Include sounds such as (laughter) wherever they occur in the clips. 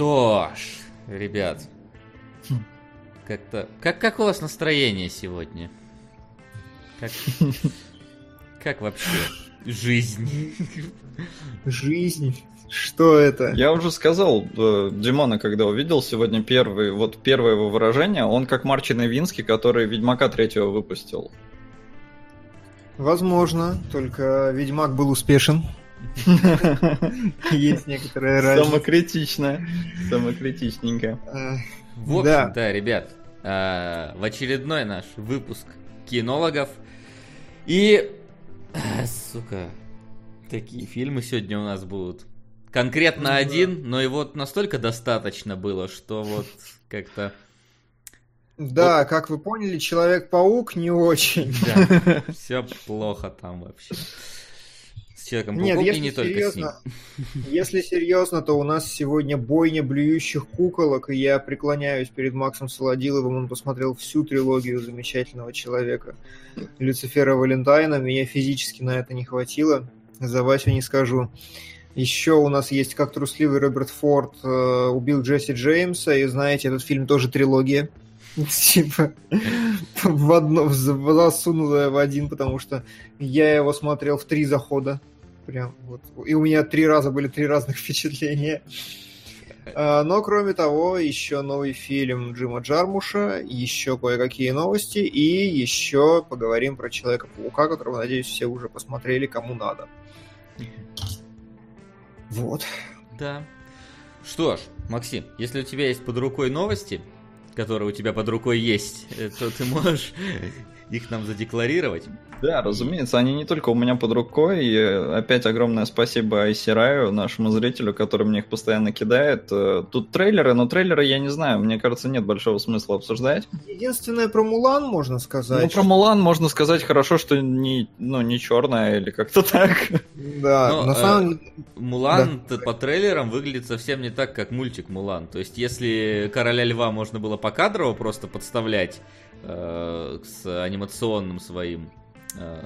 что ж, ребят, как-то... Как, как у вас настроение сегодня? Как, как вообще жизнь? Жизнь? Что это? Я уже сказал, э, Димона, когда увидел сегодня первый, вот первое его выражение, он как Марчин Ивинский, который Ведьмака третьего выпустил. Возможно, только Ведьмак был успешен. (laughs) Есть некоторая разница. Самокритичная. Самокритичненько. В общем, да, ребят, а, в очередной наш выпуск кинологов. И, а, сука, такие фильмы сегодня у нас будут. Конкретно один, но его настолько достаточно было, что вот как-то... Да, вот. как вы поняли, Человек-паук не очень. Да, (laughs) все плохо там вообще. С Человеком-пауком Нет, если и не серьезно, только с ним. Если серьезно, то у нас сегодня бойня блюющих куколок, и я преклоняюсь перед Максом Солодиловым. Он посмотрел всю трилогию замечательного человека Люцифера Валентайна. Меня физически на это не хватило. За Васю не скажу. Еще у нас есть «Как трусливый Роберт Форд э, убил Джесси Джеймса», и знаете, этот фильм тоже трилогия. (laughs) Типа, в одно, засунутая в один, потому что я его смотрел в три захода. Прям вот. И у меня три раза были три разных (laughs) впечатления. А, но, кроме того, еще новый фильм Джима Джармуша, еще кое-какие новости, и еще поговорим про Человека-паука, которого, надеюсь, все уже посмотрели, кому надо. Вот. Да. Что ж, Максим, если у тебя есть под рукой новости, которые у тебя под рукой есть, э, то ты можешь их нам задекларировать. Да, разумеется, они не только у меня под рукой. И опять огромное спасибо Айсираю, нашему зрителю, который мне их постоянно кидает. Э, тут трейлеры, но трейлеры я не знаю, мне кажется, нет большого смысла обсуждать. Единственное про Мулан можно сказать. Ну, про Мулан можно сказать хорошо, что не, ну, не черная или как-то так. Да, но, на самом деле... Э, Мулан да. по трейлерам выглядит совсем не так, как мультик Мулан. То есть, если Короля Льва можно было покадрово просто подставлять э, с анимационным своим Э,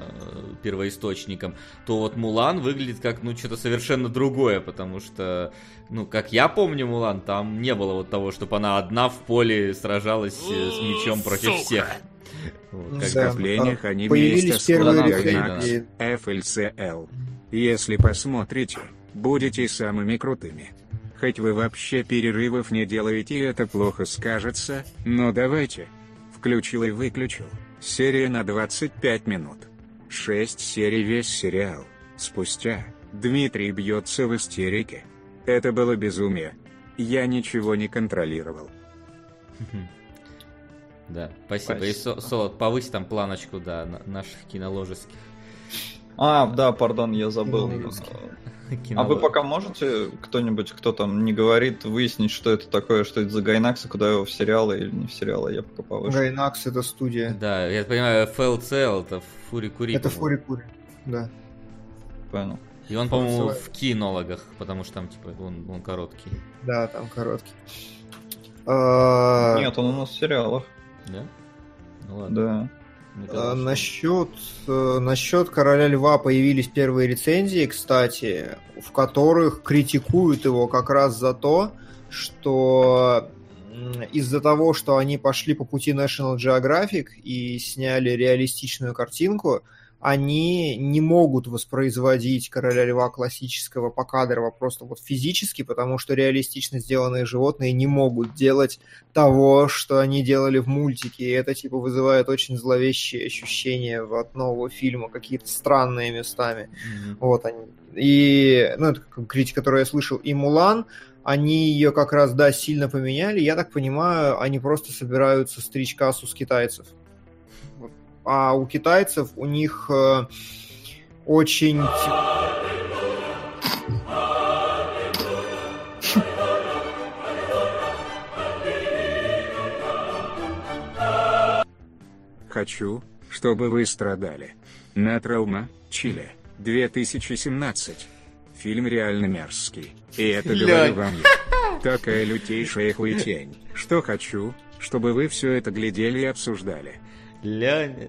первоисточником, то вот Мулан выглядит как, ну, что-то совершенно другое, потому что, ну, как я помню Мулан, там не было вот того, чтобы она одна в поле сражалась э, с мечом против Сука. всех. Вот, как да. в они вместе Gainax FLCL. Если посмотрите, будете самыми крутыми. Хоть вы вообще перерывов не делаете, это плохо скажется, но давайте. Включил и выключил. Серия на 25 минут. 6 серий весь сериал. Спустя, Дмитрий бьется в истерике. Это было безумие. Я ничего не контролировал. Да, спасибо. И Солод, повысь там планочку, да, наших киноложеских. А, да, пардон, я забыл. А вы пока можете, кто-нибудь, кто там не говорит, выяснить, что это такое, что это за Гайнакс, и куда его в сериалы или не в сериалы, я пока повыше. Гайнакс это студия. Да, я понимаю, FLCL это Фури Кури. Это Фури Кури, да. Понял. И он, по-моему, в кинологах, потому что там, типа, он, он короткий. Да, там короткий. Нет, он у нас в сериалах. Да? Ну ладно. Да. А, насчет, э, насчет Короля Льва появились первые рецензии, кстати, в которых критикуют его как раз за то, что из-за того, что они пошли по пути National Geographic и сняли реалистичную картинку, они не могут воспроизводить короля льва классического покадрово просто вот физически, потому что реалистично сделанные животные не могут делать того, что они делали в мультике. И это типа вызывает очень зловещие ощущения от нового фильма, какие-то странные местами. Mm-hmm. Вот они. И, ну, это критика, которую я слышал, и Мулан, они ее как раз, да, сильно поменяли. Я так понимаю, они просто собираются стричь кассу с китайцев а у китайцев у них э, очень... Хочу, чтобы вы страдали. На травма, Чили, 2017. Фильм реально мерзкий. И это говорю вам я. Такая лютейшая хуетень, что хочу, чтобы вы все это глядели и обсуждали. Лянь.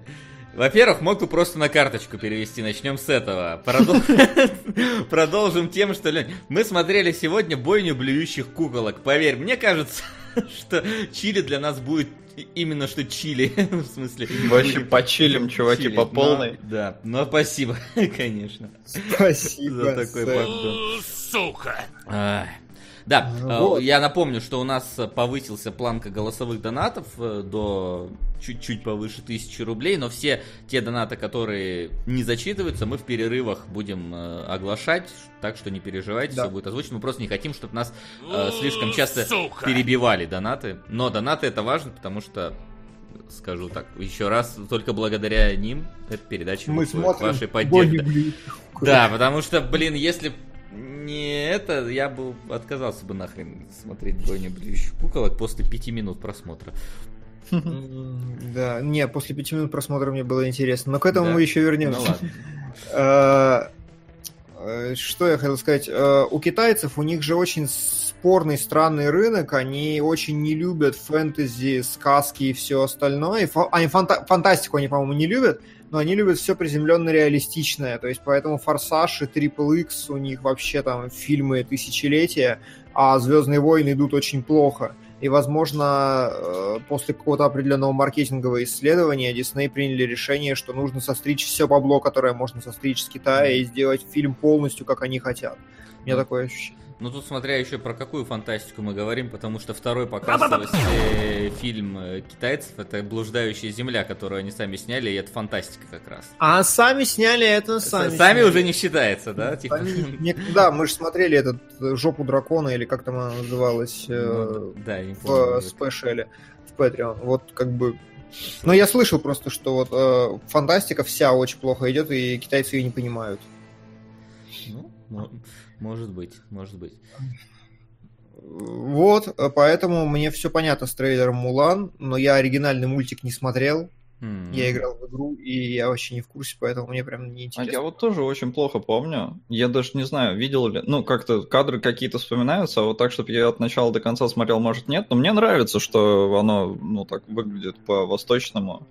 Во-первых, мог бы просто на карточку перевести. Начнем с этого. (laughs) Продолжим тем, что, мы смотрели сегодня бойню блюющих куколок. Поверь, мне кажется, (laughs) что Чили для нас будет именно что чили. (laughs) в смысле. Вообще почилим, чуваки, по полной. да, но спасибо, конечно. Спасибо. За такой поддон. Сука! Да, э, вот. я напомню, что у нас повысился планка голосовых донатов э, до чуть-чуть повыше тысячи рублей, но все те донаты, которые не зачитываются, мы в перерывах будем э, оглашать, так что не переживайте, да. все будет озвучено. Мы просто не хотим, чтобы нас э, слишком часто Сука. перебивали донаты. Но донаты это важно, потому что скажу так еще раз, только благодаря ним эта передача мы смотрим вашей поддержки. Да, потому что, блин, если не это, я бы отказался бы нахрен смотреть бойню блюющих куколок после пяти минут просмотра. Да, не, после пяти минут просмотра мне было интересно, но к этому мы еще вернемся. Ну (laughs) а, э, что я хотел сказать? Э, у китайцев у них же очень спорный, странный рынок, они очень не любят фэнтези, сказки и все остальное. Они фантастику они, по-моему, не любят, но они любят все приземленно реалистичное, то есть поэтому Форсаж и Трипл Икс у них вообще там фильмы тысячелетия, а Звездные войны идут очень плохо. И, возможно, э, после какого-то определенного маркетингового исследования Дисней приняли решение, что нужно состричь все бабло, которое можно состричь с Китая, и сделать фильм полностью, как они хотят. У меня такое ощущение. Ну тут смотря еще про какую фантастику мы говорим, потому что второй показывался фильм э, китайцев, это «Блуждающая земля», которую они сами сняли, и это фантастика как раз. А сами сняли это сами. Сами уже не считается, да? Типа... Да, мы же смотрели этот э, «Жопу дракона», или как там она называлась, э, ну, да, в спешале, в Patreon. Вот как бы но я слышал просто, что вот э, фантастика вся очень плохо идет, и китайцы ее не понимают. Ну, может быть, может быть. Вот, поэтому мне все понятно с трейлером Мулан, но я оригинальный мультик не смотрел. Mm-hmm. Я играл в игру, и я вообще не в курсе, поэтому мне прям не интересно. А я вот тоже очень плохо помню. Я даже не знаю, видел ли. Ну, как-то кадры какие-то вспоминаются, а вот так, чтобы я от начала до конца смотрел, может, нет. Но мне нравится, что оно, ну, так выглядит по-восточному.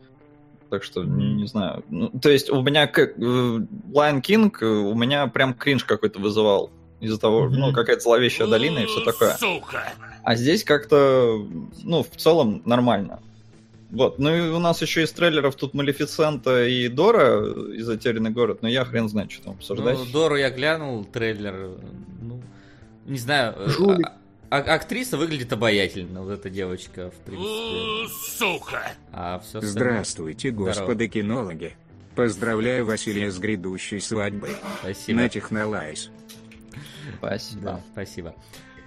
Так что, не, не знаю. Ну, то есть у меня как э, Lion King э, у меня прям кринж какой-то вызывал из-за того, mm-hmm. ну, какая-то зловещая долина и все такое. Сука! А здесь как-то, ну, в целом нормально. Вот, ну и у нас еще из трейлеров тут Малефисента и Дора и Затерянный город, но я хрен знает, что там обсуждать. Ну, Дору я глянул, трейлер, ну, не знаю, э, Жулик. А, актриса выглядит обаятельно, вот эта девочка, в принципе. Сука! А все Здравствуйте, господа кинологи. Поздравляю Василия с грядущей свадьбой. Спасибо. На Технолайз. Спасибо. Да, спасибо.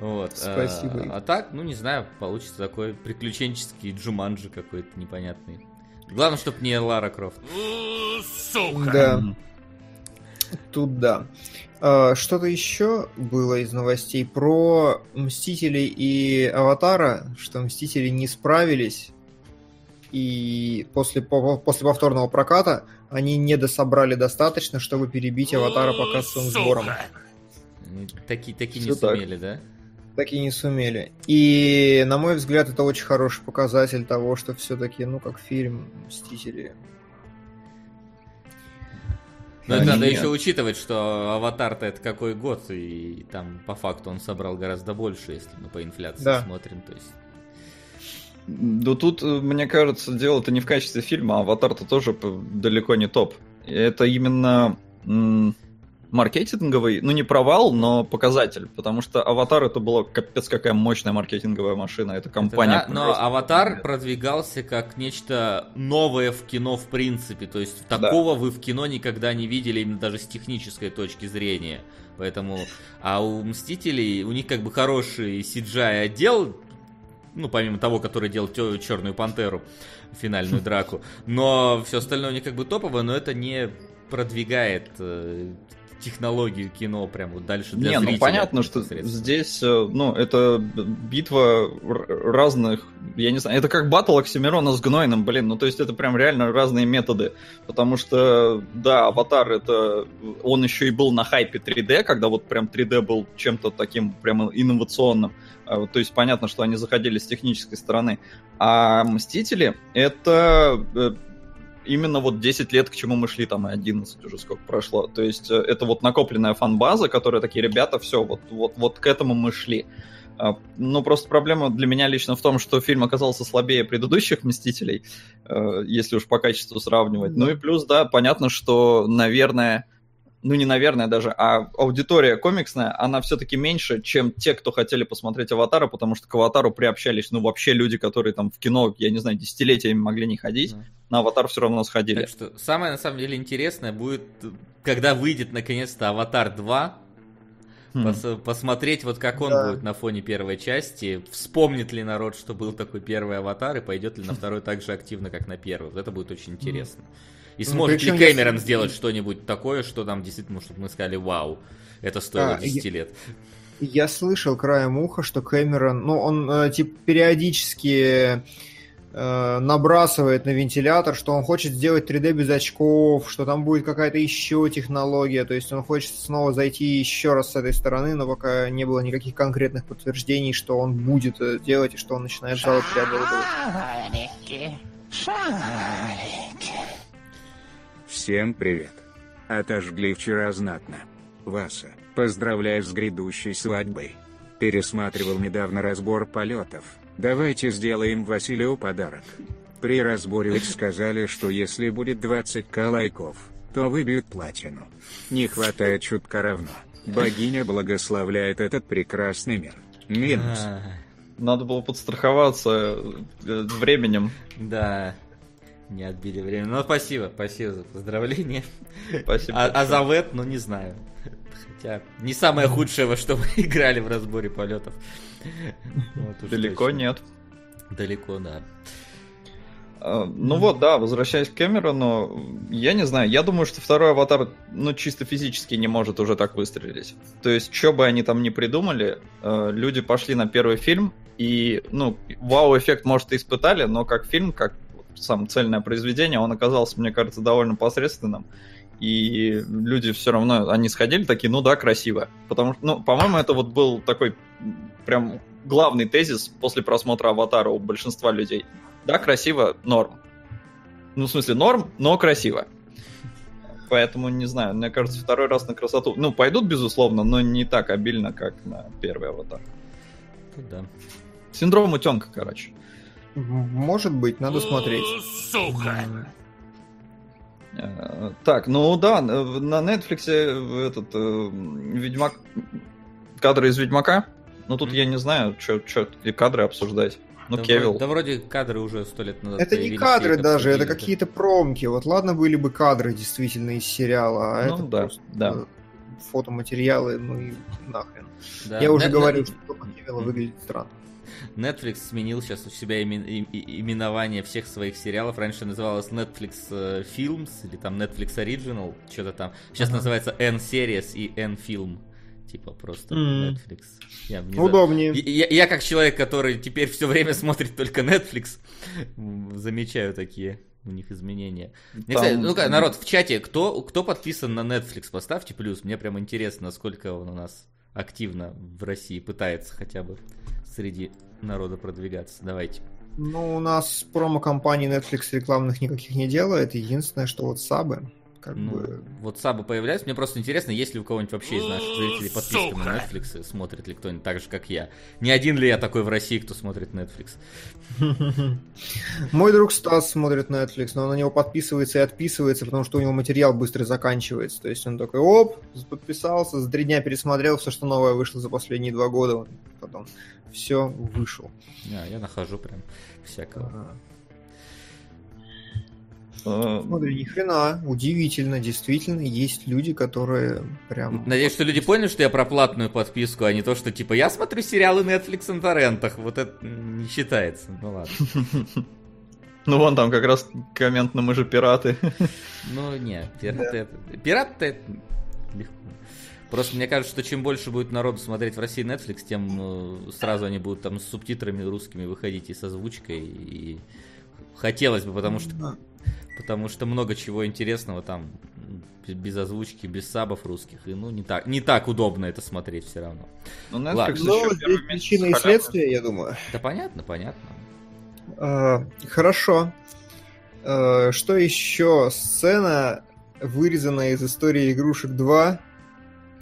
Вот. Спасибо. А, а так, ну не знаю, получится такой приключенческий джуманджи какой-то непонятный. Главное, чтобы не Лара Крофт. Сука! Да. Тут да. А, что-то еще было из новостей про Мстителей и Аватара, что Мстители не справились, и после, после повторного проката они не дособрали достаточно, чтобы перебить Аватара по кассовым сборам. Такие, такие не сумели, так. да? Такие не сумели. И, на мой взгляд, это очень хороший показатель того, что все-таки, ну, как фильм Мстители но это надо еще учитывать, что аватар-то это какой год, и там по факту он собрал гораздо больше, если мы по инфляции да. смотрим. То есть... Да тут, мне кажется, дело-то не в качестве фильма, а аватар-то тоже далеко не топ. Это именно маркетинговый, ну не провал, но показатель, потому что Аватар это была капец какая мощная маркетинговая машина, это компания. Это, да, но Аватар продвигался как нечто новое в кино в принципе, то есть такого да. вы в кино никогда не видели именно даже с технической точки зрения, поэтому, а у Мстителей у них как бы хороший CGI отдел, ну, помимо того, который делал Черную Пантеру, финальную драку. Но все остальное у них как бы топовое, но это не продвигает э, технологию кино прям вот дальше для Не, зрителя. ну понятно, что здесь, э, ну, это битва разных, я не знаю, это как батл Оксимирона с Гнойным, блин, ну то есть это прям реально разные методы, потому что, да, Аватар это, он еще и был на хайпе 3D, когда вот прям 3D был чем-то таким прям инновационным, а, то есть понятно, что они заходили с технической стороны, а Мстители это э, именно вот 10 лет, к чему мы шли, там и 11 уже сколько прошло. То есть э, это вот накопленная фан-база, которая такие, ребята, все, вот, вот, вот к этому мы шли. А, ну, просто проблема для меня лично в том, что фильм оказался слабее предыдущих «Мстителей», э, если уж по качеству сравнивать. Ну и плюс, да, понятно, что, наверное, ну не наверное даже, а аудитория комиксная, она все-таки меньше, чем те, кто хотели посмотреть «Аватара», потому что к «Аватару» приобщались, ну, вообще люди, которые там в кино, я не знаю, десятилетиями могли не ходить, да. на «Аватар» все равно сходили. Так что самое, на самом деле, интересное будет, когда выйдет, наконец-то, «Аватар 2», Хм. Пос- посмотреть, вот как он да. будет на фоне первой части. Вспомнит ли народ, что был такой первый аватар, и пойдет ли на второй так же активно, как на первый. Вот это будет очень интересно. И ну, сможет ли Кэмерон если... сделать что-нибудь такое, что нам действительно, чтобы мы сказали, вау, это стоило а, 10 я... лет. Я слышал краем уха, что Кэмерон, ну, он э, типа периодически Э, набрасывает на вентилятор, что он хочет сделать 3D без очков, что там будет какая-то еще технология, то есть он хочет снова зайти еще раз с этой стороны, но пока не было никаких конкретных подтверждений, что он будет это делать и что он начинает залы преобладывать. Всем привет. Отожгли вчера знатно. Васа, поздравляю с грядущей свадьбой. Пересматривал недавно разбор полетов, Давайте сделаем Василию подарок. При разборе ведь сказали, что если будет 20к лайков, то выбьют платину. Не хватает чутка равно. Богиня благословляет этот прекрасный мир. Минус. А. Надо было подстраховаться э, временем. Да. Не отбили время. Ну, спасибо, спасибо за поздравление. Спасибо. А, а за вет, ну не знаю. Хотя не самое худшее, во что мы (laughs) играли в разборе полетов. Вот Далеко точно. нет. Далеко, да. А, ну вот, да, возвращаясь к Кэмерону, я не знаю, я думаю, что второй аватар, ну, чисто физически не может уже так выстрелить. То есть, что бы они там ни придумали, э, люди пошли на первый фильм, и, ну, вау-эффект, может, и испытали, но как фильм, как сам цельное произведение, он оказался, мне кажется, довольно посредственным. И люди все равно, они сходили такие, ну да, красиво. Потому что, ну, по-моему, это вот был такой прям главный тезис после просмотра «Аватара» у большинства людей. Да, красиво, норм. Ну, в смысле, норм, но красиво. Поэтому, не знаю, мне кажется, второй раз на красоту... Ну, пойдут, безусловно, но не так обильно, как на первый «Аватар». Да. Синдром утенка, короче. Может быть, надо смотреть. Сука! Э, так, ну да, на Netflix этот э, Ведьмак кадры из Ведьмака ну тут я не знаю, что и кадры обсуждать. Ну, да, Кевилл. Да вроде кадры уже сто лет назад Это не кадры даже, это какие-то промки. Вот ладно были бы кадры действительно из сериала, а ну, это да, просто да. фотоматериалы, ну и нахрен. Да. Я уже Net, говорил, Net... что Кевилла выглядит странно. Netflix сменил сейчас у себя имен, именование всех своих сериалов. Раньше называлось Netflix э, Films или там Netflix Original, что-то там. Сейчас uh-huh. называется N-Series и N-Film. Типа просто mm. Netflix. Я Удобнее. Я, я, я как человек, который теперь все время смотрит только Netflix, замечаю такие у них изменения. Там... Кстати, ну-ка, народ, в чате, кто, кто подписан на Netflix, поставьте плюс. Мне прям интересно, насколько он у нас активно в России пытается хотя бы среди народа продвигаться. Давайте. Ну, у нас промо-компании Netflix рекламных никаких не делает. Единственное, что вот сабы как ну, бы... Вот сабы появляются. Мне просто интересно, есть ли у кого-нибудь вообще из наших зрителей подписка Сука. на Netflix, смотрит ли кто-нибудь так же, как я. Не один ли я такой в России, кто смотрит Netflix? Мой друг Стас смотрит Netflix, но он на него подписывается и отписывается, потому что у него материал быстро заканчивается. То есть он такой, оп, подписался, за три дня пересмотрел все, что новое вышло за последние два года. Потом все вышел. А, я нахожу прям всякого. А, Смотри, ни хрена, удивительно, действительно, есть люди, которые прям... Надеюсь, что люди поняли, что я про платную подписку, а не то, что типа я смотрю сериалы Netflix на торрентах, вот это не считается, ну ладно. Ну вон там как раз коммент, но мы же пираты. Ну не, пираты это... Пираты это легко. Просто мне кажется, что чем больше будет народу смотреть в России Netflix, тем э, сразу они будут там с субтитрами русскими выходить и с озвучкой. И хотелось бы, потому что потому что много чего интересного там без озвучки, без сабов русских, и ну не так, не так удобно это смотреть все равно. Ну, Netflix ну, здесь причина и следствие, я думаю. Да понятно, понятно. А, хорошо. Э, что еще? Сцена, вырезанная из истории игрушек 2,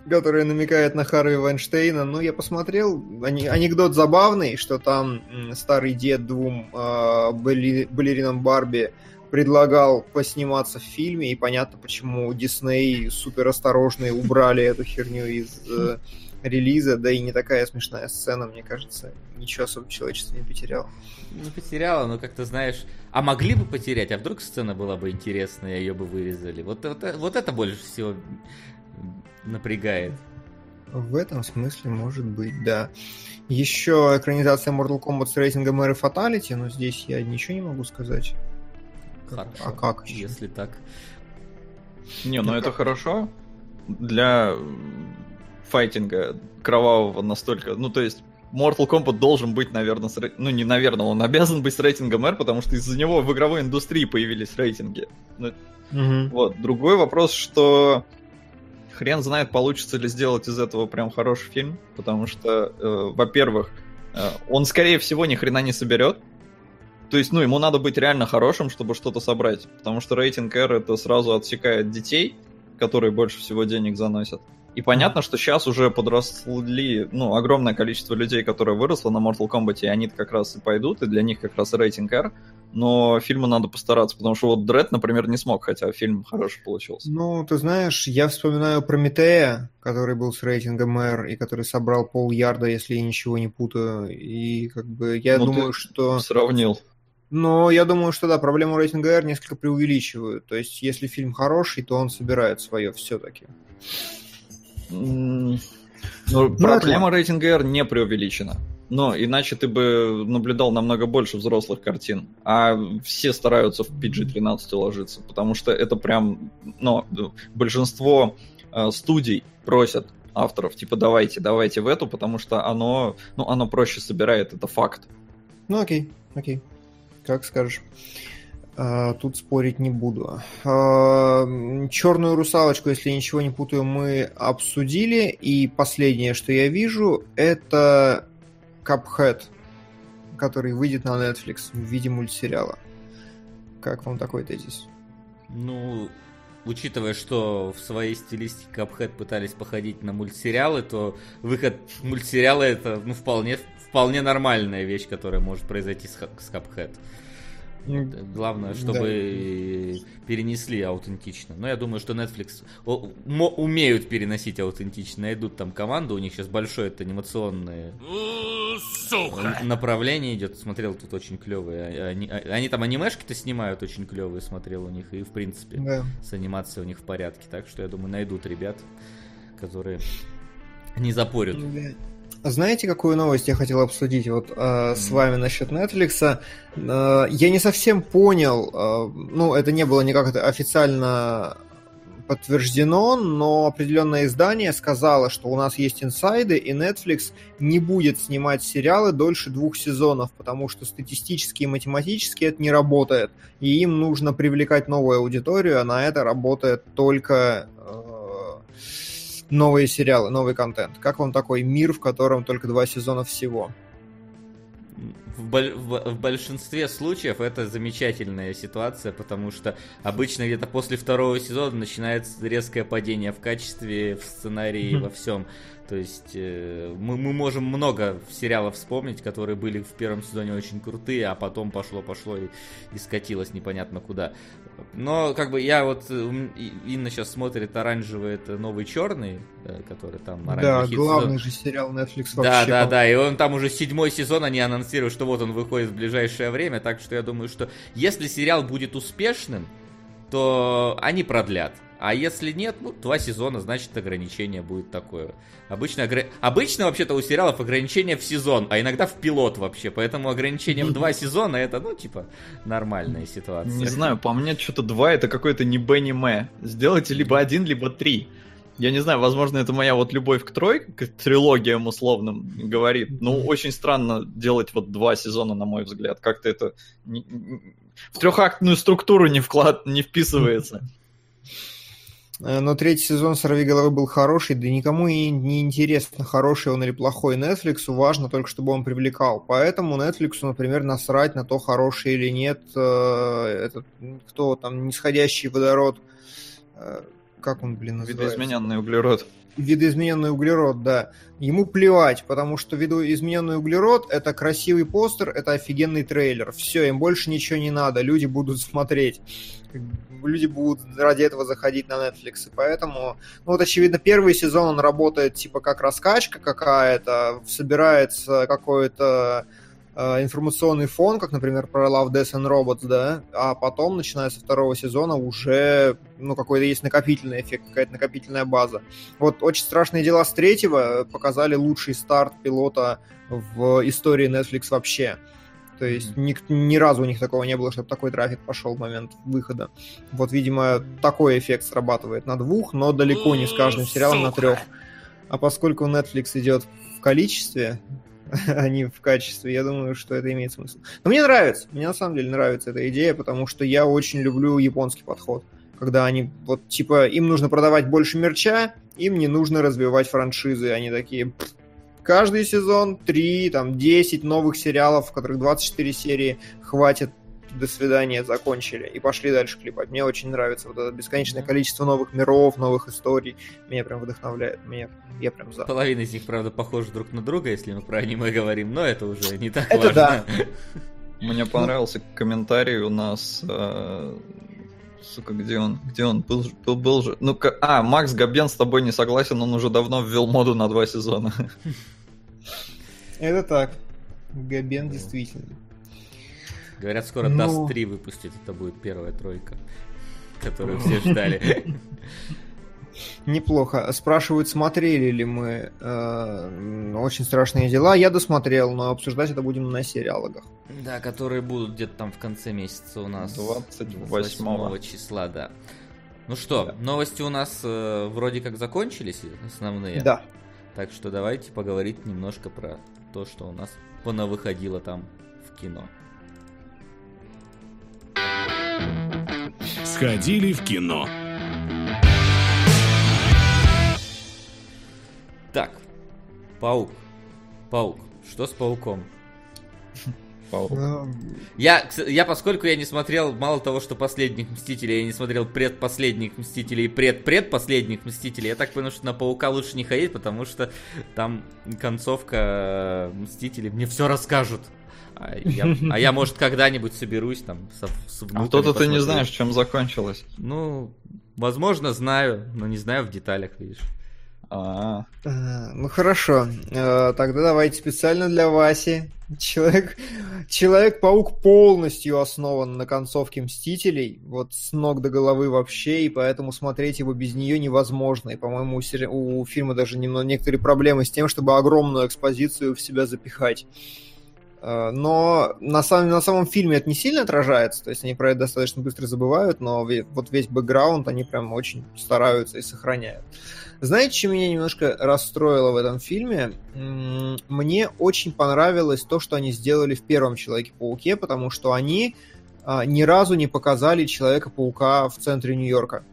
которая намекает на Харви Вайнштейна. Ну, я посмотрел, анекдот забавный, что там старый дед двум э, балеринам Барби предлагал посниматься в фильме, и понятно, почему Дисней супер осторожные убрали эту херню из э, релиза, да и не такая смешная сцена, мне кажется, ничего особо человечество не потеряло. Не потеряла, но как-то знаешь, а могли бы потерять, а вдруг сцена была бы интересная, ее бы вырезали. Вот, вот, вот это больше всего напрягает. В этом смысле может быть, да. Еще экранизация Mortal Kombat с рейтингом Эры Fatality, но здесь я ничего не могу сказать. Хорошо, а как? Если так. Не, ну, ну это хорошо для файтинга кровавого настолько. Ну, то есть, Mortal Kombat должен быть, наверное, с... ну не наверное, он обязан быть с рейтингом R, потому что из-за него в игровой индустрии появились рейтинги. Ну, угу. Вот. Другой вопрос, что хрен знает, получится ли сделать из этого прям хороший фильм, потому что, э, во-первых, э, он, скорее всего, ни хрена не соберет. То есть, ну, ему надо быть реально хорошим, чтобы что-то собрать, потому что рейтинг R это сразу отсекает детей, которые больше всего денег заносят. И понятно, что сейчас уже подросли, ну, огромное количество людей, которые выросло на Mortal Kombat, и они как раз и пойдут, и для них как раз рейтинг R. Но фильму надо постараться, потому что вот Дред, например, не смог, хотя фильм хороший получился. Ну, ты знаешь, я вспоминаю Прометея, который был с рейтингом R, и который собрал пол ярда, если я ничего не путаю. И как бы я ну, думаю, что... Сравнил. Но я думаю, что да, проблему рейтинга R несколько преувеличивают. То есть, если фильм хороший, то он собирает свое все-таки. Ну, ну, проблема рейтинга R не преувеличена. Но иначе ты бы наблюдал намного больше взрослых картин. А все стараются в PG-13 ложиться, потому что это прям... Ну, большинство э, студий просят авторов, типа, давайте, давайте в эту, потому что оно, ну, оно проще собирает, это факт. Ну, окей, окей. Как скажешь. А, тут спорить не буду. А, черную русалочку, если ничего не путаю, мы обсудили. И последнее, что я вижу, это Cuphead, который выйдет на Netflix в виде мультсериала. Как вам такой тезис? Ну, учитывая, что в своей стилистике Cuphead пытались походить на мультсериалы, то выход мультсериала это ну, вполне, вполне нормальная вещь, которая может произойти с, с Cuphead. Главное, чтобы да. перенесли аутентично. Но я думаю, что Netflix умеют переносить аутентично. Найдут там команду, у них сейчас большое это анимационное Сука. направление идет. Смотрел тут очень клевые. Они, а, они там анимешки-то снимают очень клевые, смотрел у них. И в принципе да. с анимацией у них в порядке. Так что я думаю, найдут ребят, которые не запорят. Знаете, какую новость я хотел обсудить вот э, с вами насчет Netflix? Э, я не совсем понял, э, ну, это не было никак это официально подтверждено, но определенное издание сказало, что у нас есть инсайды, и Netflix не будет снимать сериалы дольше двух сезонов, потому что статистически и математически это не работает, и им нужно привлекать новую аудиторию, а на это работает только новые сериалы, новый контент. Как вам такой мир, в котором только два сезона всего? В, в, в большинстве случаев это замечательная ситуация, потому что обычно где-то после второго сезона начинается резкое падение в качестве, в сценарии, mm-hmm. во всем. То есть э, мы, мы можем много сериалов вспомнить, которые были в первом сезоне очень крутые, а потом пошло-пошло и, и скатилось непонятно куда. Но как бы я вот, э, Инна сейчас смотрит оранжевый, это новый черный, э, который там Да, главный же сериал Netflix вообще. Да, да, да, и он там уже седьмой сезон, они анонсируют, что вот он выходит в ближайшее время, так что я думаю, что если сериал будет успешным, то они продлят. А если нет, ну, два сезона, значит, ограничение будет такое. Обычно, огр... Обычно вообще-то у сериалов ограничение в сезон, а иногда в пилот вообще. Поэтому ограничение в два сезона это, ну, типа, нормальная ситуация. Не знаю, по мне что-то два это какой-то не Б, не М. Сделайте либо один, либо три. Я не знаю, возможно, это моя вот любовь к тройке, к трилогиям условным говорит. Ну, очень странно делать вот два сезона, на мой взгляд. Как-то это в трехактную структуру не, вклад, не вписывается. Э, но третий сезон «Сорви головы» был хороший, да никому и не интересно, хороший он или плохой. Netflix важно только, чтобы он привлекал. Поэтому Netflix, например, насрать на то, хороший или нет, э, этот, кто там, нисходящий водород, э, как он, блин, называется? Видоизмененный углерод видоизмененный углерод, да. Ему плевать, потому что видоизмененный углерод это красивый постер, это офигенный трейлер. Все, им больше ничего не надо, люди будут смотреть. Люди будут ради этого заходить на Netflix. И поэтому, ну вот очевидно, первый сезон он работает типа как раскачка какая-то, собирается какое-то Э, информационный фон, как, например, про Love, Death and Robots, да, а потом, начиная со второго сезона, уже, ну, какой-то есть накопительный эффект, какая-то накопительная база. Вот «Очень страшные дела» с третьего показали лучший старт пилота в истории Netflix вообще. То есть ни, ни разу у них такого не было, чтобы такой трафик пошел в момент выхода. Вот, видимо, такой эффект срабатывает на двух, но далеко не с каждым сериалом на трех. А поскольку Netflix идет в количестве, (laughs) а не в качестве. Я думаю, что это имеет смысл. Но мне нравится, мне на самом деле нравится эта идея, потому что я очень люблю японский подход. Когда они, вот, типа, им нужно продавать больше мерча, им не нужно развивать франшизы. Они такие, каждый сезон 3, там, 10 новых сериалов, в которых 24 серии, хватит до свидания, закончили и пошли дальше клепать. Мне очень нравится вот это бесконечное количество новых миров, новых историй. Меня прям вдохновляет. Меня, я прям за. Половина из них, правда, похожа друг на друга, если мы про аниме говорим, но это уже не так это важно. Да. Мне понравился комментарий у нас э, сука, где он? Где он? Был, был, был же. Ну, а, Макс Габен с тобой не согласен, он уже давно ввел моду на два сезона. Это так. Габен действительно. Говорят, скоро ну... Dust 3 выпустит, это будет первая тройка, которую все ждали. (laughs) Неплохо. Спрашивают, смотрели ли мы э, «Очень страшные дела». Я досмотрел, но обсуждать это будем на сериалогах. Да, которые будут где-то там в конце месяца у нас. 28 числа, да. Ну что, да. новости у нас э, вроде как закончились, основные. Да. Так что давайте поговорить немножко про то, что у нас понавыходило там в кино. Сходили в кино. Так, паук. Паук. Что с пауком? Паук. Ну, я, я, поскольку я не смотрел, мало того, что последних Мстителей, я не смотрел предпоследних Мстителей и предпредпоследних Мстителей, я так понял, что на Паука лучше не ходить, потому что там концовка Мстителей мне все расскажут. А я, а я может, когда-нибудь соберусь там с, с А то-то ты не знаешь, чем закончилось. Ну, возможно, знаю, но не знаю в деталях, видишь. А, -а. Ну хорошо, э, тогда давайте специально для Васи. Человек, Человек-паук полностью основан на концовке Мстителей, вот с ног до головы вообще, и поэтому смотреть его без нее невозможно. И, по-моему, у, у фильма даже немного некоторые проблемы с тем, чтобы огромную экспозицию в себя запихать. Э, но на самом, на самом фильме это не сильно отражается, то есть они про это достаточно быстро забывают, но вот весь бэкграунд они прям очень стараются и сохраняют. Знаете, что меня немножко расстроило в этом фильме? Мне очень понравилось то, что они сделали в первом Человеке-пауке, потому что они а, ни разу не показали Человека-паука в центре Нью-Йорка.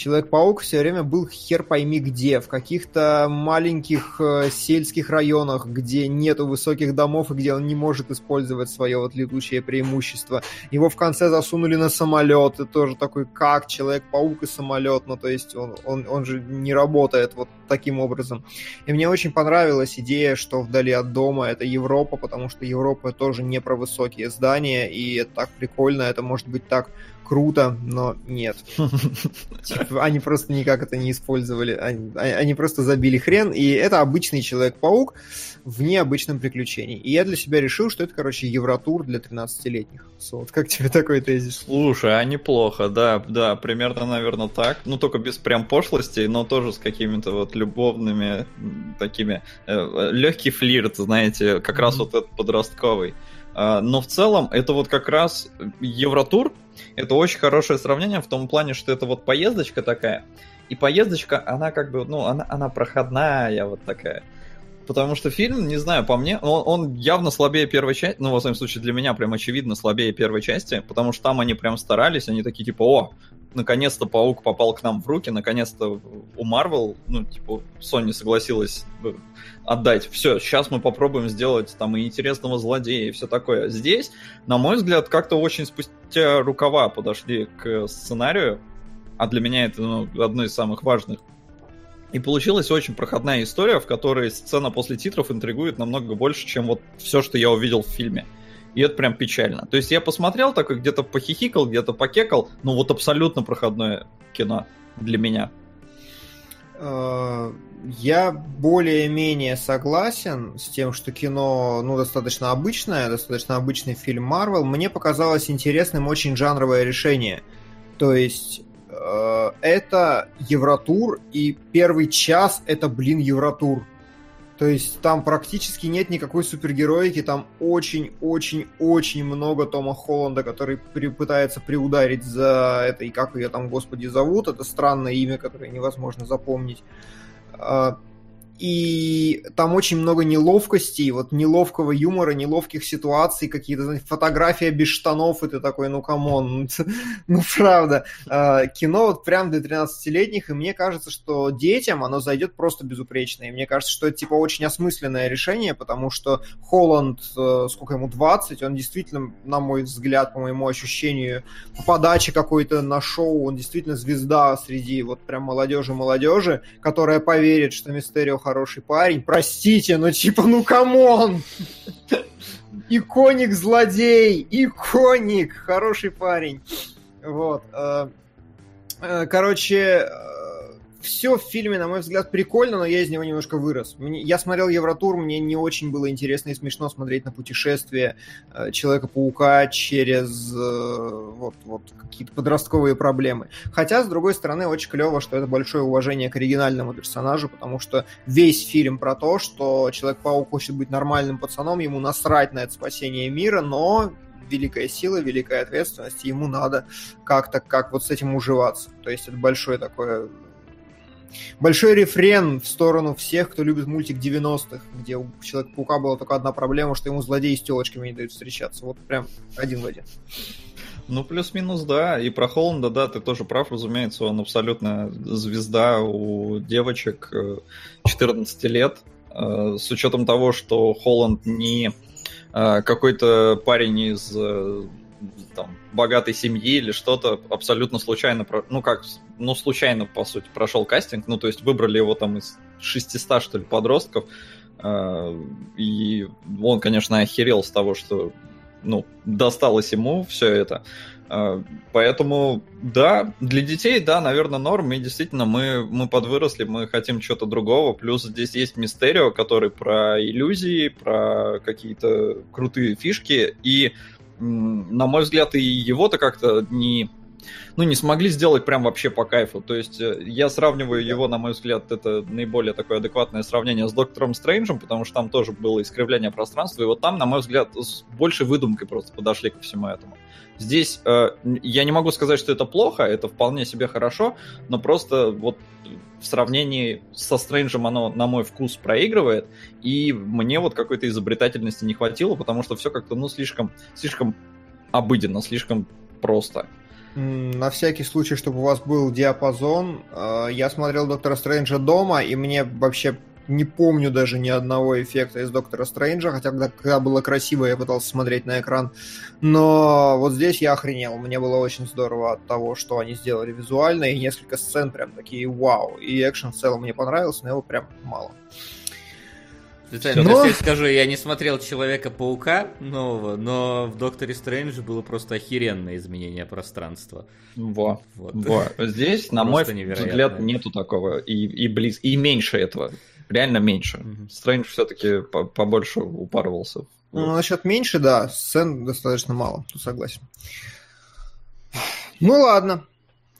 Человек-паук все время был хер пойми где, в каких-то маленьких э, сельских районах, где нету высоких домов и где он не может использовать свое вот летучее преимущество. Его в конце засунули на самолет, и тоже такой, как Человек-паук и самолет, ну то есть он, он, он же не работает вот таким образом. И мне очень понравилась идея, что вдали от дома это Европа, потому что Европа тоже не про высокие здания, и это так прикольно, это может быть так круто, но нет. (laughs) Типа, они просто никак это не использовали. Они, они просто забили хрен, и это обычный Человек-паук в необычном приключении. И я для себя решил, что это, короче, Евротур для 13-летних. Вот, как тебе такой тезис? Слушай, а неплохо, да, да, примерно, наверное, так. Ну, только без прям пошлостей, но тоже с какими-то вот любовными такими... Э, легкий флирт, знаете, как раз вот этот подростковый. А, но в целом это вот как раз Евротур, это очень хорошее сравнение в том плане, что это вот поездочка такая, и поездочка, она как бы, ну, она, она проходная вот такая. Потому что фильм, не знаю, по мне, он, он явно слабее первой части, ну, во всяком случае, для меня прям очевидно слабее первой части, потому что там они прям старались, они такие типа, о, наконец-то Паук попал к нам в руки, наконец-то у Marvel, ну, типа, Sony согласилась э, отдать. Все, сейчас мы попробуем сделать там и интересного злодея, и все такое. Здесь, на мой взгляд, как-то очень спустя рукава подошли к сценарию, а для меня это ну, одно из самых важных. И получилась очень проходная история, в которой сцена после титров интригует намного больше, чем вот все, что я увидел в фильме. И это прям печально. То есть я посмотрел такой, где-то похихикал, где-то покекал, ну вот абсолютно проходное кино для меня. Э, я более-менее согласен с тем, что кино ну, достаточно обычное, достаточно обычный фильм Marvel. Мне показалось интересным очень жанровое решение. То есть это Евротур, и первый час это, блин, Евротур. То есть там практически нет никакой супергероики, там очень-очень-очень много Тома Холланда, который при, пытается приударить за это, и как ее там, господи, зовут, это странное имя, которое невозможно запомнить. И там очень много неловкостей, вот неловкого юмора, неловких ситуаций, какие-то, знаете, фотография без штанов, и ты такой, ну, come on, (laughs) ну, правда. А, кино вот прям для 13-летних, и мне кажется, что детям оно зайдет просто безупречно, и мне кажется, что это, типа, очень осмысленное решение, потому что Холланд, э, сколько ему, 20, он действительно, на мой взгляд, по моему ощущению, по подаче какой-то на шоу, он действительно звезда среди вот прям молодежи-молодежи, которая поверит, что Мистерио хороший парень. Простите, но типа, ну come on! Иконик злодей! Иконик! Хороший парень. Вот. Э, э, короче, все в фильме, на мой взгляд, прикольно, но я из него немножко вырос. Мне, я смотрел Евротур, мне не очень было интересно и смешно смотреть на путешествие э, Человека-паука через э, вот, вот какие-то подростковые проблемы. Хотя, с другой стороны, очень клево, что это большое уважение к оригинальному персонажу, потому что весь фильм про то, что Человек-паук хочет быть нормальным пацаном, ему насрать на это спасение мира, но великая сила, великая ответственность, ему надо как-то, как вот с этим уживаться. То есть это большое такое большой рефрен в сторону всех, кто любит мультик 90-х, где у Человека-паука была только одна проблема, что ему злодеи с телочками не дают встречаться. Вот прям один в один. Ну, плюс-минус, да. И про Холланда, да, ты тоже прав, разумеется, он абсолютно звезда у девочек 14 э, лет. Э, с учетом того, что Холланд не э, какой-то парень из там, богатой семьи или что-то абсолютно случайно, ну как, ну случайно, по сути, прошел кастинг, ну то есть выбрали его там из 600, что ли, подростков, а, и он, конечно, охерел с того, что ну, досталось ему все это. А, поэтому, да, для детей, да, наверное, норм. И действительно, мы, мы подвыросли, мы хотим чего-то другого. Плюс здесь есть Мистерио, который про иллюзии, про какие-то крутые фишки. И на мой взгляд, и его-то как-то не ну, не смогли сделать прям вообще по кайфу. То есть э, я сравниваю его, на мой взгляд, это наиболее такое адекватное сравнение с Доктором Стрэнджем, потому что там тоже было искривление пространства, и вот там, на мой взгляд, с большей выдумкой просто подошли ко всему этому. Здесь э, я не могу сказать, что это плохо, это вполне себе хорошо, но просто вот в сравнении со Стрэнджем оно, на мой вкус, проигрывает, и мне вот какой-то изобретательности не хватило, потому что все как-то, ну, слишком, слишком обыденно, слишком просто. На всякий случай, чтобы у вас был диапазон, э, я смотрел Доктора Стрэнджа дома, и мне вообще не помню даже ни одного эффекта из Доктора Стрэнджа, хотя когда, когда было красиво, я пытался смотреть на экран. Но вот здесь я охренел. Мне было очень здорово от того, что они сделали визуально, и несколько сцен прям такие вау. И экшен в целом мне понравился, но его прям мало. Специально но... скажу, я не смотрел Человека-паука нового, но в Докторе Стрэндже было просто охеренное изменение пространства. Во, вот. во. Здесь, на мой взгляд, нету такого и, и близ, и меньше этого реально меньше. Mm-hmm. Стрэндж все-таки побольше упарывался. Ну, насчет меньше, да, сцен достаточно мало, тут согласен. Ну ладно.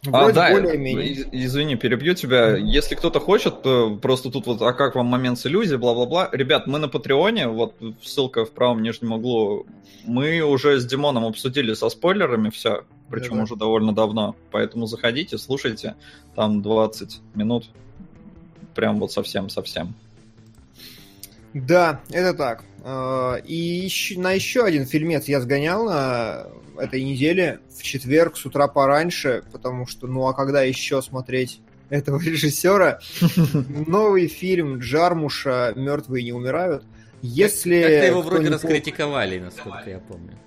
Вроде а, да, более-менее. извини, перебью тебя. Mm-hmm. Если кто-то хочет, то просто тут вот, а как вам момент с иллюзией, бла-бла-бла. Ребят, мы на Патреоне, вот ссылка в правом нижнем углу, мы уже с Димоном обсудили со спойлерами все, причем да, уже довольно давно. Поэтому заходите, слушайте, там 20 минут прям вот совсем-совсем. Да, это так. Э, и на еще один фильмец я сгонял на этой неделе в четверг с утра пораньше, потому что, ну а когда еще смотреть (laughs) этого режиссера? (laughs) Новый фильм Джармуша «Мертвые не умирают». Если Как-то его вроде раскритиковали, насколько я помню.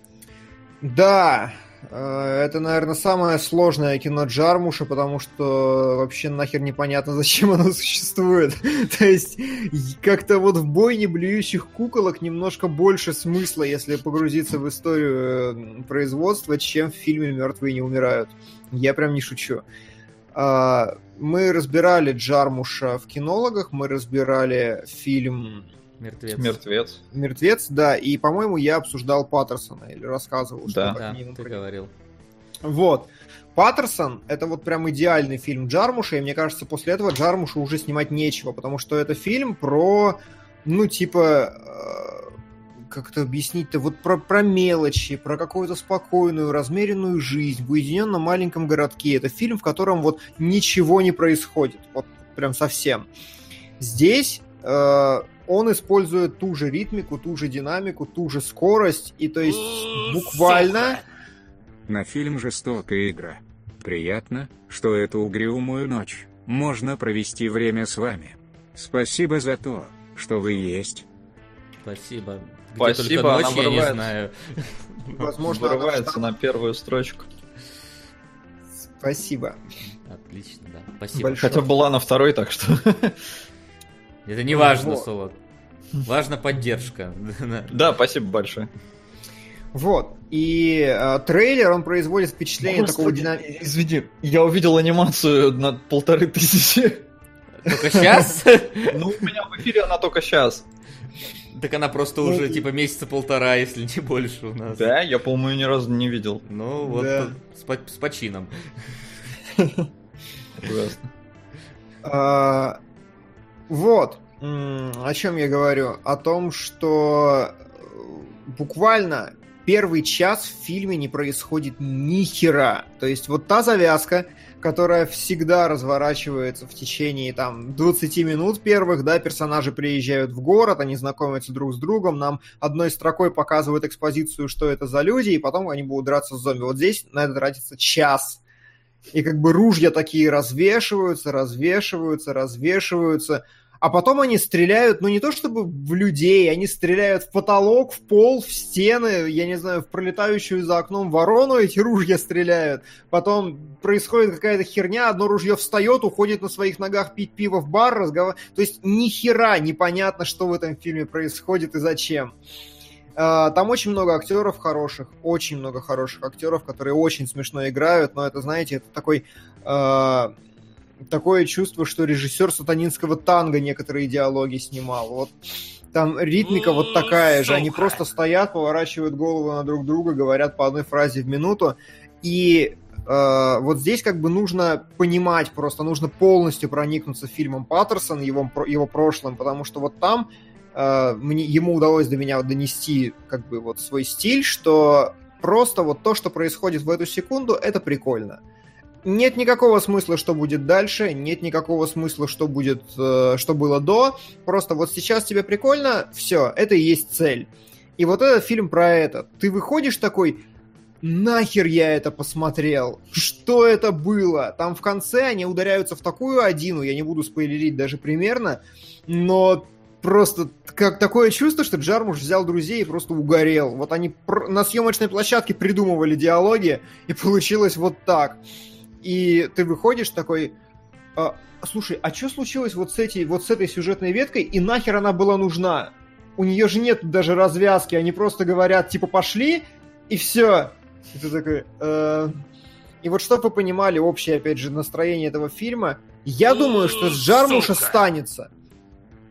Да, это, наверное, самое сложное кино Джармуша, потому что вообще нахер непонятно, (laughs) зачем оно существует. (laughs) То есть, как-то вот в бойне блюющих куколок немножко больше смысла, если погрузиться в историю э, производства, чем в фильме «Мертвые не умирают». Я прям не шучу. А, мы разбирали Джармуша в кинологах, мы разбирали фильм Мертвец. Мертвец. Мертвец, да. И, по-моему, я обсуждал Паттерсона или рассказывал, что да. Да, ты говорил. Вот. Паттерсон — это вот прям идеальный фильм Джармуша, и мне кажется, после этого Джармуша уже снимать нечего, потому что это фильм про, ну, типа, э, как это объяснить-то, вот про, про мелочи, про какую-то спокойную, размеренную жизнь в уединенном маленьком городке. Это фильм, в котором вот ничего не происходит, вот прям совсем. Здесь э, он использует ту же ритмику, ту же динамику, ту же скорость, и то есть буквально... На фильм «Жестокая игра». Приятно, что эту угрюмую ночь можно провести время с вами. Спасибо за то, что вы есть. Спасибо. Где Спасибо, ночь, она я не знаю. Возможно, вырывается на первую строчку. Спасибо. Отлично, да. Спасибо. Большое. Хотя была на второй, так что... Это не важно, вот. Солод. Важна поддержка. Да, спасибо большое. Вот. И э, трейлер, он производит впечатление Господи, такого динамика. Извини, я увидел анимацию на полторы тысячи. Только сейчас? Ну, у меня в эфире она только сейчас. Так она просто ну, уже типа месяца полтора, если не больше у нас. Да, я, по-моему, ни разу не видел. Ну, вот да. с, по с почином. Ужасно. А, вот. О чем я говорю? О том, что э, буквально первый час в фильме не происходит ни хера. То есть вот та завязка, которая всегда разворачивается в течение там 20 минут первых, да, персонажи приезжают в город, они знакомятся друг с другом, нам одной строкой показывают экспозицию, что это за люди, и потом они будут драться с зомби. Вот здесь на это тратится час. И как бы ружья такие развешиваются, развешиваются, развешиваются а потом они стреляют, ну не то чтобы в людей, они стреляют в потолок, в пол, в стены, я не знаю, в пролетающую за окном ворону эти ружья стреляют. Потом происходит какая-то херня, одно ружье встает, уходит на своих ногах пить пиво в бар, разговаривать. То есть ни хера непонятно, что в этом фильме происходит и зачем. А, там очень много актеров хороших, очень много хороших актеров, которые очень смешно играют, но это, знаете, это такой а, такое чувство, что режиссер сатанинского танго некоторые диалоги снимал. Вот там ритмика вот такая же. Они просто стоят, поворачивают голову на друг друга, говорят по одной фразе в минуту. И э, вот здесь как бы нужно понимать просто, нужно полностью проникнуться фильмом Паттерсон, его, его прошлым, потому что вот там э, мне, ему удалось до меня донести как бы вот свой стиль, что просто вот то, что происходит в эту секунду, это прикольно нет никакого смысла, что будет дальше, нет никакого смысла, что будет, э, что было до. Просто вот сейчас тебе прикольно, все, это и есть цель. И вот этот фильм про это. Ты выходишь такой, нахер я это посмотрел? Что это было? Там в конце они ударяются в такую одину, я не буду спойлерить даже примерно, но просто как такое чувство, что Джармуш взял друзей и просто угорел. Вот они на съемочной площадке придумывали диалоги, и получилось вот так и ты выходишь такой, а, слушай, а что случилось вот с, этой, вот с этой сюжетной веткой, и нахер она была нужна? У нее же нет даже развязки, они просто говорят, типа, пошли, и все. И ты такой... Э... И вот чтобы вы понимали общее, опять же, настроение этого фильма, я думаю, что с Джармуша станется.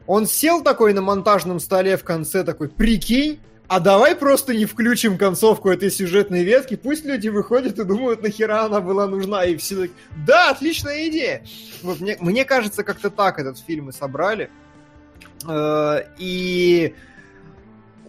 Он сел такой на монтажном столе в конце, такой, прикинь, а давай просто не включим концовку этой сюжетной ветки, пусть люди выходят и думают, нахера она была нужна, и все таки да, отличная идея. Вот мне, мне кажется, как-то так этот фильм и собрали. Э, и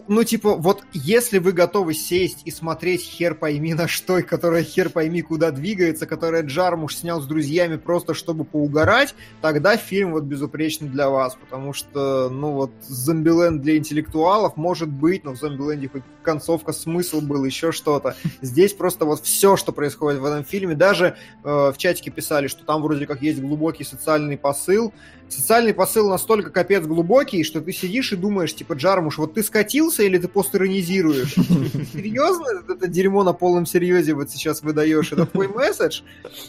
ну, типа, вот если вы готовы сесть и смотреть хер пойми на что, которая хер пойми куда двигается, которая Джармуш снял с друзьями просто чтобы поугарать, тогда фильм вот безупречный для вас, потому что, ну вот, Зомбиленд для интеллектуалов может быть, но в Зомбиленде хоть концовка, смысл был, еще что-то. Здесь просто вот все, что происходит в этом фильме, даже э, в чатике писали, что там вроде как есть глубокий социальный посыл, социальный посыл настолько капец глубокий, что ты сидишь и думаешь, типа, Джармуш, вот ты скатился или ты постиронизируешь? (laughs) Серьезно? Это дерьмо на полном серьезе вот сейчас выдаешь? Это твой месседж?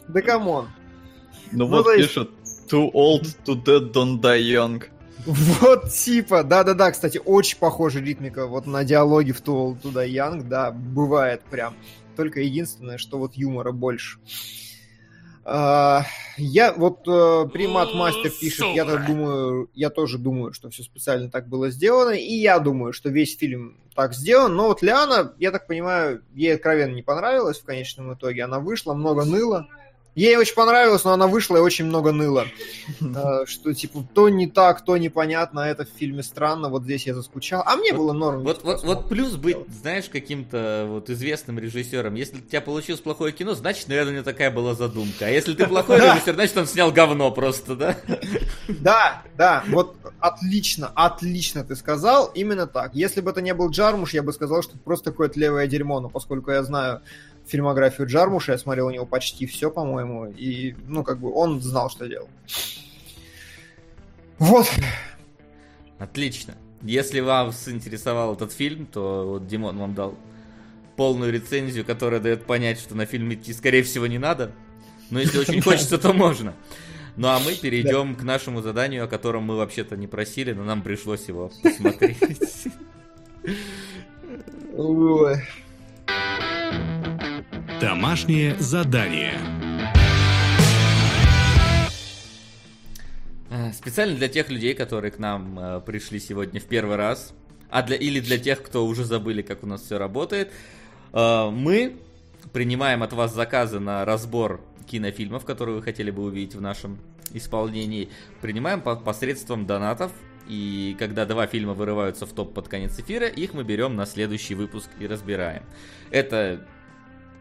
Да come on. Ну, ну вот пишут, too old to, too old to die young. Вот типа, да-да-да, кстати, очень похожа ритмика вот на диалоги в Too Old to Die Young, да, бывает прям. Только единственное, что вот юмора больше. А, я вот э, примат мастер пишет, я так думаю, я тоже думаю, что все специально так было сделано, и я думаю, что весь фильм так сделан, но вот Лиана, я так понимаю, ей откровенно не понравилось в конечном итоге, она вышла, много ныла, Ей очень понравилось, но она вышла и очень много ныла. А, (laughs) что, типа, то не так, то непонятно, это в фильме странно, вот здесь я заскучал. А мне было норм. Вот, вот, вот плюс быть, знаешь, каким-то вот известным режиссером. Если у тебя получилось плохое кино, значит, наверное, у него такая была задумка. А если ты плохой (laughs) режиссер, значит, он снял говно просто, да? Да, да, вот отлично, отлично ты сказал, именно так. Если бы это не был Джармуш, я бы сказал, что это просто какое-то левое дерьмо, но поскольку я знаю фильмографию Джармуша, я смотрел у него почти все, по-моему, и, ну, как бы он знал, что делал. Вот. Отлично. Если вас интересовал этот фильм, то вот Димон вам дал полную рецензию, которая дает понять, что на фильм идти, скорее всего, не надо. Но если очень (laughs) хочется, то можно. Ну а мы перейдем к нашему заданию, о котором мы вообще-то не просили, но нам пришлось его посмотреть. Домашнее задание. Э, специально для тех людей, которые к нам э, пришли сегодня в первый раз, а для, или для тех, кто уже забыли, как у нас все работает, э, мы принимаем от вас заказы на разбор кинофильмов, которые вы хотели бы увидеть в нашем исполнении. Принимаем по посредством донатов. И когда два фильма вырываются в топ под конец эфира, их мы берем на следующий выпуск и разбираем. Это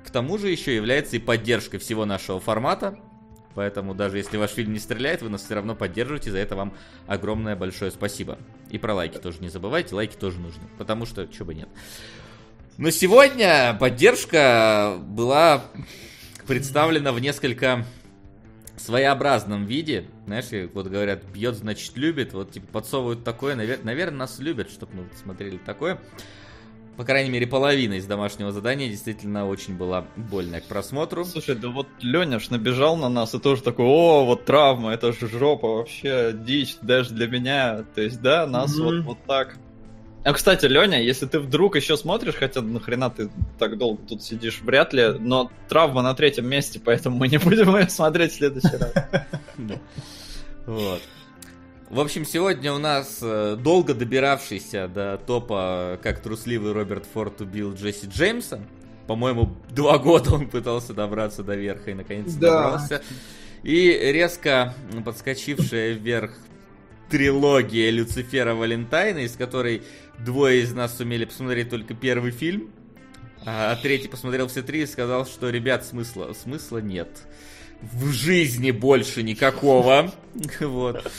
к тому же еще является и поддержкой всего нашего формата. Поэтому даже если ваш фильм не стреляет, вы нас все равно поддерживаете. За это вам огромное большое спасибо. И про лайки тоже не забывайте. Лайки тоже нужны. Потому что, чего бы нет. Но сегодня поддержка была представлена в несколько своеобразном виде. Знаешь, вот говорят, бьет, значит, любит. Вот, типа, подсовывают такое. Наверное, нас любят, чтобы мы смотрели такое по крайней мере, половина из домашнего задания действительно очень была больная к просмотру. Слушай, да вот Леня ж набежал на нас и тоже такой, о, вот травма, это же жопа, вообще дичь, даже для меня. То есть, да, нас mm-hmm. вот, вот так. А, кстати, Леня, если ты вдруг еще смотришь, хотя нахрена ты так долго тут сидишь, вряд ли, но травма на третьем месте, поэтому мы не будем ее смотреть в следующий раз. (laughs) Вот. В общем, сегодня у нас э, долго добиравшийся до топа, как трусливый Роберт Форд убил Джесси Джеймса. По-моему, два (laughs) года он пытался добраться до верха и наконец да. добрался. И резко подскочившая вверх трилогия Люцифера Валентайна, из которой двое из нас сумели посмотреть только первый фильм, а третий посмотрел все три и сказал, что, ребят, смысла, смысла нет. В жизни больше никакого. (laughs) Вот.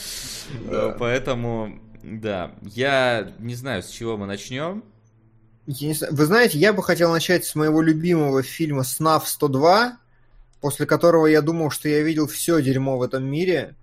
Поэтому, да, я не знаю, с чего мы начнем. Вы знаете, я бы хотел начать с моего любимого фильма «Снав 102», после которого я думал, что я видел все дерьмо в этом мире.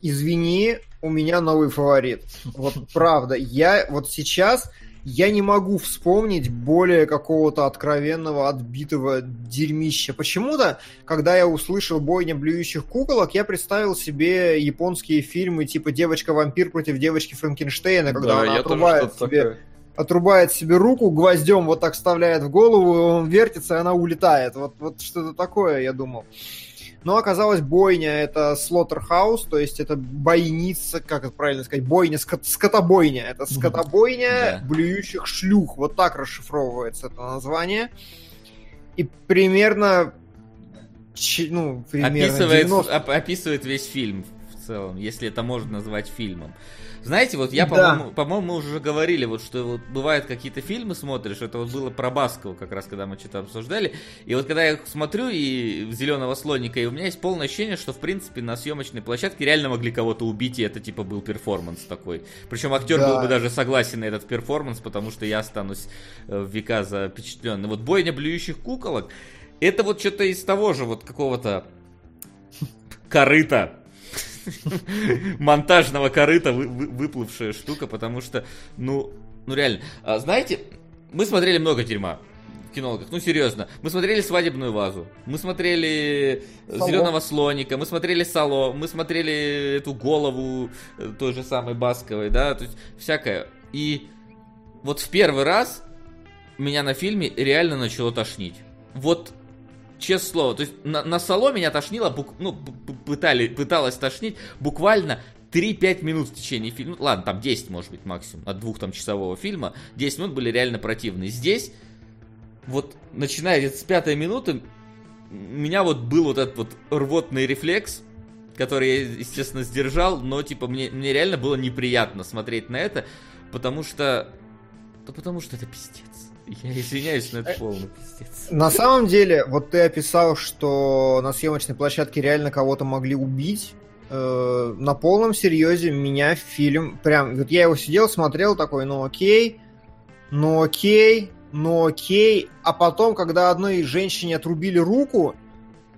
Извини, у меня новый фаворит. Вот правда, я вот сейчас я не могу вспомнить более какого-то откровенного, отбитого дерьмища. Почему-то, когда я услышал «Бойня блюющих куколок», я представил себе японские фильмы типа «Девочка-вампир против девочки Франкенштейна», когда да, она отрубает себе, отрубает себе руку, гвоздем вот так вставляет в голову, он вертится, и она улетает. Вот, вот что-то такое, я думал. Но оказалось, бойня это слоттерхаус, то есть это бойница, как это правильно сказать, бойня, скот, скотобойня. Это скотобойня да. блюющих шлюх. Вот так расшифровывается это название. И примерно... Ну, примерно описывает, 90... описывает весь фильм целом, если это можно назвать фильмом. Знаете, вот я, по-моему, да. по-моему, мы уже говорили, вот что вот бывают какие-то фильмы смотришь, это вот было про Баскова как раз, когда мы что-то обсуждали, и вот когда я смотрю и «Зеленого слоника», и у меня есть полное ощущение, что, в принципе, на съемочной площадке реально могли кого-то убить, и это, типа, был перформанс такой. Причем актер да. был бы даже согласен на этот перформанс, потому что я останусь э, в века запечатленный. Вот «Бойня блюющих куколок», это вот что-то из того же вот какого-то (laughs) корыта (laughs) монтажного корыта вы, вы, выплывшая штука, потому что, ну, ну реально. А, знаете, мы смотрели много дерьма в кинологах, ну серьезно. Мы смотрели свадебную вазу, мы смотрели Сало. зеленого слоника, мы смотрели сало, мы смотрели эту голову э, той же самой Басковой, да, то есть всякое. И вот в первый раз меня на фильме реально начало тошнить. Вот честное слово. То есть на, на соло меня тошнило, бук, ну, пытали, пыталась тошнить буквально 3-5 минут в течение фильма. Ну, ладно, там 10, может быть, максимум. От двух там часового фильма. 10 минут были реально противные. Здесь, вот, начиная с пятой минуты, у меня вот был вот этот вот рвотный рефлекс, который я, естественно, сдержал, но, типа, мне, мне реально было неприятно смотреть на это, потому что... Да потому что это пиздец. Я извиняюсь, но это полный пиздец. На самом деле, вот ты описал, что на съемочной площадке реально кого-то могли убить. Э, на полном серьезе меня фильм прям... Вот я его сидел, смотрел такой, ну окей, ну окей, ну окей. А потом, когда одной женщине отрубили руку,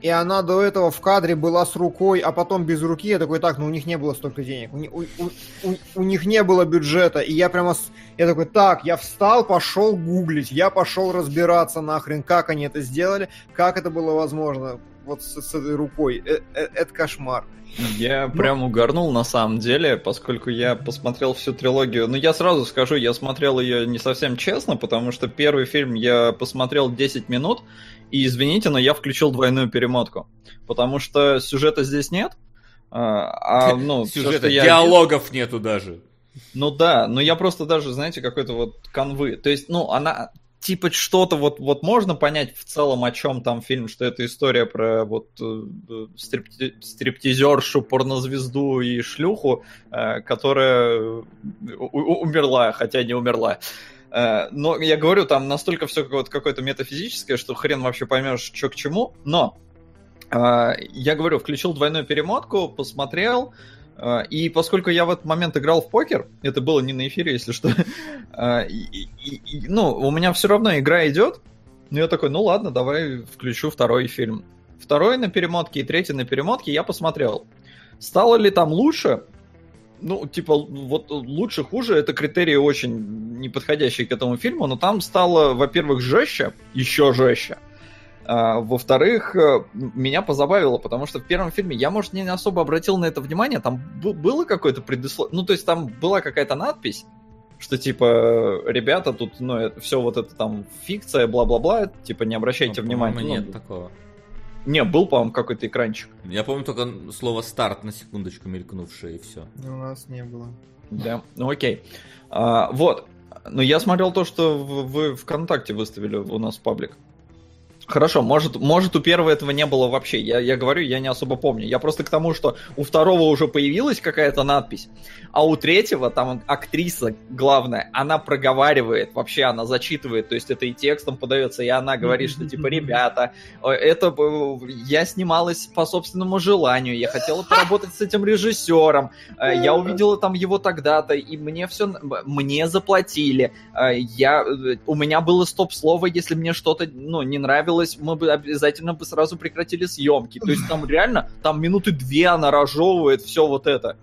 и она до этого в кадре была с рукой, а потом без руки, я такой, так, ну у них не было столько денег, у, у, у, у них не было бюджета, и я прямо, я такой, так, я встал, пошел гуглить, я пошел разбираться нахрен, как они это сделали, как это было возможно, вот с, с этой рукой, э, э, это кошмар. Я ну... прям угорнул на самом деле, поскольку я посмотрел всю трилогию. Ну, я сразу скажу, я смотрел ее не совсем честно, потому что первый фильм я посмотрел 10 минут, и извините, но я включил двойную перемотку. Потому что сюжета здесь нет. А, а ну, Сюжета, все, диалогов я... нету даже. Ну да, но я просто даже, знаете, какой-то вот канвы. То есть, ну, она типа что-то вот, вот можно понять в целом, о чем там фильм, что это история про вот э, стрипти- стриптизершу, порнозвезду и шлюху, э, которая умерла, хотя не умерла. Э, но я говорю, там настолько все какое-то метафизическое, что хрен вообще поймешь, что к чему. Но э, я говорю, включил двойную перемотку, посмотрел, э, и поскольку я в этот момент играл в покер, это было не на эфире, если что, (laughs) ну, у меня все равно игра идет, ну я такой, ну ладно, давай включу второй фильм. Второй на перемотке и третий на перемотке я посмотрел. Стало ли там лучше? Ну, типа, вот лучше, хуже, это критерии очень неподходящие к этому фильму, но там стало, во-первых, жестче, еще жестче. А, во-вторых, э, меня позабавило, потому что в первом фильме я, может, не особо обратил на это внимание, там было какое-то предисловие, ну, то есть там была какая-то надпись, что типа, ребята, тут, ну, это, все вот это там фикция, бла-бла-бла, типа, не обращайте ну, внимания. Нет ну, такого. Не, был, по-моему, какой-то экранчик. Я помню только слово старт на секундочку мелькнувшее и все. У нас не было. Да, ну окей. А, вот. Но я смотрел то, что вы ВКонтакте выставили у нас в паблик. Хорошо, может, может у первого этого не было вообще. Я, я говорю, я не особо помню. Я просто к тому, что у второго уже появилась какая-то надпись, а у третьего там актриса главная, она проговаривает, вообще она зачитывает, то есть это и текстом подается, и она говорит, что типа, ребята, э, это э, я снималась по собственному желанию, я хотела (laughs) поработать с этим режиссером, э, я увидела там его тогда-то, и мне все, мне заплатили, я, у меня было стоп-слово, если мне что-то, ну, не нравилось, нравилось, мы бы обязательно бы сразу прекратили съемки. То есть там реально, там минуты две она разжевывает все вот это.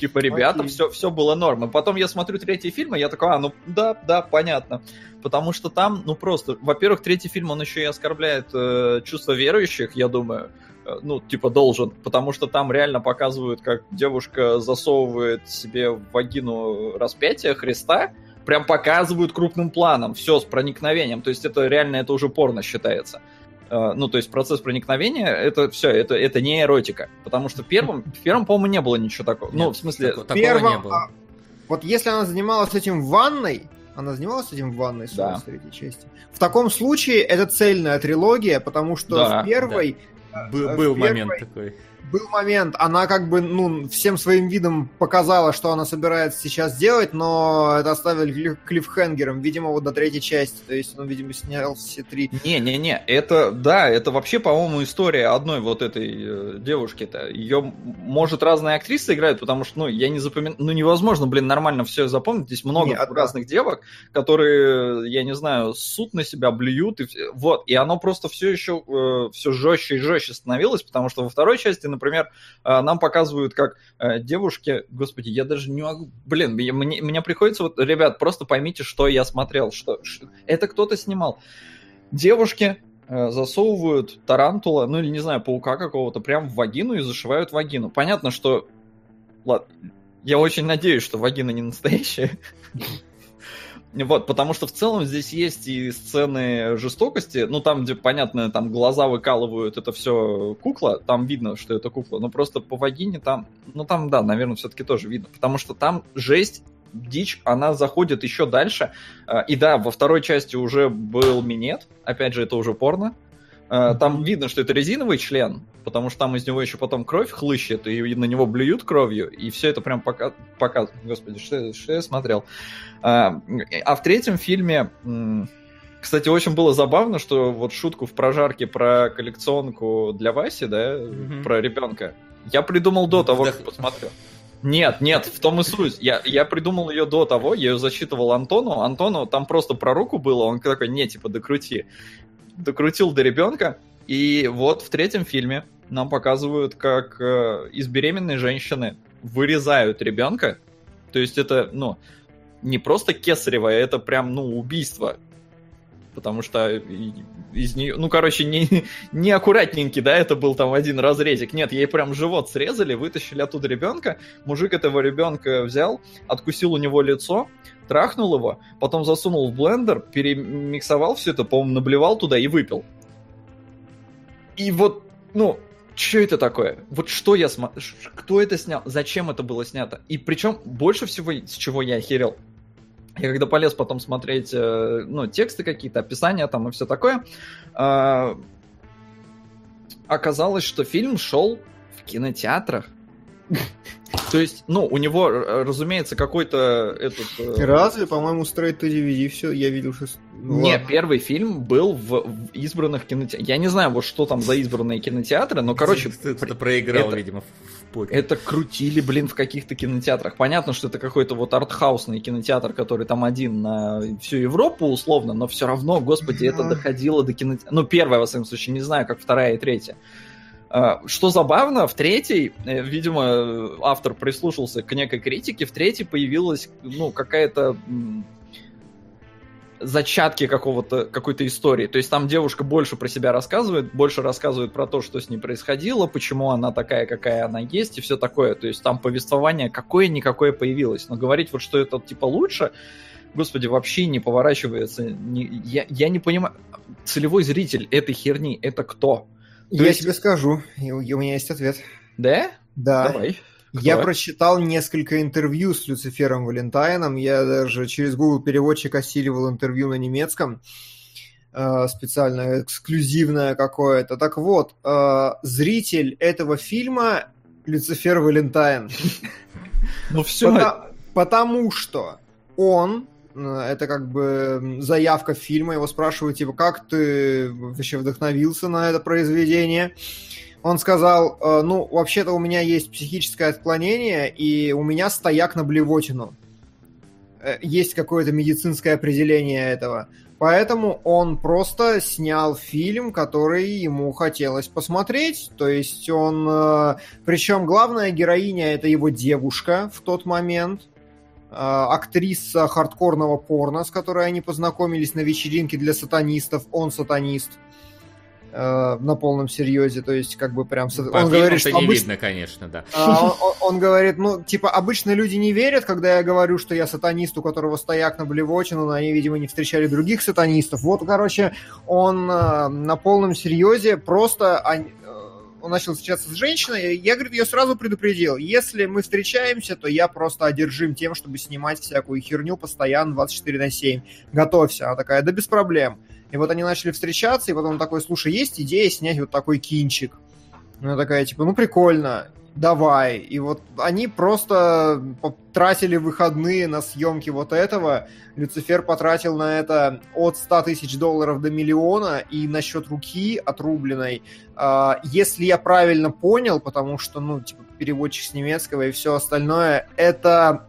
Типа, ребята, все, все было норм. И потом я смотрю третий фильм, и я такой, а, ну да, да, понятно. Потому что там, ну просто, во-первых, третий фильм, он еще и оскорбляет э, чувства верующих, я думаю э, ну, типа, должен, потому что там реально показывают, как девушка засовывает себе в вагину распятие Христа, прям показывают крупным планом, все с проникновением, то есть это реально, это уже порно считается. Uh, ну, то есть процесс проникновения, это все, это, это не эротика. Потому что в первом, в первом по-моему, не было ничего такого. Нет, ну, в смысле... Такого, первом, не было. А, вот если она занималась этим в ванной, она занималась этим в ванной да. в третьей части. В таком случае это цельная трилогия, потому что да, в первой да Был, был момент такой был момент, она как бы, ну, всем своим видом показала, что она собирается сейчас делать, но это оставили клиффхенгером, видимо, вот до третьей части, то есть он, видимо, снял все три. Не-не-не, это, да, это вообще, по-моему, история одной вот этой э, девушки-то. Ее, может, разные актрисы играют, потому что, ну, я не запоминаю, ну, невозможно, блин, нормально все запомнить, здесь много Нет, разных да. девок, которые, я не знаю, суд на себя блюют, и, вот, и оно просто все еще, э, все жестче и жестче становилось, потому что во второй части, например, э, нам показывают, как э, девушки, господи, я даже не могу, блин, мне, мне приходится, вот, ребят, просто поймите, что я смотрел, что, что это кто-то снимал. Девушки э, засовывают тарантула, ну или, не знаю, паука какого-то, прям в вагину и зашивают вагину. Понятно, что... Ладно, я очень надеюсь, что вагина не настоящая. Вот, потому что в целом здесь есть и сцены жестокости, ну там, где, понятно, там глаза выкалывают, это все кукла, там видно, что это кукла, но просто по вагине там, ну там, да, наверное, все-таки тоже видно, потому что там жесть дичь, она заходит еще дальше. А, и да, во второй части уже был минет, опять же, это уже порно, там видно, что это резиновый член, потому что там из него еще потом кровь хлыщет, и на него блюют кровью, и все это прям пока... показывает. Господи, что, что я смотрел? А, а в третьем фильме... Кстати, очень было забавно, что вот шутку в прожарке про коллекционку для Васи, да, mm-hmm. про ребенка, я придумал до того, как посмотрел. Нет, нет, в том и суть. Я, я придумал ее до того, я ее зачитывал Антону. Антону там просто про руку было, он такой, не, типа, докрути докрутил до ребенка. И вот в третьем фильме нам показывают, как э, из беременной женщины вырезают ребенка. То есть это, ну, не просто кесарево, это прям, ну, убийство. Потому что из нее, ну, короче, не, не аккуратненький, да, это был там один разрезик. Нет, ей прям живот срезали, вытащили оттуда ребенка. Мужик этого ребенка взял, откусил у него лицо, трахнул его, потом засунул в блендер, перемиксовал все это, по-моему, наблевал туда и выпил. И вот, ну, что это такое? Вот что я смотрю? Кто это снял? Зачем это было снято? И причем больше всего, с чего я охерел, я когда полез потом смотреть, э, ну, тексты какие-то, описания там и все такое, э, оказалось, что фильм шел в кинотеатрах. То есть, ну, у него, разумеется, какой-то этот... Э, Разве? По-моему, Straight to DVD все, я видел, что... Ну, Не, первый фильм был в, в избранных кинотеатрах. Я не знаю, вот что там за избранные кинотеатры, но, короче... Ты, ты, ты проиграл, это, видимо, в покер. Это крутили, блин, в каких-то кинотеатрах. Понятно, что это какой-то вот артхаусный кинотеатр, который там один на всю Европу, условно, но все равно, господи, это доходило до кинотеатра. Ну, первая, во всяком случае, не знаю, как вторая и третья. А, что забавно, в третьей, э, видимо, автор прислушался к некой критике, в третьей появилась, ну, какая-то зачатки какого-то, какой-то истории. То есть там девушка больше про себя рассказывает, больше рассказывает про то, что с ней происходило, почему она такая, какая она есть, и все такое. То есть там повествование какое-никакое появилось. Но говорить вот, что это типа лучше, господи, вообще не поворачивается. Не, я, я не понимаю, целевой зритель этой херни, это кто? То я есть... тебе скажу, у меня есть ответ. Да? Да. Давай. Я прочитал несколько интервью с Люцифером Валентайном. Я даже через Google переводчик осиливал интервью на немецком. Э, специально эксклюзивное какое-то. Так вот, э, зритель этого фильма Люцифер Валентайн. (laughs) Ну все. Потому что он это как бы заявка фильма, его спрашивают, типа, как ты вообще вдохновился на это произведение? Он сказал, «Э, ну, вообще-то у меня есть психическое отклонение, и у меня стояк на блевотину. Э, есть какое-то медицинское определение этого. Поэтому он просто снял фильм, который ему хотелось посмотреть. То есть он... Причем главная героиня это его девушка в тот момент. А, актриса хардкорного порно, с которой они познакомились на вечеринке для сатанистов. Он сатанист э, на полном серьезе, то есть как бы прям... По он говорит, что не обыч... видно, конечно, да. А, он, он, он говорит, ну, типа, обычно люди не верят, когда я говорю, что я сатанист, у которого стояк на блевочину, но они, видимо, не встречали других сатанистов. Вот, короче, он э, на полном серьезе просто он начал встречаться с женщиной, я, говорит, ее сразу предупредил. Если мы встречаемся, то я просто одержим тем, чтобы снимать всякую херню постоянно 24 на 7. Готовься. Она такая, да без проблем. И вот они начали встречаться, и потом он такой, слушай, есть идея снять вот такой кинчик? Она такая, типа, ну прикольно давай. И вот они просто тратили выходные на съемки вот этого. Люцифер потратил на это от 100 тысяч долларов до миллиона. И насчет руки отрубленной, а, если я правильно понял, потому что, ну, типа, переводчик с немецкого и все остальное, это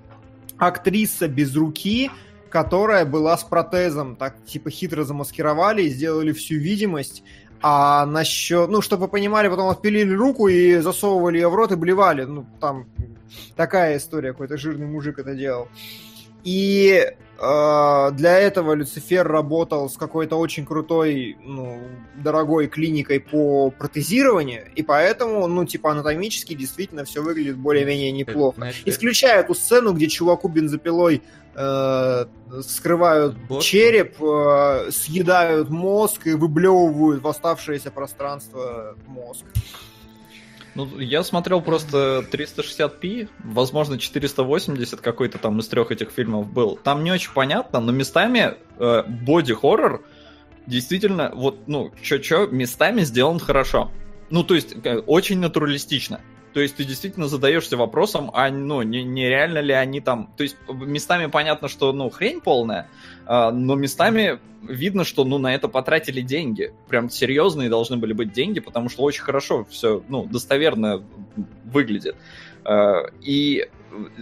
актриса без руки, которая была с протезом, так типа хитро замаскировали и сделали всю видимость, а насчет, ну, чтобы вы понимали, потом отпилили руку и засовывали ее в рот и блевали. Ну, там такая история, какой-то жирный мужик это делал. И э, для этого Люцифер работал с какой-то очень крутой, ну, дорогой клиникой по протезированию, и поэтому, ну, типа, анатомически действительно все выглядит более-менее неплохо. Исключая ту сцену, где чуваку бензопилой э, скрывают Бот? череп, э, съедают мозг и выблевывают в оставшееся пространство мозг. Ну, я смотрел просто 360p, возможно, 480 какой-то там из трех этих фильмов был. Там не очень понятно, но местами э, боди-хоррор действительно, вот, ну, чё-чё, местами сделан хорошо. Ну, то есть, э, очень натуралистично. То есть ты действительно задаешься вопросом, а ну, не, нереально ли они там... То есть местами понятно, что ну, хрень полная, а, но местами видно, что ну, на это потратили деньги. Прям серьезные должны были быть деньги, потому что очень хорошо все ну, достоверно выглядит. А, и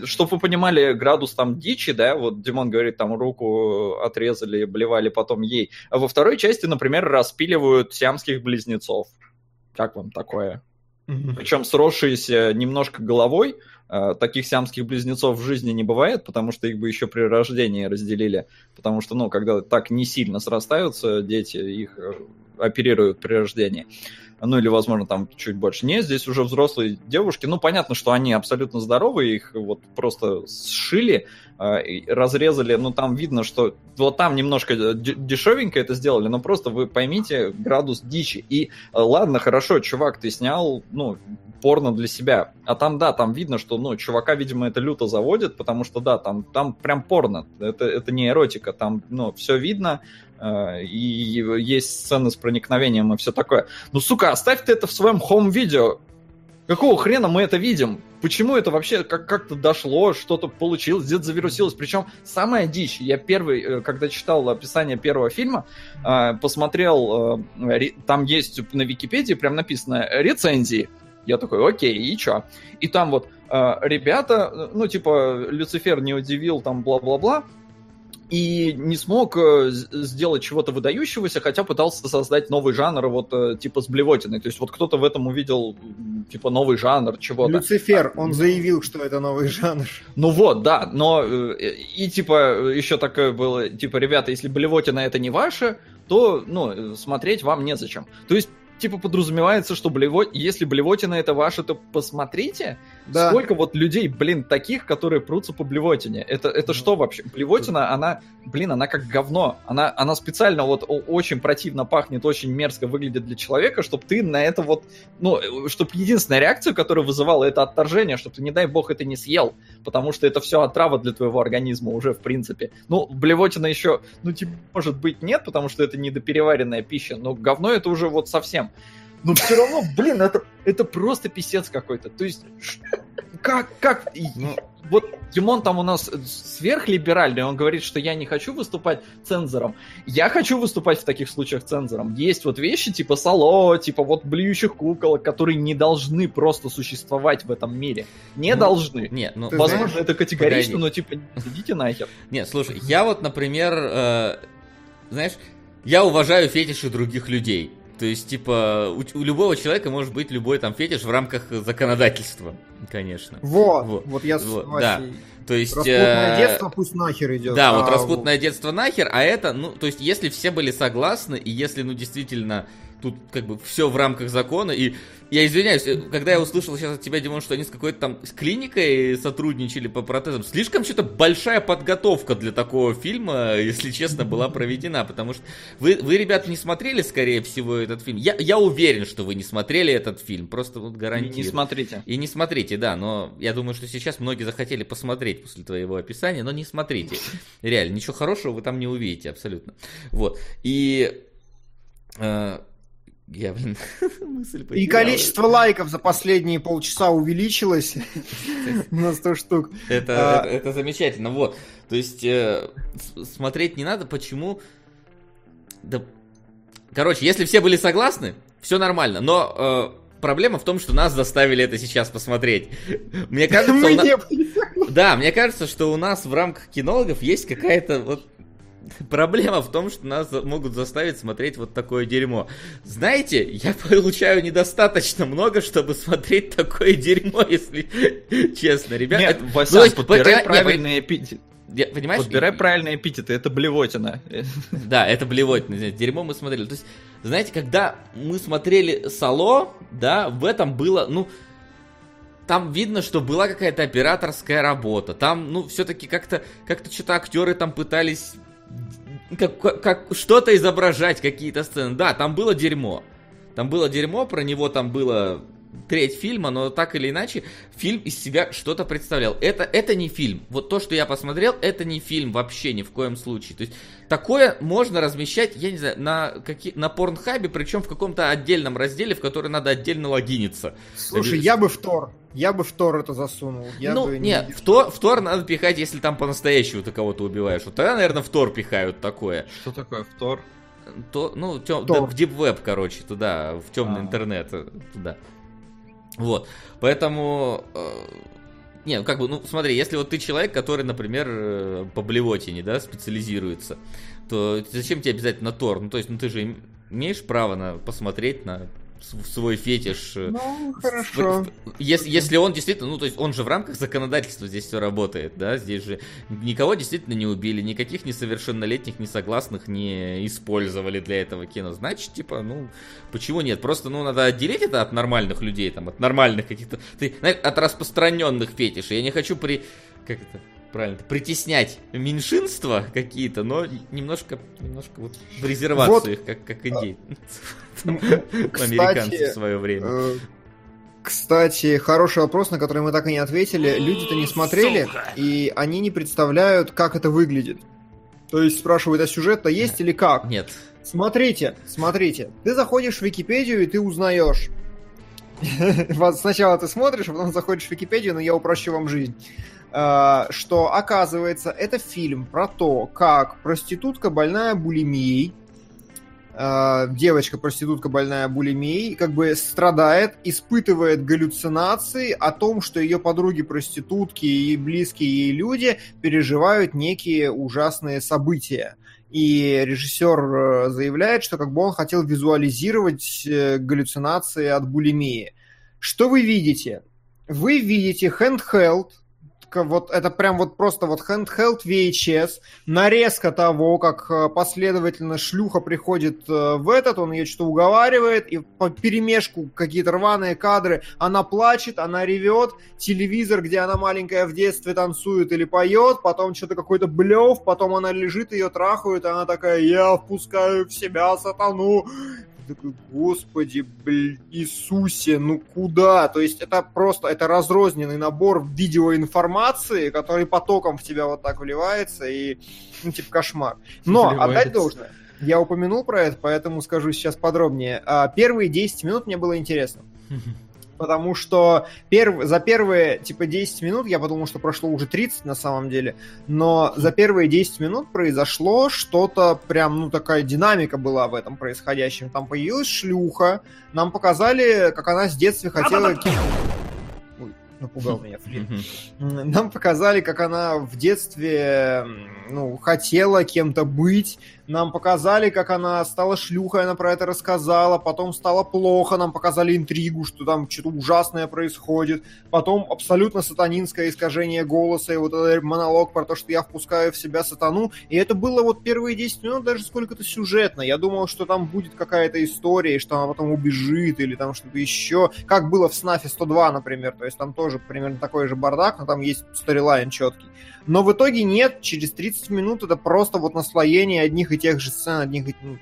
чтобы вы понимали градус там дичи, да, вот Димон говорит, там руку отрезали, блевали потом ей. А во второй части, например, распиливают сиамских близнецов. Как вам такое? Mm-hmm. Причем сросшиеся немножко головой. Э, таких сиамских близнецов в жизни не бывает, потому что их бы еще при рождении разделили. Потому что, ну, когда так не сильно срастаются дети, их э, оперируют при рождении ну или, возможно, там чуть больше. Нет, здесь уже взрослые девушки, ну, понятно, что они абсолютно здоровые, их вот просто сшили, э, разрезали, ну, там видно, что вот там немножко дешевенько это сделали, но просто вы поймите градус дичи. И э, ладно, хорошо, чувак, ты снял, ну, порно для себя. А там, да, там видно, что, ну, чувака, видимо, это люто заводит, потому что, да, там, там прям порно. Это, это не эротика, там, ну, все видно, и есть сцены с проникновением и все такое. Ну, сука, оставь ты это в своем хоум-видео. Какого хрена мы это видим? Почему это вообще как- как-то дошло, что-то получилось, где-то завирусилось? Причем самая дичь. Я первый, э, когда читал описание первого фильма, э, посмотрел, там есть на Википедии прям написано рецензии. Я такой, окей, и чё? И там вот ребята, ну, типа, Люцифер не удивил, там, бла-бла-бла, и не смог э, сделать чего-то выдающегося, хотя пытался создать новый жанр, вот э, типа с блевотиной. То есть вот кто-то в этом увидел типа новый жанр чего-то. Люцифер, он заявил, что это новый жанр. Ну вот, да, но э, и типа еще такое было, типа, ребята, если блевотина это не ваше, то, ну, смотреть вам незачем. То есть типа подразумевается, что блево... если блевотина это ваше, то посмотрите, да. сколько вот людей, блин, таких, которые прутся по блевотине. Это, это что вообще? Блевотина, она, блин, она как говно. Она, она специально вот очень противно пахнет, очень мерзко выглядит для человека, чтобы ты на это вот, ну, чтобы единственная реакция, которая вызывала это отторжение, чтобы ты, не дай бог, это не съел, потому что это все отрава для твоего организма уже, в принципе. Ну, блевотина еще, ну, типа, может быть, нет, потому что это недопереваренная пища, но говно это уже вот совсем но все равно, блин, это, это просто писец какой-то. То есть, как, как, вот Димон там у нас сверхлиберальный, он говорит, что я не хочу выступать цензором. Я хочу выступать в таких случаях цензором. Есть вот вещи типа Сало, типа вот блюющих куколок, которые не должны просто существовать в этом мире. Не ну, должны. Нет, ну, Возможно, знаешь, это категорично, погоди. но типа идите нахер. Нет, слушай, я вот, например, э, знаешь, я уважаю фетиши других людей. То есть, типа, у, у любого человека может быть любой там фетиш в рамках законодательства, конечно. Вот, вот, вот я вот, да. То есть... Распутное э... детство пусть нахер идет. Да, а вот распутное вот... детство нахер, а это, ну, то есть, если все были согласны, и если, ну, действительно, тут как бы все в рамках закона, и я извиняюсь, э, когда я услышал сейчас от тебя, Димон, что они с какой-то там с клиникой сотрудничали по протезам, слишком что-то большая подготовка для такого фильма, если честно, была проведена, потому что вы, вы ребята, не смотрели, скорее всего, этот фильм. Я, я уверен, что вы не смотрели этот фильм, просто вот гарантирую. И не смотрите. И не смотрите, да, но я думаю, что сейчас многие захотели посмотреть после твоего описания, но не смотрите. Реально, ничего хорошего вы там не увидите, абсолютно. Вот. И Э, я, блин, (laughs) мысль потерял. И количество лайков за последние полчаса увеличилось (laughs) на 100 штук. Это, а... это, это замечательно, вот. То есть, э, смотреть не надо, почему... Да... Короче, если все были согласны, все нормально, но... Э, Проблема в том, что нас заставили это сейчас посмотреть. Мне кажется, Мы на... да, мне кажется, что у нас в рамках кинологов есть какая-то вот (laughs) Проблема в том, что нас могут заставить смотреть вот такое дерьмо. Знаете, я (laughs) получаю недостаточно много, чтобы смотреть такое дерьмо, (laughs) если честно, ребят. Нет, это, Вася, ну, подбирай правильные эпитеты. Понимаешь? Подбирай правильные эпитеты, это блевотина. Да, это блевотина, дерьмо мы смотрели. То есть, знаете, когда мы смотрели Сало, да, в этом было, ну, там видно, что была какая-то операторская работа. Там, ну, все-таки как-то, как-то что-то актеры там пытались как, как что-то изображать, какие-то сцены. Да, там было дерьмо. Там было дерьмо, про него там было треть фильма, но так или иначе фильм из себя что-то представлял. Это, это не фильм. Вот то, что я посмотрел, это не фильм вообще ни в коем случае. То есть такое можно размещать, я не знаю, на, каки, на порнхабе, причем в каком-то отдельном разделе, в который надо отдельно логиниться. Слушай, я бы в Тор. Я бы в Тор это засунул. Я ну, бы нет, не... в, Тор, в Тор надо пихать, если там по-настоящему ты кого-то убиваешь. Вот тогда, наверное, в Тор пихают такое. Что такое в Тор? То, ну, тем, да, в Deep Web, короче, туда, в темный а. интернет, э, туда. Вот, поэтому... Э, не, ну как бы, ну смотри, если вот ты человек, который, например, э, по блевотине, да, специализируется, то зачем тебе обязательно Тор? Ну, то есть, ну ты же имеешь право на посмотреть на свой фетиш. Э, ну, хорошо. Если, если он действительно, ну, то есть он же в рамках законодательства здесь все работает, да, здесь же никого действительно не убили, никаких несовершеннолетних, несогласных не использовали для этого кино. Значит, типа, ну, почему нет? Просто, ну, надо отделить это от нормальных людей, там, от нормальных каких-то, от распространенных фетишей. Я не хочу при, как это, правильно, притеснять меньшинства какие-то, но немножко, немножко вот в резервацию вот. как, как индейцы. (laughs) Американцы в свое время. Э, кстати, хороший вопрос, на который мы так и не ответили. Люди-то не смотрели, и они не представляют, как это выглядит. То есть спрашивают, а сюжет-то есть или как? Нет. Смотрите, смотрите. Ты заходишь в Википедию, и ты узнаешь. (laughs) Сначала ты смотришь, а потом заходишь в Википедию, но я упрощу вам жизнь. Э, что, оказывается, это фильм про то, как проститутка больная булимией, э, девочка-проститутка больная булимией, как бы страдает, испытывает галлюцинации о том, что ее подруги-проститутки и близкие ей люди переживают некие ужасные события. И режиссер э, заявляет, что как бы он хотел визуализировать галлюцинации от булимии. Что вы видите? Вы видите handheld, вот это прям вот просто вот handheld VHS, нарезка того, как э, последовательно шлюха приходит э, в этот, он ее что-то уговаривает, и по перемешку какие-то рваные кадры, она плачет, она ревет, телевизор, где она маленькая в детстве танцует или поет, потом что-то какой-то блев, потом она лежит, ее трахают, и она такая, я впускаю в себя сатану, такой, господи, блин, Иисусе, ну куда? То есть это просто, это разрозненный набор видеоинформации, который потоком в тебя вот так вливается, и, ну, типа, кошмар. Но, Вливается. отдать должное, я упомянул про это, поэтому скажу сейчас подробнее. А, первые 10 минут мне было интересно. (laughs) потому что перв... за первые, типа, 10 минут, я подумал, что прошло уже 30 на самом деле, но за первые 10 минут произошло что-то прям, ну, такая динамика была в этом происходящем. Там появилась шлюха, нам показали, как она с детства хотела напугал меня Флинн. Нам показали, как она в детстве ну, хотела кем-то быть. Нам показали, как она стала шлюхой, она про это рассказала. Потом стало плохо, нам показали интригу, что там что-то ужасное происходит. Потом абсолютно сатанинское искажение голоса и вот этот монолог про то, что я впускаю в себя сатану. И это было вот первые 10 минут даже сколько-то сюжетно. Я думал, что там будет какая-то история, и что она потом убежит или там что-то еще. Как было в Снафе 102, например. То есть там тоже примерно такой же бардак, но там есть сторилайн четкий. Но в итоге нет, через 30 минут это просто вот наслоение одних и тех же сцен, одних ну,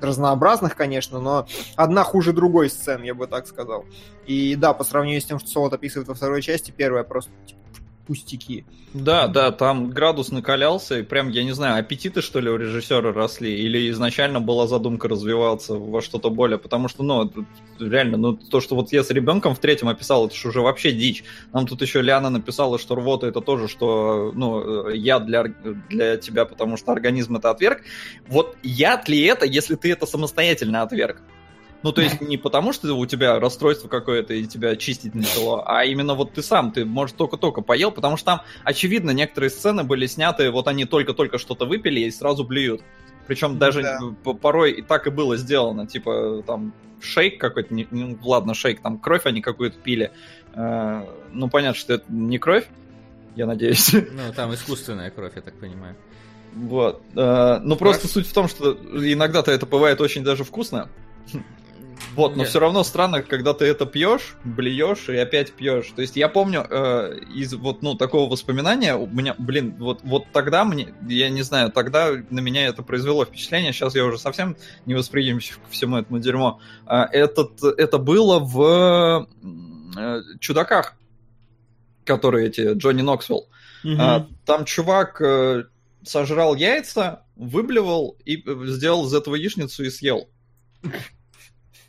разнообразных, конечно, но одна хуже другой сцен, я бы так сказал. И да, по сравнению с тем, что Солод описывает во второй части, первая просто типа, пустяки. Да, да, там градус накалялся, и прям, я не знаю, аппетиты, что ли, у режиссера росли, или изначально была задумка развиваться во что-то более, потому что, ну, реально, ну, то, что вот я с ребенком в третьем описал, это же уже вообще дичь. Нам тут еще Лиана написала, что рвота это тоже, что, ну, я для, для тебя, потому что организм это отверг. Вот яд ли это, если ты это самостоятельно отверг? Ну, то есть не потому, что у тебя расстройство какое-то и тебя чистить начало, а именно вот ты сам, ты, может, только-только поел, потому что там, очевидно, некоторые сцены были сняты, вот они только-только что-то выпили и сразу блюют. Причем даже да. порой и так и было сделано, типа там шейк какой-то, не, ну, ладно, шейк, там кровь они какую-то пили. Э, ну, понятно, что это не кровь, я надеюсь. Ну, (laughs) там искусственная кровь, я так понимаю. Вот. Э, ну, просто суть в том, что иногда-то это бывает очень даже вкусно. Вот, но Нет. все равно странно, когда ты это пьешь, блюешь и опять пьешь. То есть я помню э, из вот ну такого воспоминания у меня, блин, вот вот тогда мне, я не знаю, тогда на меня это произвело впечатление. Сейчас я уже совсем не восприимчив к всему этому дерьму. Э, этот это было в э, чудаках, которые эти Джонни Ноксвилл. Угу. Э, там чувак э, сожрал яйца, выблевал и э, сделал из этого яичницу и съел.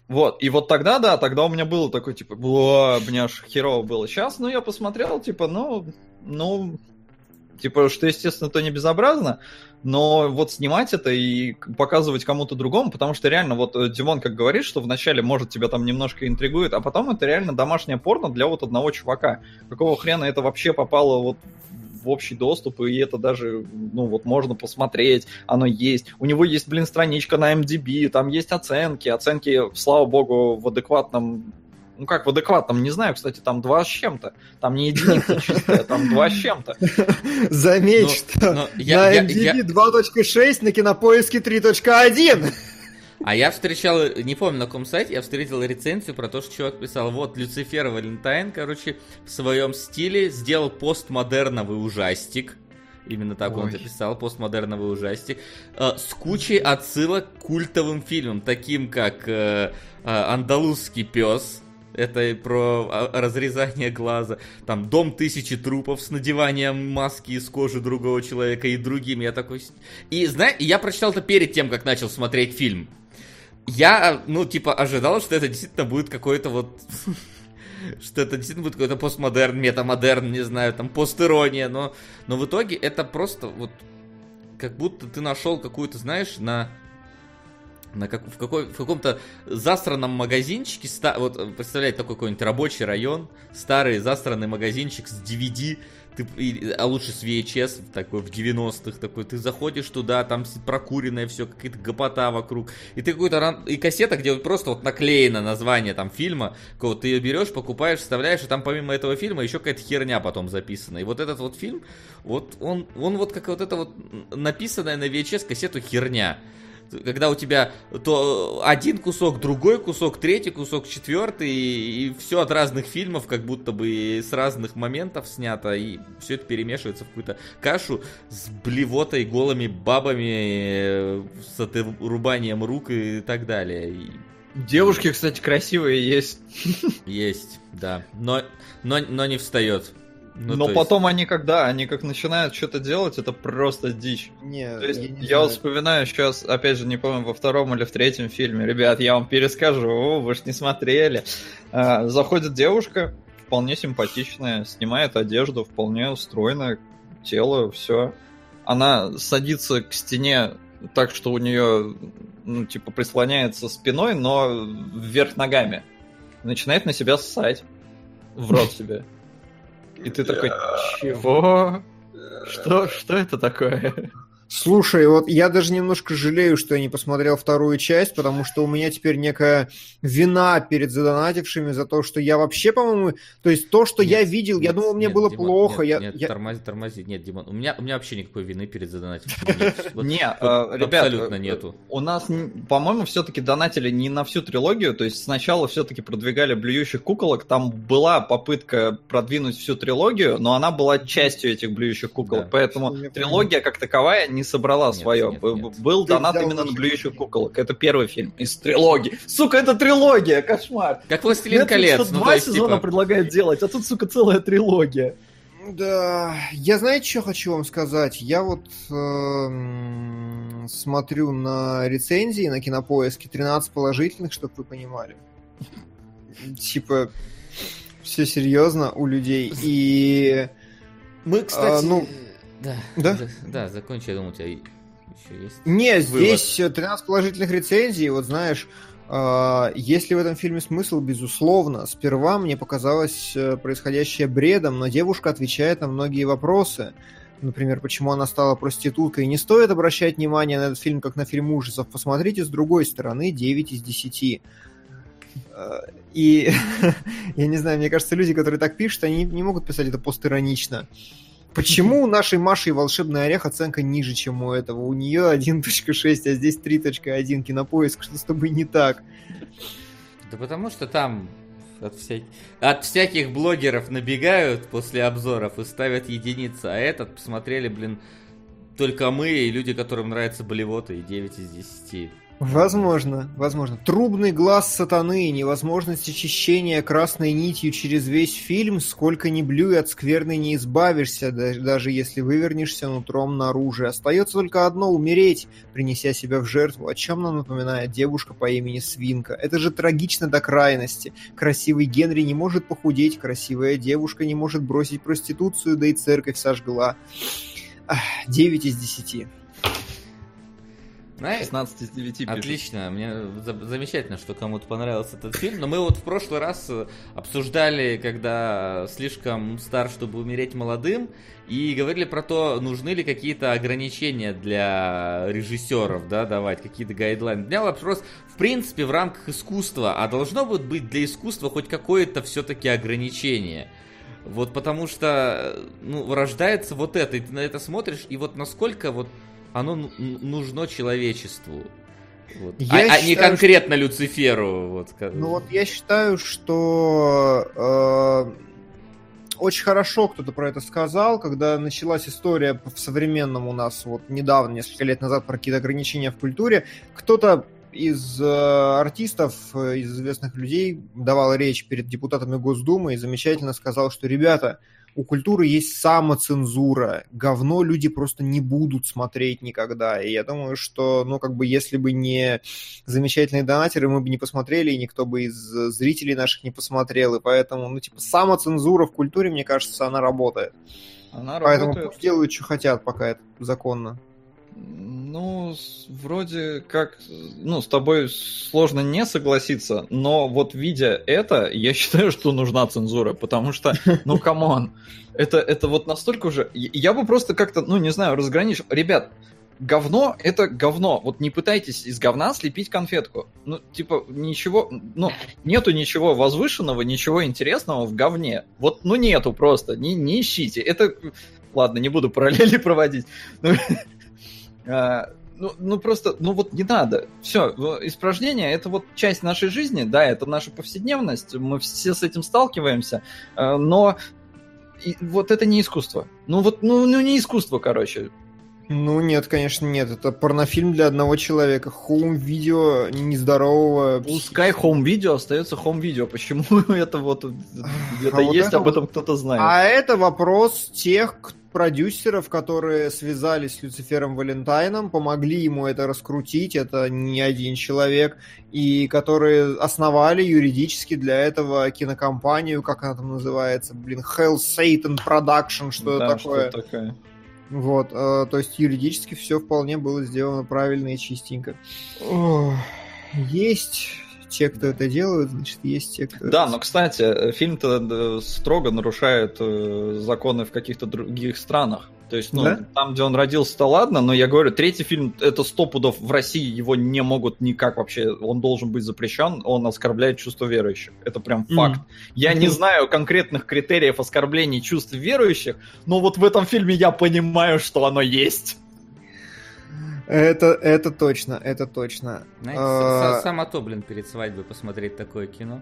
Вот, и вот тогда, да, тогда у меня было такое, типа, о, мне аж херово было. Сейчас, ну, я посмотрел, типа, ну, ну, типа, что, естественно, то не безобразно, но вот снимать это и показывать кому-то другому, потому что реально, вот э, Димон как говорит, что вначале, может, тебя там немножко интригует, а потом это реально домашнее порно для вот одного чувака. Какого хрена это вообще попало вот в общий доступ, и это даже, ну, вот можно посмотреть, оно есть. У него есть, блин, страничка на MDB, там есть оценки, оценки, слава богу, в адекватном ну как в адекватном, не знаю, кстати, там два с чем-то. Там не единица чистая, там два с чем-то. Заметь, что на MDB 2.6, на кинопоиске 3.1. А я встречал, не помню на каком сайте, я встретил рецензию про то, что чувак писал, вот, Люцифер Валентайн, короче, в своем стиле сделал постмодерновый ужастик. Именно так Ой. он это писал, постмодерновый ужастик. Э, с кучей отсылок к культовым фильмам, таким как э, э, «Андалузский пес», это про а, разрезание глаза. Там дом тысячи трупов с надеванием маски из кожи другого человека и другим. Я такой... И, знаешь, я прочитал это перед тем, как начал смотреть фильм я, ну, типа, ожидал, что это действительно будет какой-то вот... (laughs) что это действительно будет какой-то постмодерн, метамодерн, не знаю, там, постирония, но, но в итоге это просто вот как будто ты нашел какую-то, знаешь, на на как, в, какой, в каком-то засранном магазинчике, ста, вот представляете такой какой-нибудь рабочий район, старый засранный магазинчик с DVD, ты, а лучше с VHS, такой в 90-х, такой, ты заходишь туда, там прокуренное все, какая-то гопота вокруг, и ты какой-то, и кассета, где вот просто вот наклеено название там фильма, вот ты ее берешь, покупаешь, вставляешь, и там помимо этого фильма еще какая-то херня потом записана, и вот этот вот фильм, вот он, он вот как вот это вот написанная на VHS кассету херня, когда у тебя то один кусок, другой кусок, третий кусок, четвертый, и, и все от разных фильмов, как будто бы с разных моментов снято, и все это перемешивается в какую-то кашу с блевотой, голыми бабами, с отрубанием рук и так далее. И... Девушки, кстати, красивые есть. (laughs) Есть, да. Но, но, но не встает. Ну, Но потом есть... они когда, они как начинают что-то делать, это просто дичь. Не, то есть, я, не я вспоминаю сейчас, опять же, не помню, во втором или в третьем фильме, ребят, я вам перескажу, вы же не смотрели. А, заходит девушка, вполне симпатичная, снимает одежду, вполне стройное тело, все. Она садится к стене так, что у нее, ну, типа, прислоняется спиной, но вверх ногами. Начинает на себя ссать. В рот себе. И ты такой, чего? Что, что это такое? Слушай, вот я даже немножко жалею, что я не посмотрел вторую часть, потому что у меня теперь некая вина перед задонатившими за то, что я вообще, по-моему, то есть то, что нет, я видел, нет, я думал, мне нет, было Димон, плохо. Нет, я, нет я... тормози, тормози, нет, Димон, у меня, у меня вообще никакой вины перед задонатившими (laughs) нет. А, ребят, абсолютно э, нету. У нас, по-моему, все-таки донатили не на всю трилогию, то есть сначала все-таки продвигали блюющих куколок, там была попытка продвинуть всю трилогию, но она была частью этих блюющих куколок, поэтому трилогия как таковая не собрала нет, свое. Нет, нет. Был Ты донат именно на блюющих куколок. Это первый фильм из трилогии. Сука, это трилогия, кошмар. Как «Властелин колец». Ну, два есть, сезона типа... предлагает делать, а тут, сука, целая трилогия. Да, я знаете, что хочу вам сказать? Я вот э, смотрю на рецензии на кинопоиске 13 положительных, чтобы вы понимали. Типа, все серьезно у людей. И... Мы, кстати... А, ну, да, да? Да, да, закончи, я думал, у тебя еще есть. Не, здесь 13 положительных рецензий, вот знаешь, а, есть ли в этом фильме смысл? Безусловно. Сперва мне показалось э, происходящее бредом, но девушка отвечает на многие вопросы. Например, почему она стала проституткой. Не стоит обращать внимание на этот фильм как на фильм ужасов. Посмотрите с другой стороны 9 из 10. А, и (laughs) я не знаю, мне кажется, люди, которые так пишут, они не могут писать это постиронично. Почему (laughs) у нашей Маши волшебный орех оценка ниже, чем у этого? У нее 1.6, а здесь 3.1 кинопоиск. Что с тобой не так? Да потому что там от, вся... от всяких блогеров набегают после обзоров и ставят единицы, а этот посмотрели, блин, только мы и люди, которым нравятся болевоты, и 9 из 10. Возможно, возможно. Трубный глаз сатаны, невозможность очищения красной нитью через весь фильм, сколько ни блюй от скверны не избавишься, даже если вывернешься нутром наружу. Остается только одно — умереть, принеся себя в жертву. О чем нам напоминает девушка по имени Свинка? Это же трагично до крайности. Красивый Генри не может похудеть, красивая девушка не может бросить проституцию, да и церковь сожгла. Девять из десяти. Знаешь, 16 из 9 пишет. Отлично, мне замечательно, что кому-то понравился этот фильм. Но мы вот в прошлый раз э, обсуждали, когда слишком стар, чтобы умереть молодым, и говорили про то, нужны ли какие-то ограничения для режиссеров, да, давать, какие-то гайдлайны. У меня вопрос, в принципе, в рамках искусства, а должно быть для искусства хоть какое-то все-таки ограничение? Вот потому что, ну, рождается вот это, и ты на это смотришь, и вот насколько вот оно нужно человечеству. Вот. Я а, считаю, а не конкретно что... Люциферу. Вот. Ну вот я считаю, что э, очень хорошо кто-то про это сказал, когда началась история в современном у нас вот недавно, несколько лет назад, про какие-то ограничения в культуре. Кто-то из э, артистов, из известных людей давал речь перед депутатами Госдумы и замечательно сказал, что ребята, у культуры есть самоцензура. Говно люди просто не будут смотреть никогда. И я думаю, что, ну, как бы, если бы не замечательные донатеры, мы бы не посмотрели, и никто бы из зрителей наших не посмотрел. И поэтому, ну, типа, самоцензура в культуре, мне кажется, она работает. Она Поэтому работает. пусть делают, что хотят, пока это законно. Ну, вроде как, ну, с тобой сложно не согласиться, но вот видя это, я считаю, что нужна цензура, потому что, ну, (laughs) come on, это, это вот настолько уже... Я бы просто как-то, ну, не знаю, разграничил. Ребят, говно — это говно. Вот не пытайтесь из говна слепить конфетку. Ну, типа, ничего, ну, нету ничего возвышенного, ничего интересного в говне. Вот, ну, нету просто, не, не ищите. Это, ладно, не буду параллели (laughs) проводить. А, ну, ну просто, ну вот не надо. Все, испражнение это вот часть нашей жизни, да, это наша повседневность, мы все с этим сталкиваемся, а, но и вот это не искусство. Ну вот, ну, ну не искусство, короче. Ну нет, конечно, нет. Это порнофильм для одного человека. Home-видео нездорового. Пускай home-видео остается home-видео. Почему (laughs) это вот где-то а есть, вот об этом кто-то знает. А это вопрос тех, продюсеров, которые связались с Люцифером Валентайном, помогли ему это раскрутить, это не один человек, и которые основали юридически для этого кинокомпанию, как она там называется, блин, Hell Satan Production, что да, такое. Что такое. Вот, э, то есть юридически все вполне было сделано правильно и чистенько. Ох, есть те, кто это делают, значит, есть те, кто... Да, но, кстати, фильм-то э, строго нарушает э, законы в каких-то других странах. То есть, ну, да? там, где он родился-то ладно, но я говорю, третий фильм, это сто пудов в России, его не могут никак вообще, он должен быть запрещен, он оскорбляет чувство верующих. Это прям факт. Mm. Я не знаю конкретных критериев оскорбления чувств верующих, но вот в этом фильме я понимаю, что оно есть. Это, это точно, это точно. Знаете, а... сам то, блин, перед свадьбой посмотреть такое кино.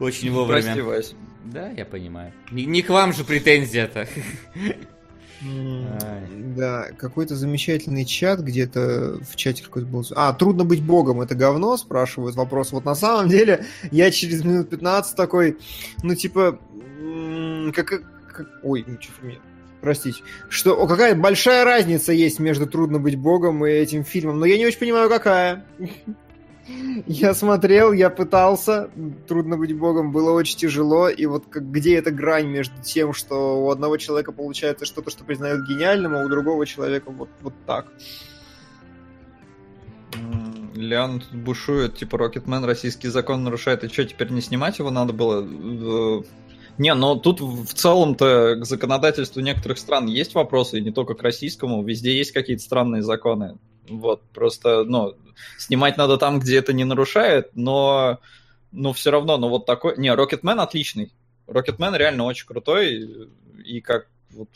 Очень вовремя. Прости, Вась. Да, я понимаю. Не, не к вам же претензия-то. Да, какой-то замечательный чат где-то в чате какой-то был. А, трудно быть богом, это говно, спрашивают вопрос. Вот на самом деле я через минут 15 такой, ну типа, как, ой, ну, простите, что какая большая разница есть между «Трудно быть богом» и этим фильмом, но я не очень понимаю, какая. Я смотрел, я пытался, трудно быть богом, было очень тяжело, и вот как, где эта грань между тем, что у одного человека получается что-то, что признают гениальным, а у другого человека вот, вот так. Леон тут бушует, типа Рокетмен российский закон нарушает, и что, теперь не снимать его надо было? Не, но тут в целом-то к законодательству некоторых стран есть вопросы, и не только к российскому, везде есть какие-то странные законы. Вот, просто, ну, снимать надо там, где это не нарушает, но, но все равно, ну вот такой... Не, Рокетмен отличный. Рокетмен реально очень крутой, и как вот,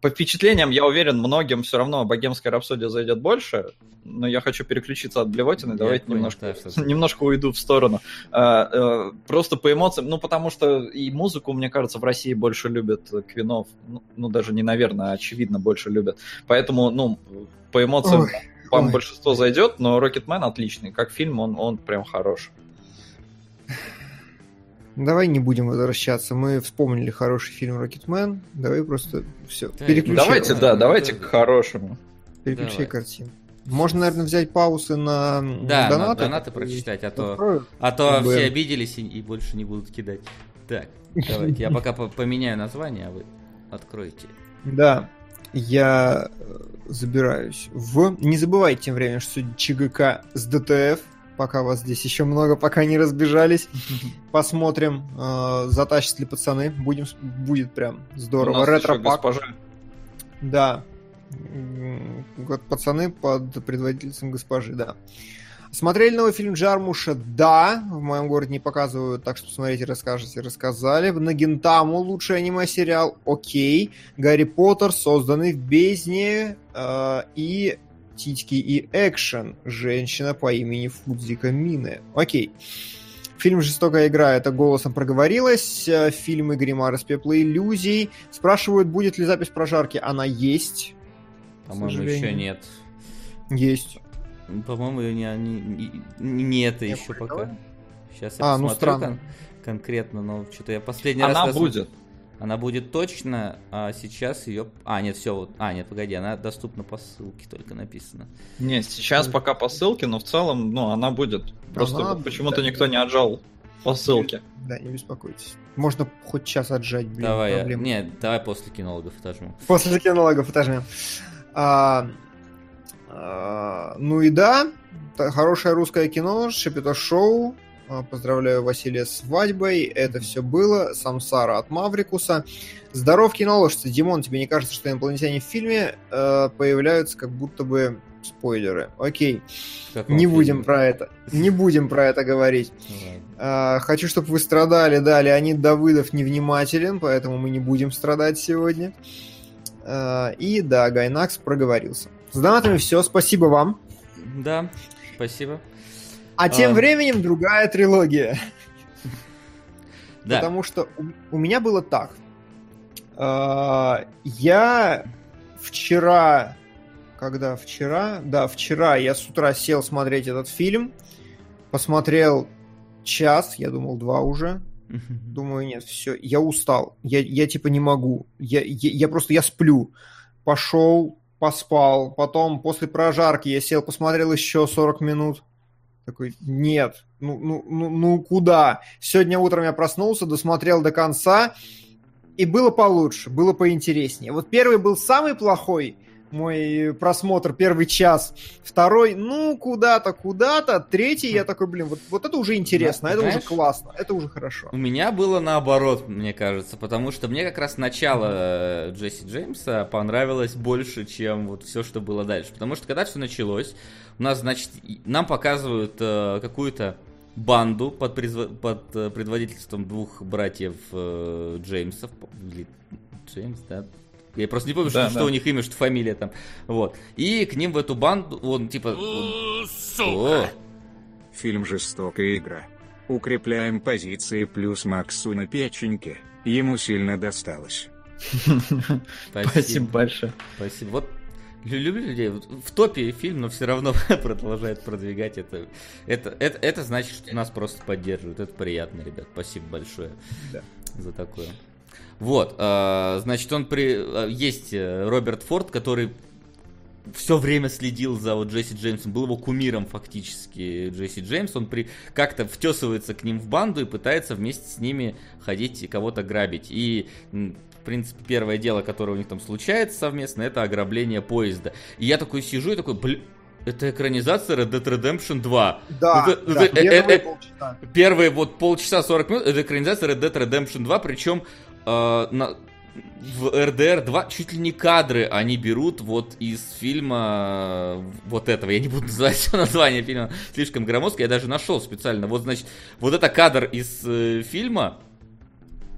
по впечатлениям, я уверен, многим все равно богемская рапсодия зайдет больше, но я хочу переключиться от блевотины, давайте понял, немножко, да, (laughs) немножко уйду в сторону. А, а, просто по эмоциям, ну, потому что и музыку, мне кажется, в России больше любят Квинов, ну, ну даже не наверное, а очевидно больше любят. Поэтому, ну, по эмоциям Ой. вам Ой. большинство зайдет, но Рокетмен отличный, как фильм, он, он прям хороший. Давай не будем возвращаться. Мы вспомнили хороший фильм Рокетмен. Давай просто все. Да, переключай. Давайте, да, давайте к хорошему. Переключай Давай. картину. Можно, наверное, взять паузы на да, донаты. На донаты прочитать, а то, а то все обиделись и, и больше не будут кидать. Так, давайте. Я пока поменяю название, а вы откроете. Да, я э, забираюсь в... Не забывайте тем временем, что ЧГК с ДТФ пока вас здесь еще много, пока не разбежались. (laughs) Посмотрим, э, затащат ли пацаны. Будем, будет прям здорово. Ретро-пак. Да. Вот пацаны под предводительством госпожи, да. Смотрели новый фильм Джармуша? Да. В моем городе не показывают, так что смотрите, расскажете, рассказали. На Гентаму лучший аниме-сериал? Окей. Гарри Поттер, созданный в бездне. Э, и титьки и экшен. Женщина по имени Фудзика Мине. Окей. Фильм «Жестокая игра» это голосом проговорилась. Фильм «Гримар из пепла иллюзий». Спрашивают, будет ли запись прожарки. Она есть. По-моему, еще нет. Есть. По-моему, не, не, не, не это я еще пока. Сейчас я а, ну странно. Кон- конкретно, но что-то я последний Она раз... Она будет. Она будет точно, а сейчас ее... А, нет, все, вот... А, нет, погоди, она доступна по ссылке, только написано. Нет, сейчас mm. пока по ссылке, но в целом, ну, она будет. Просто она... почему-то да, никто не отжал по ссылке. Да, не беспокойтесь. Можно хоть час отжать, блин, Давай, проблем. нет, давай после кинологов отожмем. После кинологов отожмем. А, а, ну и да, хорошее русское кино, Шепето шоу, поздравляю Василия с свадьбой. Это все было. Самсара от Маврикуса. Здоров, киноложцы. Димон, тебе не кажется, что инопланетяне в фильме э, появляются как будто бы спойлеры? Окей. Не будем про это. Не будем про это говорить. Э, хочу, чтобы вы страдали. Да, Леонид Давыдов невнимателен, поэтому мы не будем страдать сегодня. Э, и да, Гайнакс проговорился. С донатами все. Спасибо вам. Да, спасибо. А тем временем другая трилогия. Да. Потому что у, у меня было так. А, я вчера, когда вчера, да, вчера я с утра сел смотреть этот фильм, посмотрел час, я думал два уже, думаю нет, все, я устал, я, я типа не могу, я, я, я просто я сплю, пошел, поспал, потом после прожарки я сел, посмотрел еще 40 минут, такой, нет, ну, ну, ну, ну куда? Сегодня утром я проснулся, досмотрел до конца, и было получше, было поинтереснее. Вот первый был самый плохой, мой просмотр первый час, второй, ну, куда-то, куда-то, третий, я такой, блин, вот, вот это уже интересно, да, это знаешь, уже классно, это уже хорошо. У меня было наоборот, мне кажется, потому что мне как раз начало mm-hmm. Джесси Джеймса понравилось больше, чем вот все, что было дальше. Потому что когда все началось, у нас, значит, нам показывают э, какую-то банду под, призв... под э, предводительством двух братьев э, Джеймсов. Джеймс, да, я просто не помню, да, что, да. что у них имя, что фамилия там. Вот. И к ним в эту банду, он типа... Он... Сука! Фильм «Жестокая игра». Укрепляем позиции плюс Максу на печеньке. Ему сильно досталось. Спасибо большое. Спасибо. Вот люблю людей. В топе фильм, но все равно (laughs) продолжает продвигать это. Это, это. это значит, что нас просто поддерживают. Это приятно, ребят. Спасибо большое да. за такое. Вот, э, значит, он при... Э, есть э, Роберт Форд, который все время следил за вот Джесси Джеймсом, был его кумиром фактически Джесси Джеймс, он при... как-то втесывается к ним в банду и пытается вместе с ними ходить и кого-то грабить. И в принципе, первое дело, которое у них там случается совместно, это ограбление поезда. И я такой сижу и такой, блин, это экранизация Red Dead Redemption 2. Да, это, да это, первые это, полчаса. Первые вот полчаса 40 минут, это экранизация Red Dead Redemption 2, причем э, на, в RDR 2 чуть ли не кадры они берут вот из фильма вот этого. Я не буду (laughs) называть название фильма, слишком громоздко. Я даже нашел специально. Вот, значит, вот это кадр из э, фильма,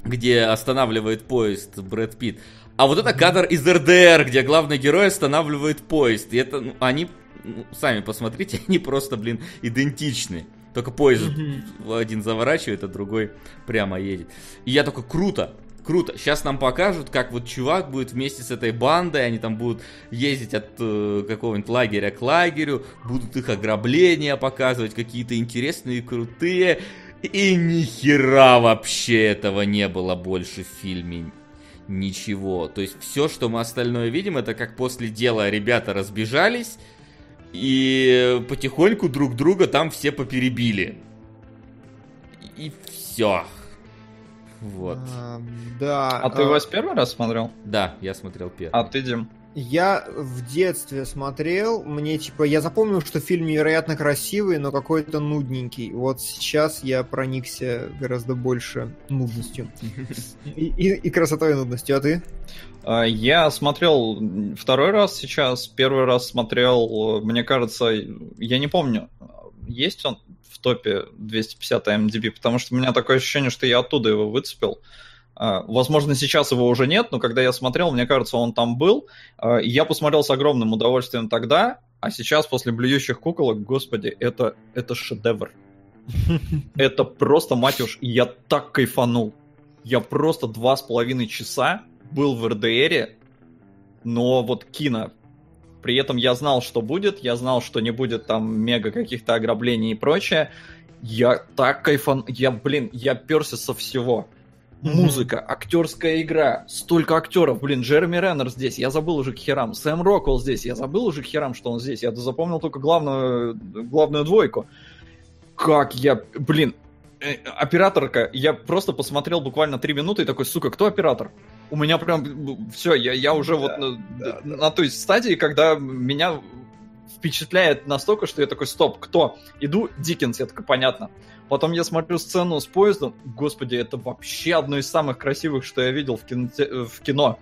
где останавливает поезд Брэд Питт. А вот это кадр из РДР, где главный герой останавливает поезд. И это, ну, они, ну, сами посмотрите, (laughs) они просто, блин, идентичны. Только поезд mm-hmm. один заворачивает, а другой прямо едет. И я такой, круто, круто. Сейчас нам покажут, как вот чувак будет вместе с этой бандой, они там будут ездить от э, какого-нибудь лагеря к лагерю, будут их ограбления показывать, какие-то интересные, крутые. И ни хера вообще этого не было больше в фильме. Ничего. То есть все, что мы остальное видим, это как после дела ребята разбежались и потихоньку друг друга там все поперебили. И все. Вот. А, да. А ты его с первый раз смотрел? Да, я смотрел первый. А ты, Дим? Я в детстве смотрел, мне типа, я запомнил, что фильм невероятно красивый, но какой-то нудненький. Вот сейчас я проникся гораздо больше нудностью. (laughs) И, и, и красотой и нудностью, а ты? А, я смотрел второй раз сейчас, первый раз смотрел, мне кажется, я не помню, есть он топе 250 MDB, потому что у меня такое ощущение, что я оттуда его выцепил. А, возможно, сейчас его уже нет, но когда я смотрел, мне кажется, он там был. А, я посмотрел с огромным удовольствием тогда, а сейчас после блюющих куколок, господи, это, это шедевр. (laughs) Это просто, мать уж, я так кайфанул. Я просто два с половиной часа был в РДРе, но вот кино. При этом я знал, что будет, я знал, что не будет там мега каких-то ограблений и прочее. Я так кайфан... Я, блин, я перся со всего музыка, актерская игра, столько актеров, блин, Джереми Реннер здесь, я забыл уже к херам, Сэм Роквелл здесь, я забыл уже к херам, что он здесь, я запомнил только главную, главную двойку. Как я, блин, э, операторка, я просто посмотрел буквально три минуты и такой, сука, кто оператор? У меня прям все, я, я уже да, вот на, да, на да. той стадии, когда меня впечатляет настолько, что я такой, стоп, кто? Иду, Диккенс, я такой, понятно. Потом я смотрю сцену с поездом. Господи, это вообще одно из самых красивых, что я видел в кино. В кино.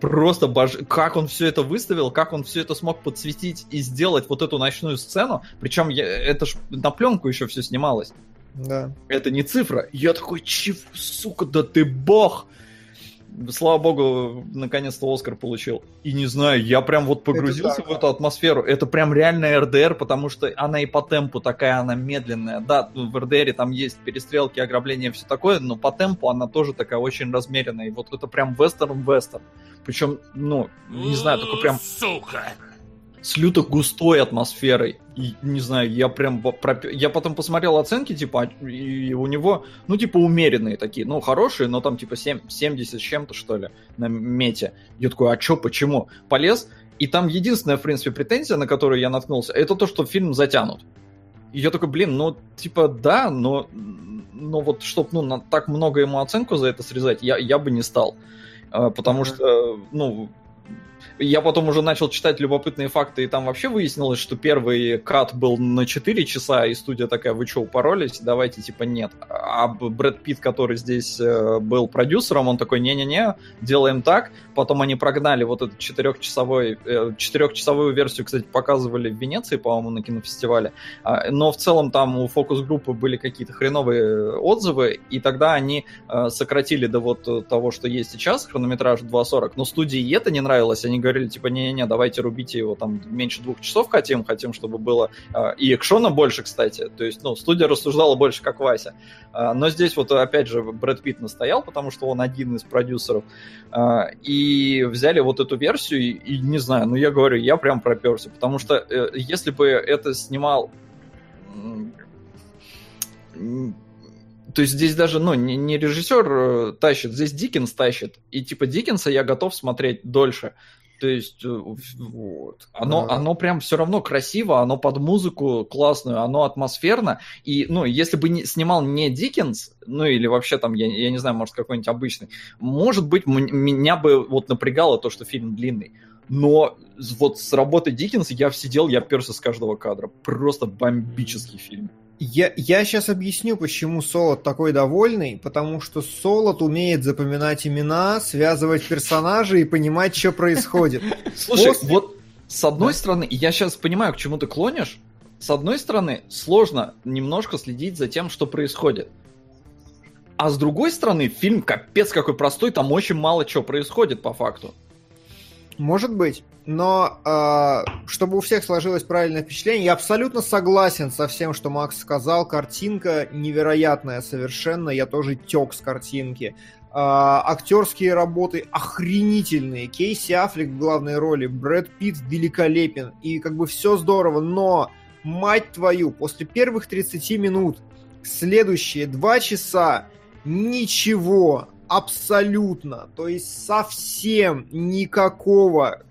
Просто бож... как он все это выставил, как он все это смог подсветить и сделать вот эту ночную сцену. Причем я... это ж на пленку еще все снималось. Да. Это не цифра. Я такой, чего, сука, да ты бог! Слава богу, наконец-то Оскар получил. И не знаю, я прям вот погрузился в эту атмосферу. Это прям реальная РДР, потому что она и по темпу такая, она медленная. Да, в РДРе там есть перестрелки, ограбления, все такое, но по темпу она тоже такая очень размеренная. И вот это прям вестерн-вестерн. Причем, ну, не знаю, такой прям... Сука! С люто густой атмосферой. И, не знаю, я прям... Я потом посмотрел оценки, типа, и у него, ну, типа, умеренные такие, ну, хорошие, но там, типа, 7, 70 с чем-то, что ли, на мете. Я такой, а чё, почему? Полез, и там единственная, в принципе, претензия, на которую я наткнулся, это то, что фильм затянут. И я такой, блин, ну, типа, да, но, но вот, чтоб, ну, на так много ему оценку за это срезать, я, я бы не стал. А, потому что, ну, я потом уже начал читать любопытные факты, и там вообще выяснилось, что первый кат был на 4 часа, и студия такая, вы что, упоролись? Давайте, типа, нет. А Брэд Питт, который здесь э, был продюсером, он такой, не-не-не, делаем так. Потом они прогнали вот эту четырехчасовой, э, четырехчасовую версию, кстати, показывали в Венеции, по-моему, на кинофестивале. А, но в целом там у фокус-группы были какие-то хреновые отзывы, и тогда они э, сократили до вот того, что есть сейчас, хронометраж 2.40. Но студии это не нравилось, они говорили, типа, не-не-не, давайте рубите его там меньше двух часов хотим, хотим, чтобы было э, и экшона больше, кстати. То есть, ну, студия рассуждала больше, как Вася. Э, но здесь вот, опять же, Брэд Питт настоял, потому что он один из продюсеров. Э, и взяли вот эту версию, и, и не знаю, ну, я говорю, я прям проперся, потому что э, если бы это снимал То есть здесь даже, ну, не, не режиссер э, тащит, здесь Диккенс тащит. И типа Диккенса я готов смотреть дольше. То есть э, вот. Оно, а... оно прям все равно красиво, оно под музыку классную, оно атмосферно. И, ну, если бы не, снимал не Диккенс, ну или вообще там, я, я не знаю, может, какой-нибудь обычный, может быть, меня бы вот напрягало то, что фильм длинный. Но вот с работы Диккенса я сидел, я перся с каждого кадра. Просто бомбический фильм. Я, я сейчас объясню, почему Солод такой довольный, потому что Солод умеет запоминать имена, связывать персонажей и понимать, что происходит. (laughs) Слушай, После... вот с одной да. стороны, я сейчас понимаю, к чему ты клонишь. С одной стороны, сложно немножко следить за тем, что происходит. А с другой стороны, фильм капец какой простой, там очень мало чего происходит по факту. Может быть. Но э, чтобы у всех сложилось правильное впечатление, я абсолютно согласен со всем, что Макс сказал. Картинка невероятная совершенно. Я тоже тек с картинки. Э, актерские работы охренительные. Кейси Аффлек в главной роли, Брэд Питт великолепен. И как бы все здорово. Но, мать твою, после первых 30 минут следующие два часа ничего абсолютно, то есть совсем никакого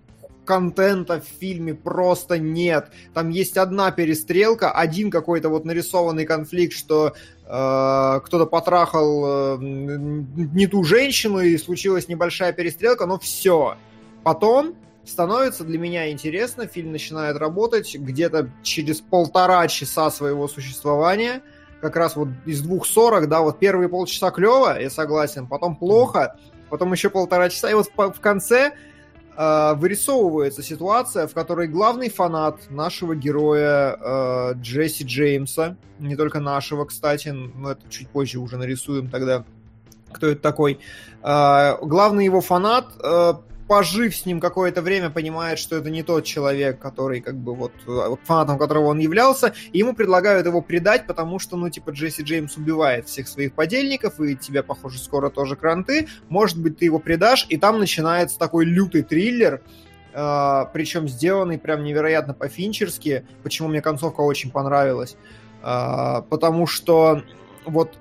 контента в фильме просто нет. Там есть одна перестрелка, один какой-то вот нарисованный конфликт, что э, кто-то потрахал э, не ту женщину и случилась небольшая перестрелка, но все. Потом становится для меня интересно, фильм начинает работать где-то через полтора часа своего существования – как раз вот из двух сорок, да, вот первые полчаса клево, я согласен, потом плохо, потом еще полтора часа, и вот в конце э, вырисовывается ситуация, в которой главный фанат нашего героя э, Джесси Джеймса, не только нашего, кстати, но это чуть позже уже нарисуем тогда, кто это такой, э, главный его фанат э, пожив с ним какое-то время, понимает, что это не тот человек, который, как бы, вот, фанатом которого он являлся, и ему предлагают его предать, потому что, ну, типа, Джесси Джеймс убивает всех своих подельников, и тебя, похоже, скоро тоже кранты, может быть, ты его предашь, и там начинается такой лютый триллер, Uh, причем сделанный прям невероятно по-финчерски, почему мне концовка очень понравилась. Uh, потому что вот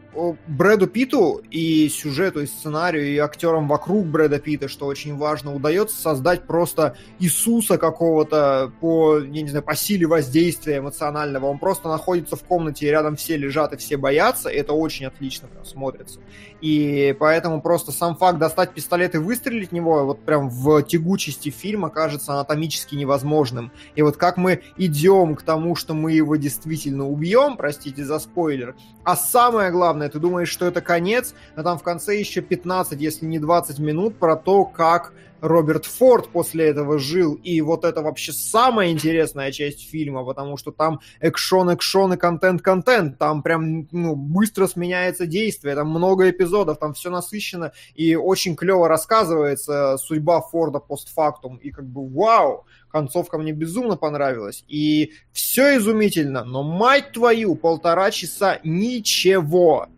Брэду Питу и сюжету, и сценарию, и актерам вокруг Брэда Питта, что очень важно, удается создать просто Иисуса какого-то по, я не знаю, по силе воздействия эмоционального. Он просто находится в комнате, и рядом все лежат, и все боятся, и это очень отлично прям смотрится. И поэтому просто сам факт достать пистолет и выстрелить в него вот прям в тягучести фильма кажется анатомически невозможным. И вот как мы идем к тому, что мы его действительно убьем, простите за спойлер, а самое главное, ты думаешь, что это конец, а там в конце еще 15, если не 20 минут про то, как Роберт Форд после этого жил, и вот это вообще самая интересная часть фильма, потому что там экшон, экшон и контент, контент, там прям ну, быстро сменяется действие, там много эпизодов, там все насыщенно и очень клево рассказывается судьба Форда постфактум, и как бы вау, концовка мне безумно понравилась, и все изумительно, но мать твою, полтора часа ничего,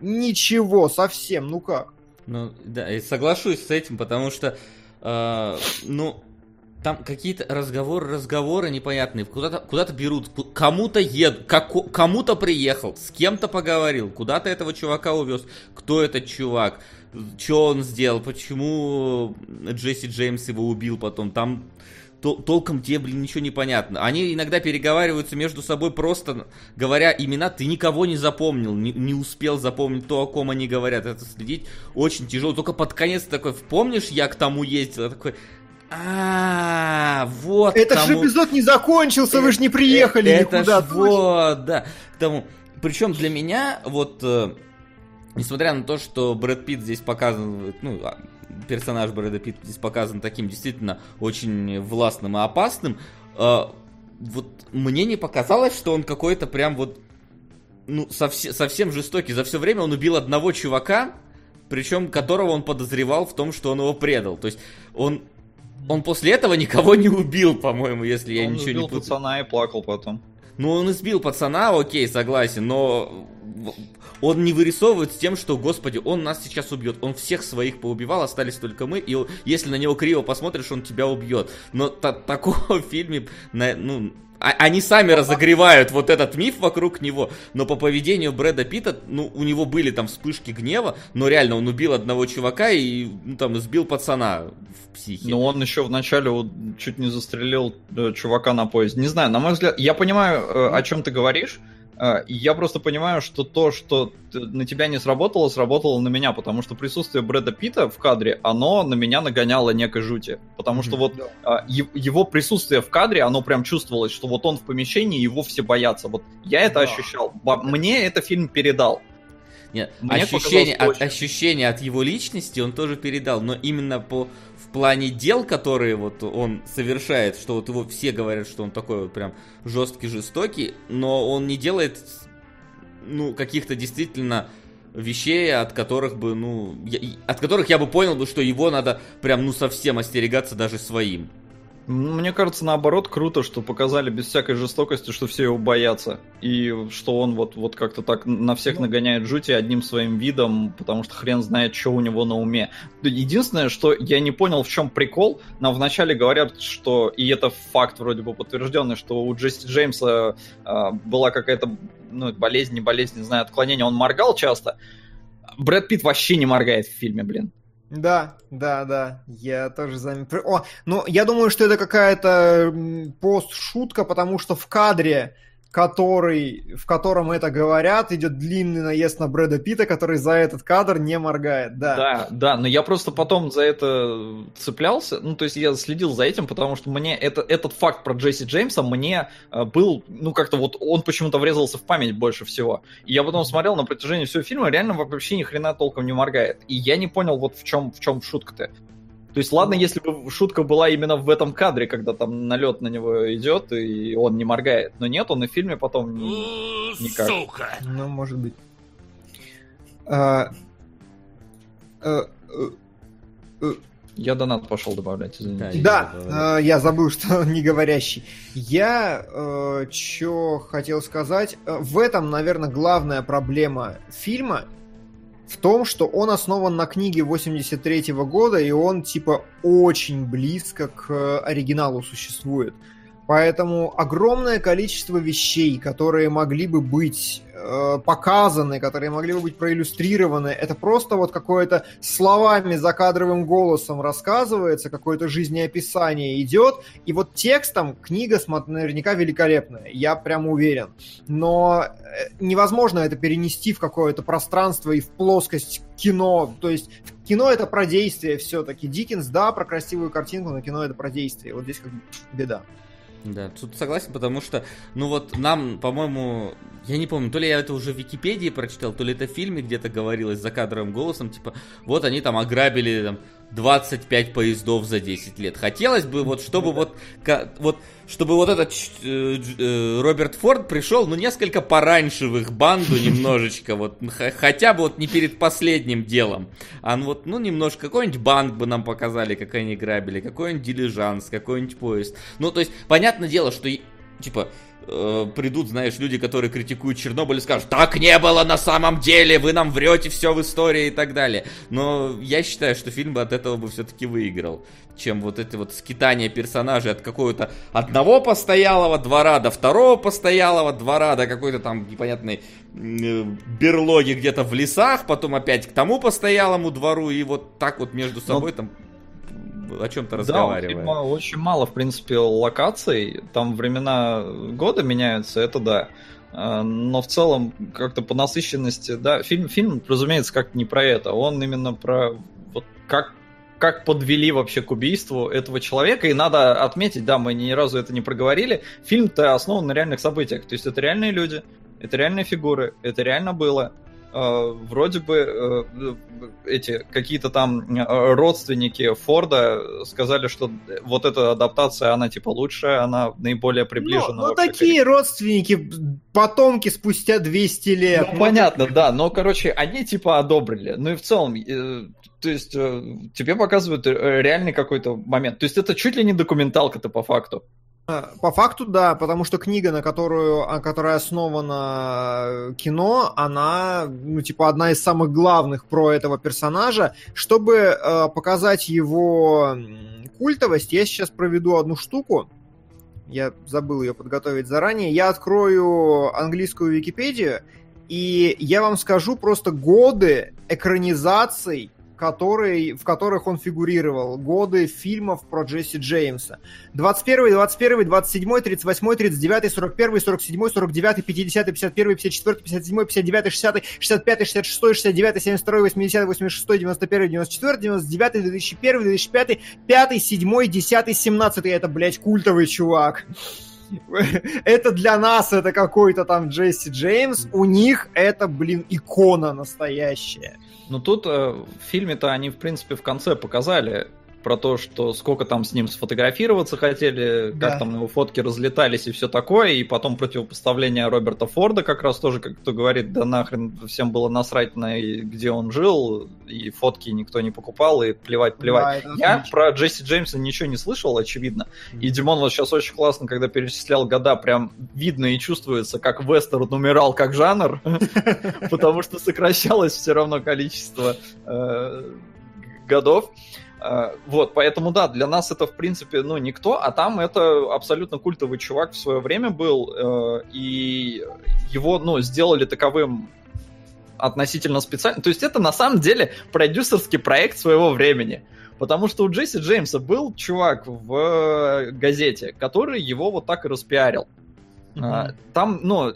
ничего совсем, ну как? Ну, да, и соглашусь с этим, потому что, э, ну, там какие-то разговоры, разговоры непонятные, куда-то куда берут, кому-то едут, кому-то приехал, с кем-то поговорил, куда-то этого чувака увез, кто этот чувак, что он сделал, почему Джесси Джеймс его убил потом, там толком тебе, блин, ничего не понятно. Они иногда переговариваются между собой просто, говоря имена, ты никого не запомнил, не, не успел запомнить то, о ком они говорят. Это следить очень тяжело. Только под конец такой, помнишь, я к тому ездил? такой, а, вот. Это же эпизод не закончился, вы же не приехали это никуда. Это вот, да. К тому. Причем для меня вот, э, несмотря на то, что Брэд Питт здесь показан, ну, а, персонаж Брэда Питта здесь показан таким действительно очень властным и опасным, э, вот мне не показалось, что он какой-то прям вот ну, совсем, совсем жестокий. За все время он убил одного чувака, причем которого он подозревал в том, что он его предал. То есть он, он после этого никого не убил, по-моему, если я он ничего не путаю. пацана и плакал потом. Ну, он избил пацана, окей, согласен, но он не вырисовывает с тем, что, господи, он нас сейчас убьет. Он всех своих поубивал, остались только мы, и если на него криво посмотришь, он тебя убьет. Но та такого (laughs) в фильме, ну, а, они сами разогревают вот этот миф вокруг него, но по поведению Брэда Питта, ну, у него были там вспышки гнева, но реально он убил одного чувака и, ну, там, сбил пацана в психе. Ну, он еще вначале вот, чуть не застрелил э, чувака на поезде. Не знаю, на мой взгляд, я понимаю, э, о чем ты говоришь, я просто понимаю, что то, что на тебя не сработало, сработало на меня, потому что присутствие Брэда Питта в кадре, оно на меня нагоняло некой жути. Потому что вот да. его присутствие в кадре, оно прям чувствовалось, что вот он в помещении, его все боятся. Вот я это да. ощущал. Мне это фильм передал. Нет, ощущение, от, ощущение от его личности он тоже передал, но именно по плане дел, которые вот он совершает, что вот его все говорят, что он такой вот прям жесткий, жестокий, но он не делает, ну, каких-то действительно вещей, от которых бы, ну, я, от которых я бы понял бы, что его надо прям, ну, совсем остерегаться даже своим. Мне кажется, наоборот, круто, что показали без всякой жестокости, что все его боятся. И что он вот, вот как-то так на всех ну. нагоняет жути одним своим видом, потому что хрен знает, что у него на уме. Единственное, что я не понял, в чем прикол. Нам вначале говорят, что, и это факт вроде бы подтвержденный, что у Джесси Джеймса э, была какая-то ну, болезнь, не болезнь, не знаю, отклонение, он моргал часто. Брэд Питт вообще не моргает в фильме, блин. Да, да, да, я тоже заметил. О, ну, я думаю, что это какая-то пост-шутка, потому что в кадре который, в котором это говорят, идет длинный наезд на Брэда Питта, который за этот кадр не моргает, да. Да, да, но я просто потом за это цеплялся, ну, то есть я следил за этим, потому что мне это, этот факт про Джесси Джеймса мне э, был, ну, как-то вот он почему-то врезался в память больше всего. И я потом смотрел на протяжении всего фильма, реально вообще ни хрена толком не моргает. И я не понял вот в чем, в чем шутка-то. То есть, ладно, если бы шутка была именно в этом кадре, когда там налет на него идет, и он не моргает. Но нет, он и в фильме потом ни, никак. Сука! Ну, может быть. А, а, а, я донат пошел добавлять, извините. Да, да я забыл, (laughs) что он не говорящий. Я э, что хотел сказать. В этом, наверное, главная проблема фильма в том, что он основан на книге 83 -го года, и он типа очень близко к оригиналу существует. Поэтому огромное количество вещей, которые могли бы быть э, показаны, которые могли бы быть проиллюстрированы, это просто вот какое-то словами, закадровым голосом рассказывается, какое-то жизнеописание идет, и вот текстом книга наверняка великолепная, я прям уверен. Но э, невозможно это перенести в какое-то пространство и в плоскость кино, то есть кино это про действие все-таки. Диккенс, да, про красивую картинку, но кино это про действие. Вот здесь как беда. Да, тут согласен, потому что, ну вот нам, по-моему, я не помню, то ли я это уже в Википедии прочитал, то ли это в фильме где-то говорилось за кадровым голосом, типа, вот они там ограбили там 25 поездов за 10 лет. Хотелось бы вот, чтобы вот, вот чтобы вот этот э, э, Роберт Форд пришел, ну, несколько пораньше в их банду (laughs) немножечко, вот, хотя бы вот не перед последним делом, а вот, ну, немножко, какой-нибудь банк бы нам показали, как они грабили, какой-нибудь дилижанс, какой-нибудь поезд. Ну, то есть, понятное дело, что, типа, э, придут, знаешь, люди, которые критикуют Чернобыль и скажут, так не было на самом деле, вы нам врете все в истории и так далее. Но я считаю, что фильм бы от этого бы все-таки выиграл, чем вот это вот скитание персонажей от какого-то одного постоялого двора до второго постоялого двора до какой-то там непонятной э, берлоги где-то в лесах, потом опять к тому постоялому двору и вот так вот между собой Но... там о чем-то разговаривая. Да, очень мало, в принципе, локаций. Там времена года меняются, это да. А, но в целом, как-то по насыщенности, да, фильм, фильм, разумеется, как не про это. Он именно про вот как как подвели вообще к убийству этого человека. И надо отметить, да, мы ни разу это не проговорили, фильм-то основан на реальных событиях. То есть это реальные люди, это реальные фигуры, это реально было. Э, вроде бы э, эти какие-то там э, родственники Форда сказали, что вот эта адаптация, она типа лучшая, она наиболее приближена. Ну, ну такие родственники, потомки спустя 200 лет. Ну, понятно, да, но, короче, они типа одобрили. Ну и в целом, то есть тебе показывают реальный какой-то момент. То есть это чуть ли не документалка-то по факту. А, по факту, да, потому что книга, на которую, которая основана э, кино, она, ну, типа, одна из самых главных про этого персонажа. Чтобы э, показать его культовость, я сейчас проведу одну штуку. Я забыл ее подготовить заранее. Я открою английскую Википедию, и я вам скажу просто годы экранизаций который, в которых он фигурировал, годы фильмов про Джесси Джеймса. 21, 21, 27, 38, 39, 41, 47, 49, 50, 51, 54, 57, 59, 60, 65, 66, 69, 72, 80, 86, 91, 94, 99, 2001, 2005, 5, 7, 10, 17. Это, блядь, культовый чувак (laughs) это для нас это какой-то там Джесси Джеймс, у них это, блин, икона настоящая. Ну тут э, в фильме-то они, в принципе, в конце показали про то, что сколько там с ним сфотографироваться хотели, да. как там его фотки разлетались и все такое, и потом противопоставление Роберта Форда как раз тоже, как кто говорит, да нахрен всем было насрать на где он жил, и фотки никто не покупал, и плевать, плевать. Да, Я отлично. про Джесси Джеймса ничего не слышал, очевидно, и Димон вот сейчас очень классно, когда перечислял года, прям видно и чувствуется, как вестерн умирал как жанр, (laughs) потому что сокращалось все равно количество э, годов. А, вот, поэтому да, для нас это в принципе, ну, никто, а там это абсолютно культовый чувак в свое время был, э, и его, ну, сделали таковым относительно специально. То есть это на самом деле продюсерский проект своего времени. Потому что у Джесси Джеймса был чувак в газете, который его вот так и распиарил. Mm-hmm. Там, ну,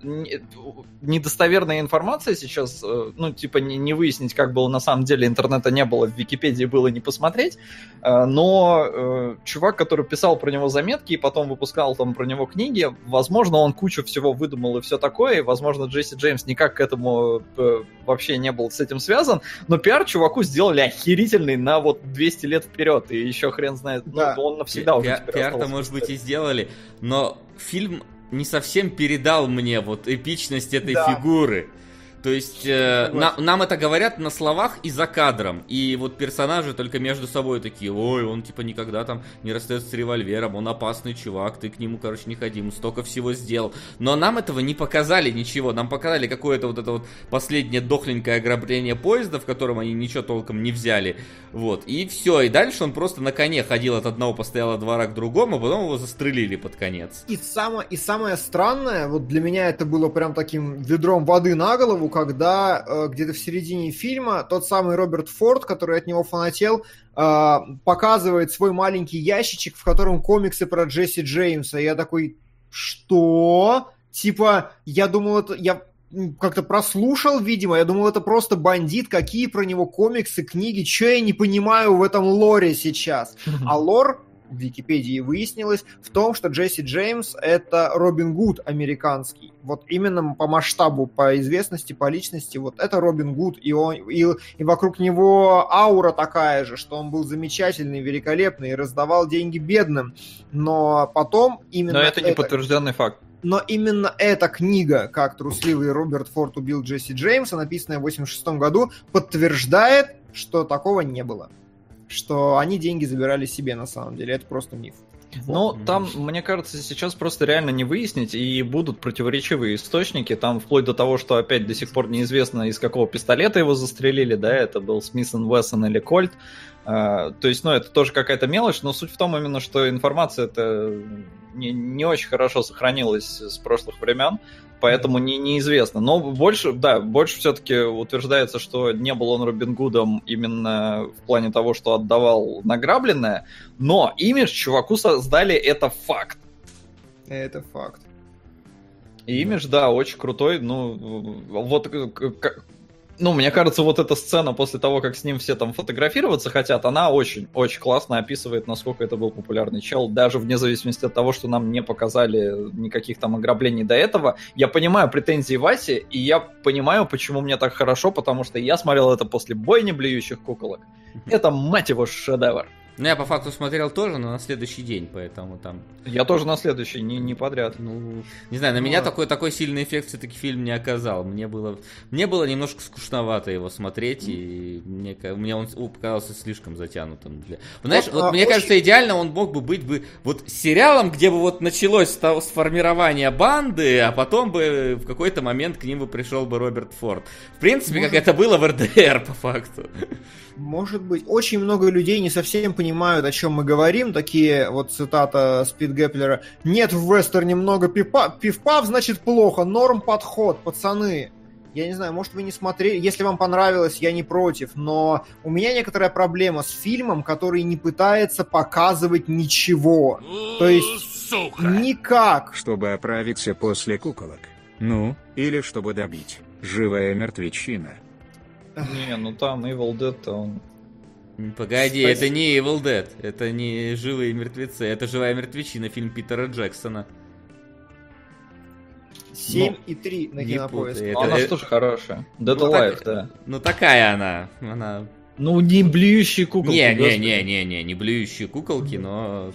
недостоверная информация сейчас, э, ну, типа, не, не выяснить, как было на самом деле, интернета не было, в Википедии было не посмотреть, э, но э, чувак, который писал про него заметки и потом выпускал там про него книги, возможно, он кучу всего выдумал и все такое, и, возможно, Джесси Джеймс никак к этому вообще не был с этим связан, но пиар чуваку сделали охерительный на вот 200 лет вперед, и еще хрен знает, ну, да. ну, он навсегда Пи- уже Пиар-то, может быть, и сделали, но фильм не совсем передал мне вот эпичность этой да. фигуры. То есть э, на, нам это говорят на словах и за кадром. И вот персонажи только между собой такие, ой, он типа никогда там не расстается с револьвером, он опасный чувак, ты к нему, короче, не ходи, ему столько всего сделал. Но нам этого не показали ничего. Нам показали какое-то вот это вот последнее дохленькое ограбление поезда, в котором они ничего толком не взяли. Вот. И все. И дальше он просто на коне ходил от одного постоялого двора к другому, а потом его застрелили под конец. И, само, и самое странное, вот для меня это было прям таким ведром воды на голову, когда э, где-то в середине фильма тот самый Роберт Форд, который от него фанател, э, показывает свой маленький ящичек, в котором комиксы про Джесси Джеймса. И я такой, что? Типа, я думал, это... Я как-то прослушал, видимо, я думал, это просто бандит, какие про него комиксы, книги, что я не понимаю в этом лоре сейчас. А (laughs) лор в Википедии выяснилось в том, что Джесси Джеймс — это Робин Гуд американский. Вот именно по масштабу, по известности, по личности, вот это Робин Гуд, и, он, и, и вокруг него аура такая же, что он был замечательный, великолепный и раздавал деньги бедным. Но потом именно... Но это, это... не подтвержденный факт. Но именно эта книга, как трусливый Роберт Форд убил Джесси Джеймса, написанная в 86 году, подтверждает, что такого не было что они деньги забирали себе на самом деле. Это просто миф. Ну, вот. там, мне кажется, сейчас просто реально не выяснить, и будут противоречивые источники, там вплоть до того, что опять до сих пор неизвестно, из какого пистолета его застрелили, да, это был Смит Вессон или Кольт, а, то есть, ну, это тоже какая-то мелочь, но суть в том именно, что информация это не, не очень хорошо сохранилась с прошлых времен, поэтому не, неизвестно. Но больше, да, больше все-таки утверждается, что не был он Робин Гудом именно в плане того, что отдавал награбленное, но имидж чуваку создали, это факт. Это факт. И имидж, да, очень крутой. Ну, вот ну, мне кажется, вот эта сцена после того, как с ним все там фотографироваться хотят, она очень-очень классно описывает, насколько это был популярный чел, даже вне зависимости от того, что нам не показали никаких там ограблений до этого. Я понимаю претензии Васи, и я понимаю, почему мне так хорошо, потому что я смотрел это после бойни блюющих куколок. Это, мать его, шедевр. Ну, я по факту смотрел тоже, но на следующий день, поэтому там... Я тоже на следующий, не, не подряд. Ну, не знаю, на ну, меня такой, такой сильный эффект все-таки фильм не оказал. Мне было, мне было немножко скучновато его смотреть, и мне, мне он показался слишком затянутым. Для... Знаешь, вот, вот а, мне очень... кажется, идеально он мог бы быть бы вот сериалом, где бы вот началось с, с формирования банды, а потом бы в какой-то момент к ним бы пришел бы Роберт Форд. В принципе, Может... как это было в РДР, по факту. Может быть. Очень много людей не совсем понимают, о чем мы говорим. Такие вот цитата Спид Геплера. Нет в вестерне много пивпа, пивпав, значит плохо. Норм подход, пацаны. Я не знаю, может вы не смотрели. Если вам понравилось, я не против. Но у меня некоторая проблема с фильмом, который не пытается показывать ничего. То есть Сука. никак. Чтобы оправиться после куколок. Ну, или чтобы добить. Живая мертвечина. (laughs) Не, ну там Evil Dead, он Погоди, Спасибо. это не Evil Dead, это не живые мертвецы, это живая мертвечина, фильм Питера Джексона. 7 ну, и 3 на кинопоиске. Это, она это... тоже хорошая. Dead ну, Alive, так, да. Ну такая она. Она. Ну не блюющие куколки. Не, не, не, не, не, не блюющие куколки, но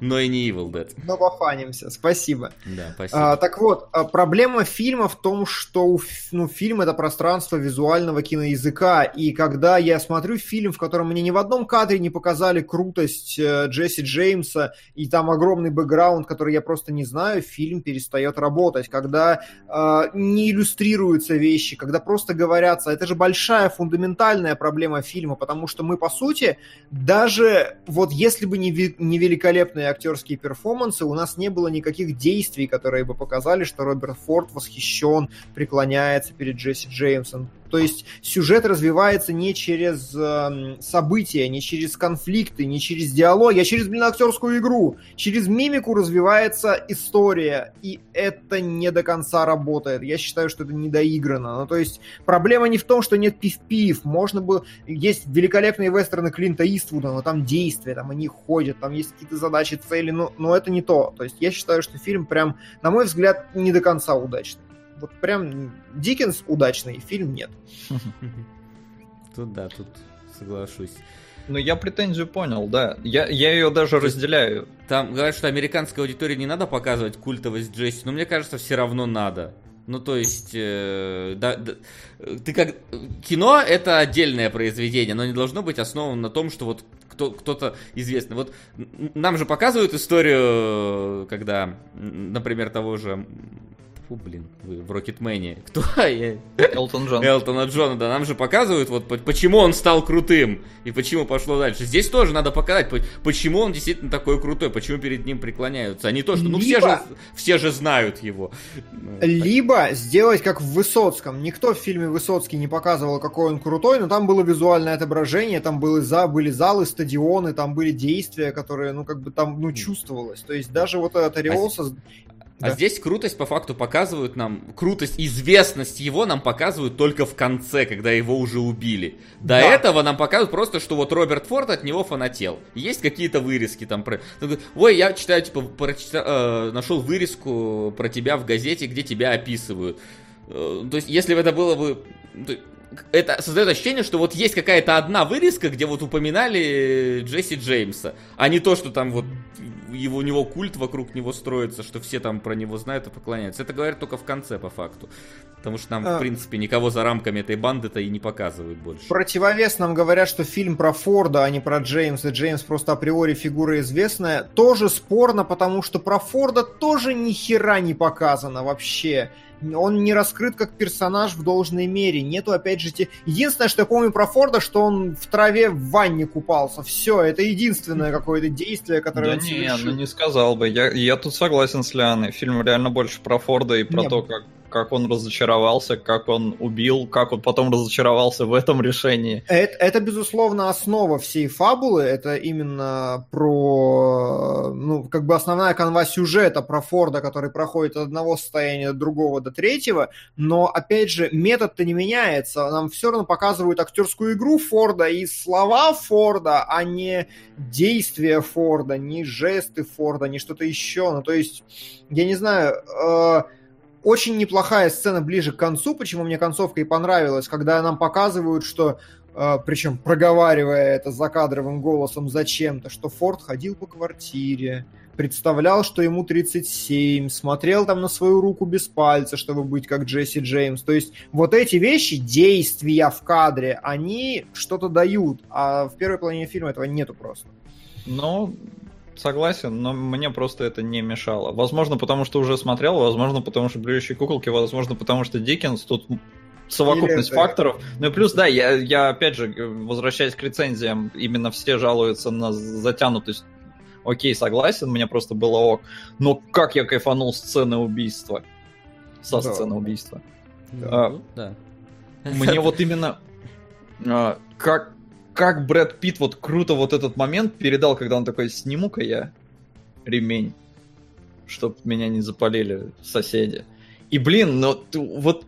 но и не Evil Dead. Но пофанимся, спасибо. Да, спасибо. А, так вот, а, проблема фильма в том, что ну, фильм это пространство визуального киноязыка, и когда я смотрю фильм, в котором мне ни в одном кадре не показали крутость э, Джесси Джеймса, и там огромный бэкграунд, который я просто не знаю, фильм перестает работать. Когда э, не иллюстрируются вещи, когда просто говорятся, это же большая фундаментальная проблема фильма, потому что мы, по сути, даже вот если бы не, не великолепные актерские перформансы, у нас не было никаких действий, которые бы показали, что Роберт Форд восхищен, преклоняется перед Джесси Джеймсом. То есть сюжет развивается не через э, события, не через конфликты, не через диалоги, а через, блин, актерскую игру. Через мимику развивается история, и это не до конца работает. Я считаю, что это недоиграно. Ну, то есть проблема не в том, что нет пив-пив. Можно было... Есть великолепные вестерны Клинта Иствуда, но там действия, там они ходят, там есть какие-то задачи, цели, но, но это не то. То есть я считаю, что фильм прям, на мой взгляд, не до конца удачный вот прям Диккенс удачный, фильм нет. Тут да, тут соглашусь. Ну, я претензию понял, да. Я, я ее даже То разделяю. Там говорят, что американской аудитории не надо показывать культовость Джесси, но мне кажется, все равно надо. Ну, то есть, э, да, да, ты как... Кино — это отдельное произведение, но не должно быть основано на том, что вот кто, кто-то известный. Вот нам же показывают историю, когда, например, того же Фу, блин, вы в Рокетмене. Кто? (laughs) Я... Элтон Джон. Элтона Джона, да. Нам же показывают, вот почему он стал крутым и почему пошло дальше. Здесь тоже надо показать, почему он действительно такой крутой, почему перед ним преклоняются. А не то, что, ну, Либо... все, же, все же знают его. Ну, Либо сделать как в Высоцком. Никто в фильме Высоцкий не показывал, какой он крутой, но там было визуальное отображение, там были, за, были залы, стадионы, там были действия, которые, ну, как бы там, ну, чувствовалось. То есть даже вот этот ореол... А... А да. здесь крутость по факту показывают нам, крутость, известность его нам показывают только в конце, когда его уже убили. До да. этого нам показывают просто, что вот Роберт Форд от него фанател. Есть какие-то вырезки там про... Ой, я читаю, типа, прочитал, э, нашел вырезку про тебя в газете, где тебя описывают. Э, то есть, если бы это было бы это создает ощущение, что вот есть какая-то одна вырезка, где вот упоминали Джесси Джеймса, а не то, что там вот его, у него культ вокруг него строится, что все там про него знают и поклоняются. Это говорят только в конце, по факту. Потому что нам, а... в принципе, никого за рамками этой банды-то и не показывают больше. Противовес нам говорят, что фильм про Форда, а не про Джеймса. Джеймс просто априори фигура известная. Тоже спорно, потому что про Форда тоже ни хера не показано вообще он не раскрыт как персонаж в должной мере. Нету, опять же, те... единственное, что я помню про Форда, что он в траве в ванне купался. Все, это единственное какое-то действие, которое да он не, совершил. ну не сказал бы. Я, я тут согласен с Лианой. Фильм реально больше про Форда и про не, то, как как он разочаровался, как он убил, как он потом разочаровался в этом решении. Это, это безусловно, основа всей фабулы. Это именно про, ну, как бы основная канва сюжета про Форда, который проходит от одного состояния до другого до третьего. Но, опять же, метод-то не меняется. Нам все равно показывают актерскую игру Форда и слова Форда, а не действия Форда, не жесты Форда, не что-то еще. Ну, то есть, я не знаю, э, очень неплохая сцена ближе к концу, почему мне концовка и понравилась, когда нам показывают, что Uh, причем проговаривая это закадровым голосом зачем-то, что Форд ходил по квартире, представлял, что ему 37, смотрел там на свою руку без пальца, чтобы быть как Джесси Джеймс. То есть вот эти вещи, действия в кадре, они что-то дают, а в первой половине фильма этого нету просто. Но Согласен, но мне просто это не мешало. Возможно, потому что уже смотрел, возможно, потому что «Блюющие куколки», возможно, потому что Диккенс тут совокупность Или факторов. Ну и плюс, да, я, я опять же, возвращаясь к рецензиям, именно все жалуются на затянутость. Окей, согласен, мне просто было ок. Но как я кайфанул сцены убийства. Со да. сцены убийства. Да. А, да. Мне вот именно а, как как Брэд Питт вот круто вот этот момент передал, когда он такой, сниму-ка я ремень, чтоб меня не запалили соседи. И, блин, ну, вот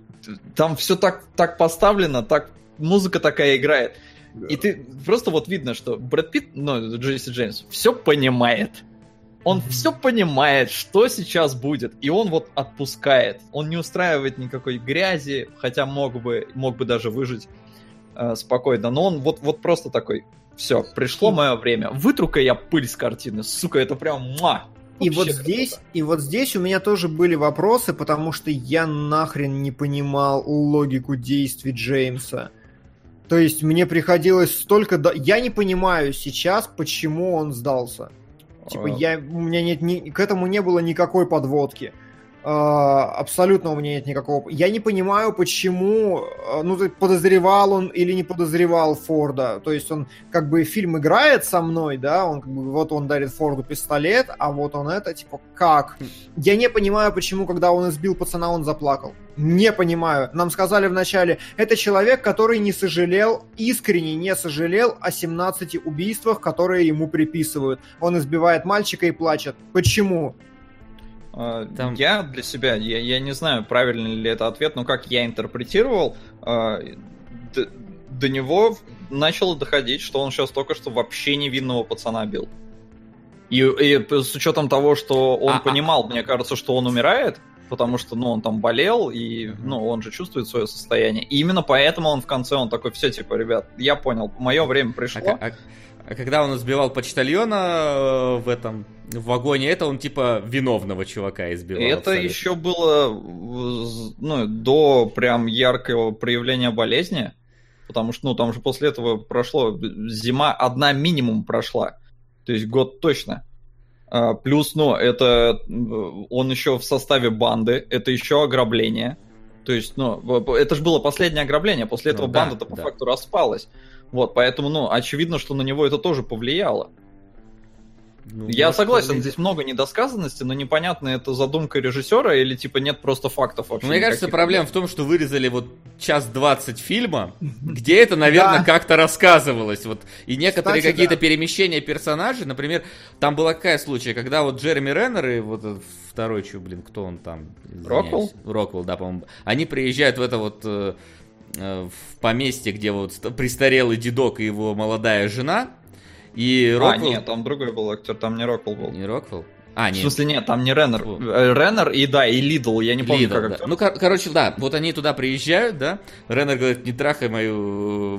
там все так, так поставлено, так музыка такая играет. Да. И ты просто вот видно, что Брэд Питт, ну, Джесси Джеймс, все понимает. Он mm-hmm. все понимает, что сейчас будет, и он вот отпускает. Он не устраивает никакой грязи, хотя мог бы, мог бы даже выжить э, спокойно. Но он вот, вот просто такой, все, пришло мое время. Вытру-ка я пыль с картины, сука, это прям муа, и вот здесь, и вот здесь у меня тоже были вопросы, потому что я нахрен не понимал логику действий Джеймса. То есть мне приходилось столько... До... Я не понимаю сейчас, почему он сдался. Типа, а... я, у меня нет, ни, к этому не было никакой подводки. А, абсолютно у меня нет никакого... Я не понимаю, почему... А, ну, подозревал он или не подозревал Форда. То есть он как бы фильм играет со мной, да, он как бы вот он дарит Форду пистолет, а вот он это, типа, как? Я не понимаю, почему, когда он избил пацана, он заплакал. Не понимаю. Нам сказали вначале, это человек, который не сожалел, искренне не сожалел о 17 убийствах, которые ему приписывают. Он избивает мальчика и плачет. Почему? А, Там... Я для себя, я, я не знаю, правильный ли это ответ, но как я интерпретировал, а, до, до него начало доходить, что он сейчас только что вообще невинного пацана бил. И, и с учетом того, что он а, понимал, а... мне кажется, что он умирает, потому что, ну, он там болел, и, ну, он же чувствует свое состояние. И именно поэтому он в конце, он такой, все, типа, ребят, я понял, мое время пришло. А, а, а когда он избивал почтальона э, в этом в вагоне, это он типа виновного чувака избивал. Это абсолютно. еще было ну, до прям яркого проявления болезни. Потому что, ну, там же после этого прошло зима, одна минимум прошла. То есть год точно. А, плюс, ну, это он еще в составе банды, это еще ограбление. То есть, ну, это же было последнее ограбление, после этого ну, банда-то да, по да. факту распалась. Вот, поэтому, ну, очевидно, что на него это тоже повлияло. Ну, я согласен, повлиять. здесь много недосказанности, но непонятно, это задумка режиссера или типа нет просто фактов вообще. Мне кажется, проблема в том, что вырезали вот час двадцать фильма, где это, наверное, как-то рассказывалось. Вот, и некоторые какие-то перемещения персонажей, например, там была какая случай, когда вот Джереми Реннер и вот второй, что, блин, кто он там? Роквелл? Роквелл, да, по-моему. Они приезжают в это вот Э, в поместье, где вот престарелый дедок и его молодая жена. И Роквелл... А, нет, там другой был актер, там не Роквелл был. Не Роквелл? А, нет. В смысле, нет, там не Реннер. Э, Реннер и, да, и Лидл, я не помню, Лидл, как да. Ну, кор- короче, да, вот они туда приезжают, да, Реннер говорит, не трахай мою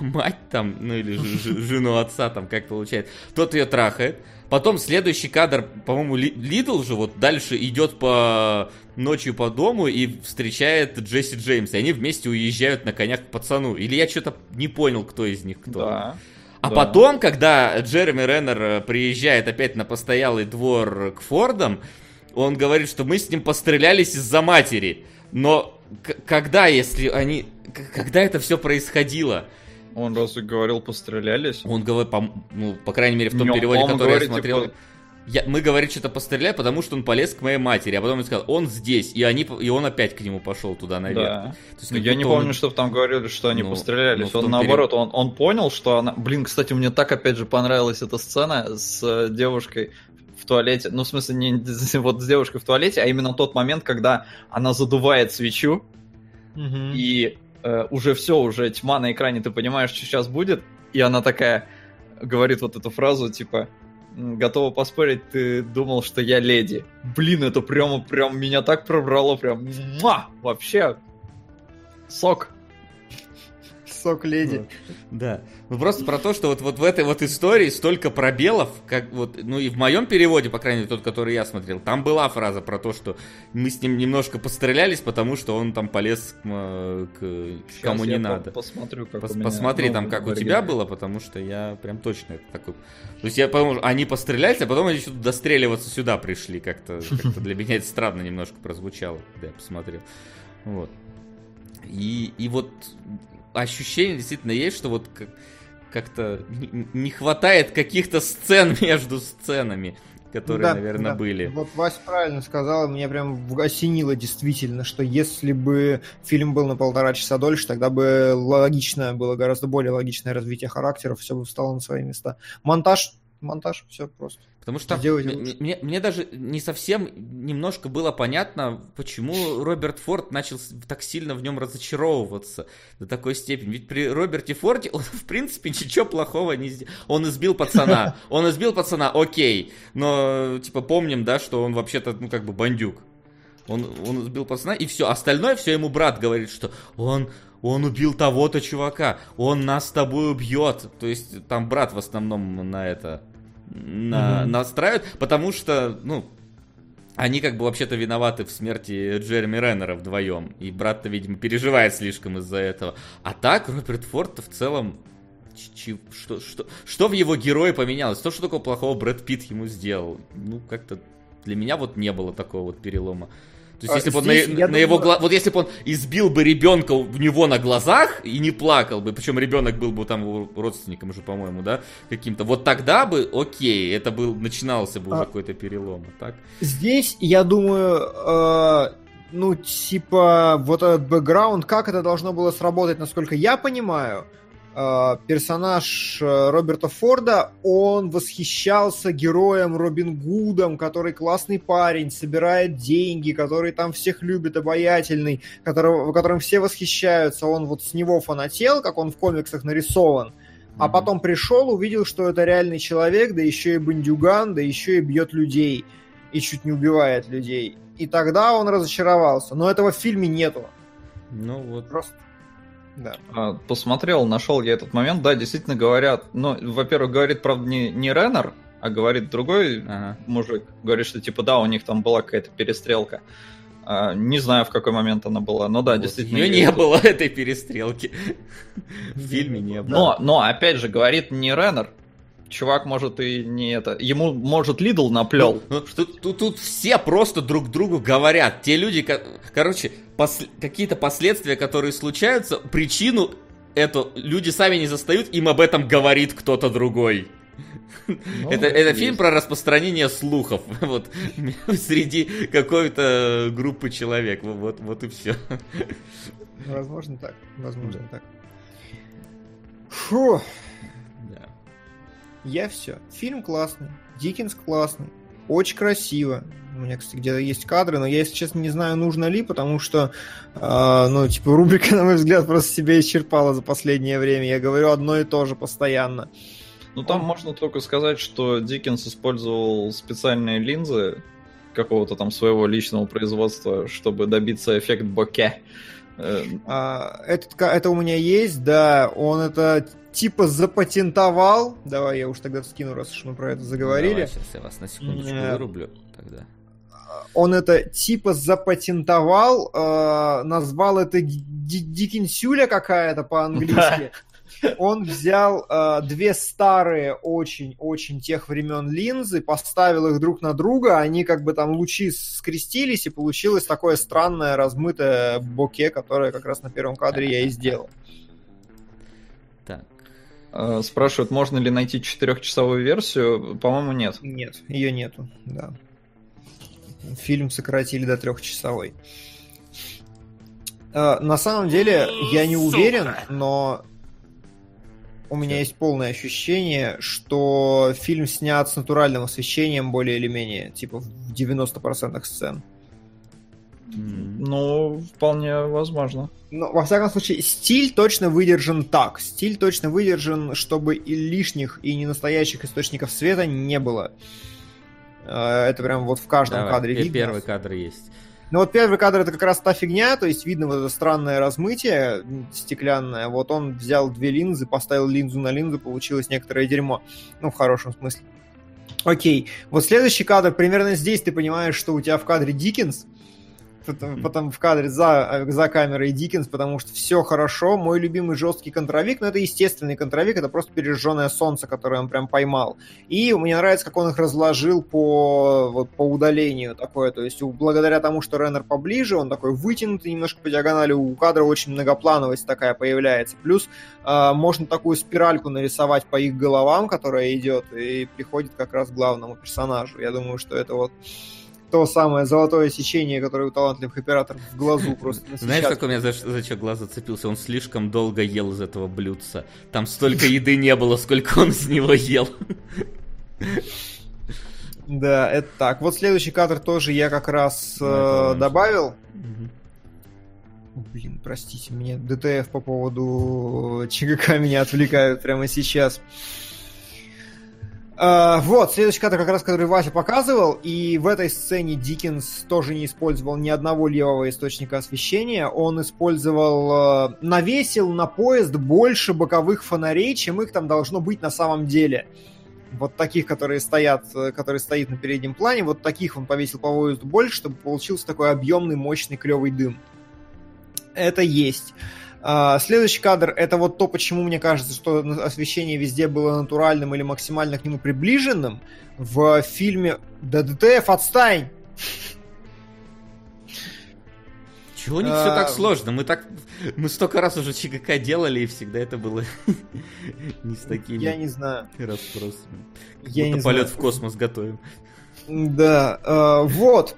мать там, ну, или жену отца там, как получается. Тот ее трахает, Потом следующий кадр, по-моему, Лидл же вот дальше идет по ночью по дому и встречает Джесси Джеймс. И они вместе уезжают на конях к пацану. Или я что-то не понял, кто из них кто. Да. А да. потом, когда Джереми Реннер э, приезжает опять на постоялый двор к Фордам, он говорит, что мы с ним пострелялись из-за матери. Но когда, если они... Когда это все происходило? Он разве говорил, пострелялись? Он говорит, по, ну, по крайней мере, в том переводе, который говорит, я смотрел. Типа... Я, мы говорим, что-то постреляй, потому что он полез к моей матери, а потом он сказал, он здесь, и, они, и он опять к нему пошел туда наверх. Да. То есть, я не помню, он... чтобы там говорили, что они ну, пострелялись. Ну, он наоборот, перев... он, он понял, что она... Блин, кстати, мне так опять же понравилась эта сцена с э, девушкой в туалете. Ну, в смысле, не (laughs) вот с девушкой в туалете, а именно тот момент, когда она задувает свечу, угу. и э, уже все, уже тьма на экране, ты понимаешь, что сейчас будет, и она такая говорит вот эту фразу, типа, готова поспорить, ты думал, что я леди. Блин, это прямо, прям меня так пробрало, прям, муа, вообще, сок сок леди. Да. Ну просто про то, что вот, вот в этой вот истории столько пробелов, как вот, ну и в моем переводе, по крайней мере, тот, который я смотрел, там была фраза про то, что мы с ним немножко пострелялись, потому что он там полез к, к кому не надо. Посмотрю, как Пос, у меня, Посмотри там, как у тебя было, потому что я прям точно это такой. То есть я потому они пострелялись, а потом они еще достреливаться сюда пришли. Как-то как для меня это странно немножко прозвучало, когда я посмотрел. Вот. И, и вот ощущение действительно есть, что вот как, как-то не хватает каких-то сцен (laughs) между сценами которые, да, наверное, да. были. Вот Вася правильно сказал, меня прям осенило действительно, что если бы фильм был на полтора часа дольше, тогда бы логичное было гораздо более логичное развитие характеров, все бы встало на свои места. Монтаж монтаж, все просто. Потому что мне, мне даже не совсем немножко было понятно, почему Роберт Форд начал так сильно в нем разочаровываться до такой степени. Ведь при Роберте Форде он, в принципе, ничего плохого не сделал. Он избил пацана. (laughs) Он избил пацана, окей. Но, типа, помним, да, что он вообще-то, ну, как бы бандюк. Он, он избил пацана, и все. Остальное все ему брат говорит, что он, он убил того-то чувака, он нас с тобой убьет. То есть там брат в основном на это на, mm-hmm. настраивает, потому что, ну, они как бы вообще-то виноваты в смерти Джереми Реннера вдвоем. И брат-то, видимо, переживает слишком из-за этого. А так, Роберт Форд в целом что, что, что в его герое поменялось? То, что такого плохого Брэд Питт ему сделал? Ну, как-то для меня вот не было такого вот перелома. То есть, а если бы он на, на думаю... его гла... вот если бы он избил бы ребенка у него на глазах и не плакал бы, причем ребенок был бы там родственником же, по-моему, да, каким-то, вот тогда бы, окей, это был начинался бы уже а... какой-то перелом, а так? Здесь, я думаю, э, ну типа вот этот бэкграунд, как это должно было сработать, насколько я понимаю, персонаж э, Роберта Форда, он восхищался героем Робин Гудом, который классный парень, собирает деньги, который там всех любит, обаятельный, которого, которым все восхищаются. Он вот с него фанател, как он в комиксах нарисован. А потом пришел, увидел, что это реальный человек, да еще и бандюган, да еще и бьет людей. И чуть не убивает людей. И тогда он разочаровался. Но этого в фильме нету. Ну вот. Просто да. А, посмотрел, нашел я этот момент. Да, действительно говорят. Ну, во-первых, говорит, правда, не, не Реннер, а говорит другой ага. мужик. Говорит, что типа да, у них там была какая-то перестрелка. А, не знаю, в какой момент она была, но да, вот. действительно. Ее не было, (laughs) этой перестрелки. В фильме не было. Но, но, опять же, говорит не Реннер, чувак может и не это. Ему, может, Лидл наплел. Ну, ну, тут, тут, тут все просто друг другу говорят. Те люди, короче, пос, какие-то последствия, которые случаются, причину эту люди сами не застают, им об этом говорит кто-то другой. Ну, это, это фильм про распространение слухов (laughs) вот, среди какой-то группы человек. Вот, вот и все. Возможно так. Возможно так. Фу. Я все. Фильм классный, Диккенс классный, очень красиво. У меня, кстати, где-то есть кадры, но я, если честно, не знаю, нужно ли, потому что, э, ну, типа, рубрика, (laughs) на мой взгляд, просто себя исчерпала за последнее время. Я говорю одно и то же постоянно. Ну, там Он... можно только сказать, что Диккенс использовал специальные линзы какого-то там своего личного производства, чтобы добиться эффект боке. Э, а, этот, это у меня есть, да, он это типа запатентовал. Давай я уж тогда скину, раз уж мы про это заговорили. Давай, сейчас я вас на секундочку вырублю тогда. Он это типа запатентовал, э, назвал это дикинсюля какая-то по-английски. Он взял э, две старые очень-очень тех времен линзы, поставил их друг на друга, они как бы там лучи скрестились, и получилось такое странное размытое боке, которое как раз на первом кадре я и сделал. Э, спрашивают, можно ли найти четырехчасовую версию. По-моему, нет. Нет, ее нету, да. Фильм сократили до трехчасовой. Э, на самом деле, я не уверен, но у меня есть полное ощущение, что фильм снят с натуральным освещением более или менее, типа в 90% сцен. Ну, вполне возможно. Но, во всяком случае, стиль точно выдержан так. Стиль точно выдержан, чтобы и лишних, и ненастоящих источников света не было. Э, это прям вот в каждом Давай, кадре видно. Первый кадр есть. Ну вот первый кадр это как раз та фигня, то есть видно вот это странное размытие стеклянное. Вот он взял две линзы, поставил линзу на линзу, получилось некоторое дерьмо. Ну, в хорошем смысле. Окей, вот следующий кадр, примерно здесь ты понимаешь, что у тебя в кадре Диккенс, потом, в кадре за, за камерой Диккенс, потому что все хорошо. Мой любимый жесткий контровик, но это естественный контровик, это просто пережженное солнце, которое он прям поймал. И мне нравится, как он их разложил по, вот, по удалению такое. То есть благодаря тому, что Реннер поближе, он такой вытянутый немножко по диагонали, у кадра очень многоплановость такая появляется. Плюс э, можно такую спиральку нарисовать по их головам, которая идет и приходит как раз к главному персонажу. Я думаю, что это вот то самое золотое сечение, которое у талантливых операторов в глазу (laughs) просто Знаешь, как у меня за, за что глаз зацепился? Он слишком долго ел из этого блюдца. Там столько еды не было, сколько он из него ел. (laughs) Да, это так. Вот следующий кадр тоже я как раз э, добавил. Блин, простите, мне ДТФ по поводу ЧГК меня отвлекают прямо сейчас. Uh, вот, следующий кадр как раз, который Вася показывал, и в этой сцене Диккенс тоже не использовал ни одного левого источника освещения, он использовал, uh, навесил на поезд больше боковых фонарей, чем их там должно быть на самом деле. Вот таких, которые стоят, э, которые стоит на переднем плане, вот таких он повесил по поезду больше, чтобы получился такой объемный, мощный, клевый дым. Это есть. А, следующий кадр это вот то, почему мне кажется, что освещение везде было натуральным или максимально к нему приближенным. В фильме ДДТФ отстань! Чего у них все так а, сложно? Мы так. Мы столько раз уже ЧГК делали, и всегда это было (laughs) не с такими. Я не знаю. Расспросами. Я не полет в космос готовим. Да. А, вот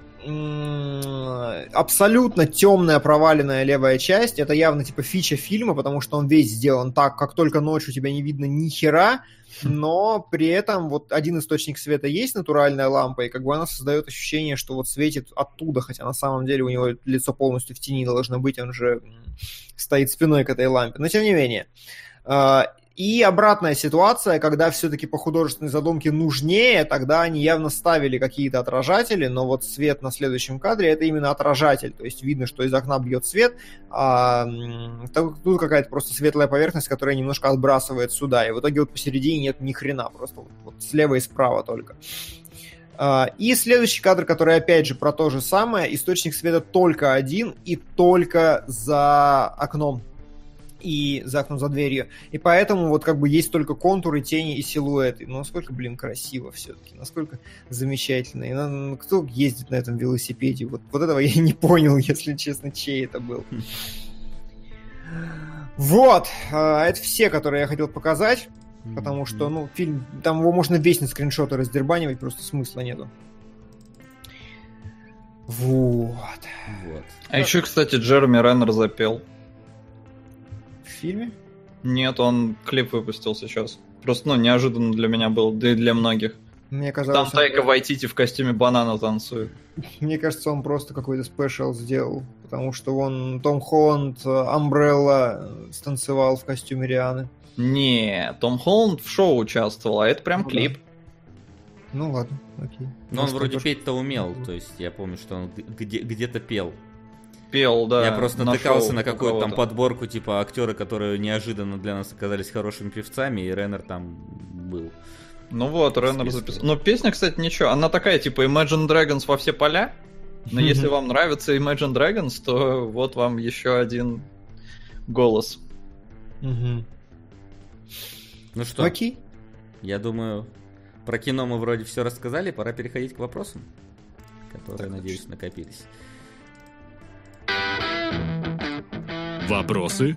абсолютно темная проваленная левая часть. Это явно типа фича фильма, потому что он весь сделан так, как только ночью тебя не видно ни хера, но при этом вот один источник света есть, натуральная лампа, и как бы она создает ощущение, что вот светит оттуда, хотя на самом деле у него лицо полностью в тени должно быть, он же стоит спиной к этой лампе. Но тем не менее. И обратная ситуация, когда все-таки по художественной задумке нужнее, тогда они явно ставили какие-то отражатели, но вот свет на следующем кадре это именно отражатель. То есть видно, что из окна бьет свет, а тут какая-то просто светлая поверхность, которая немножко отбрасывает сюда. И в итоге вот посередине нет ни хрена, просто вот, вот слева и справа только. А, и следующий кадр, который опять же про то же самое, источник света только один и только за окном и за окном, за дверью. И поэтому вот как бы есть только контуры, тени и силуэты. Но насколько, блин, красиво все-таки, насколько замечательно. И на, кто ездит на этом велосипеде? Вот, вот этого (laughs) я не понял, если честно, чей это был. Вот, а, это все, которые я хотел показать. Потому что, ну, фильм, там его можно весь на скриншоты раздербанивать, просто смысла нету. Вот. вот. А еще, кстати, Джереми Реннер запел фильме? Нет, он клип выпустил сейчас. Просто, ну, неожиданно для меня был, да и для многих. Мне казалось, Там Тайка он... Вайтити в костюме банана танцует. (laughs) Мне кажется, он просто какой-то спешл сделал, потому что он Том Холланд, Амбрелла станцевал в костюме Рианы. Не, Том Холланд в шоу участвовал, а это прям ну, клип. Да. Ну ладно, окей. Но он вроде петь-то умел, (laughs) то есть я помню, что он где- где-то пел пел, да. Я просто натыкался на какую-то там подборку, типа актеры, которые неожиданно для нас оказались хорошими певцами, и Реннер там был. Ну вот, Реннер записал. Но песня, кстати, ничего. Она такая, типа Imagine Dragons во все поля. Но если вам нравится Imagine Dragons, то вот вам еще один голос. Ну что? Окей. Я думаю, про кино мы вроде все рассказали, пора переходить к вопросам, которые, надеюсь, накопились. Вопросы?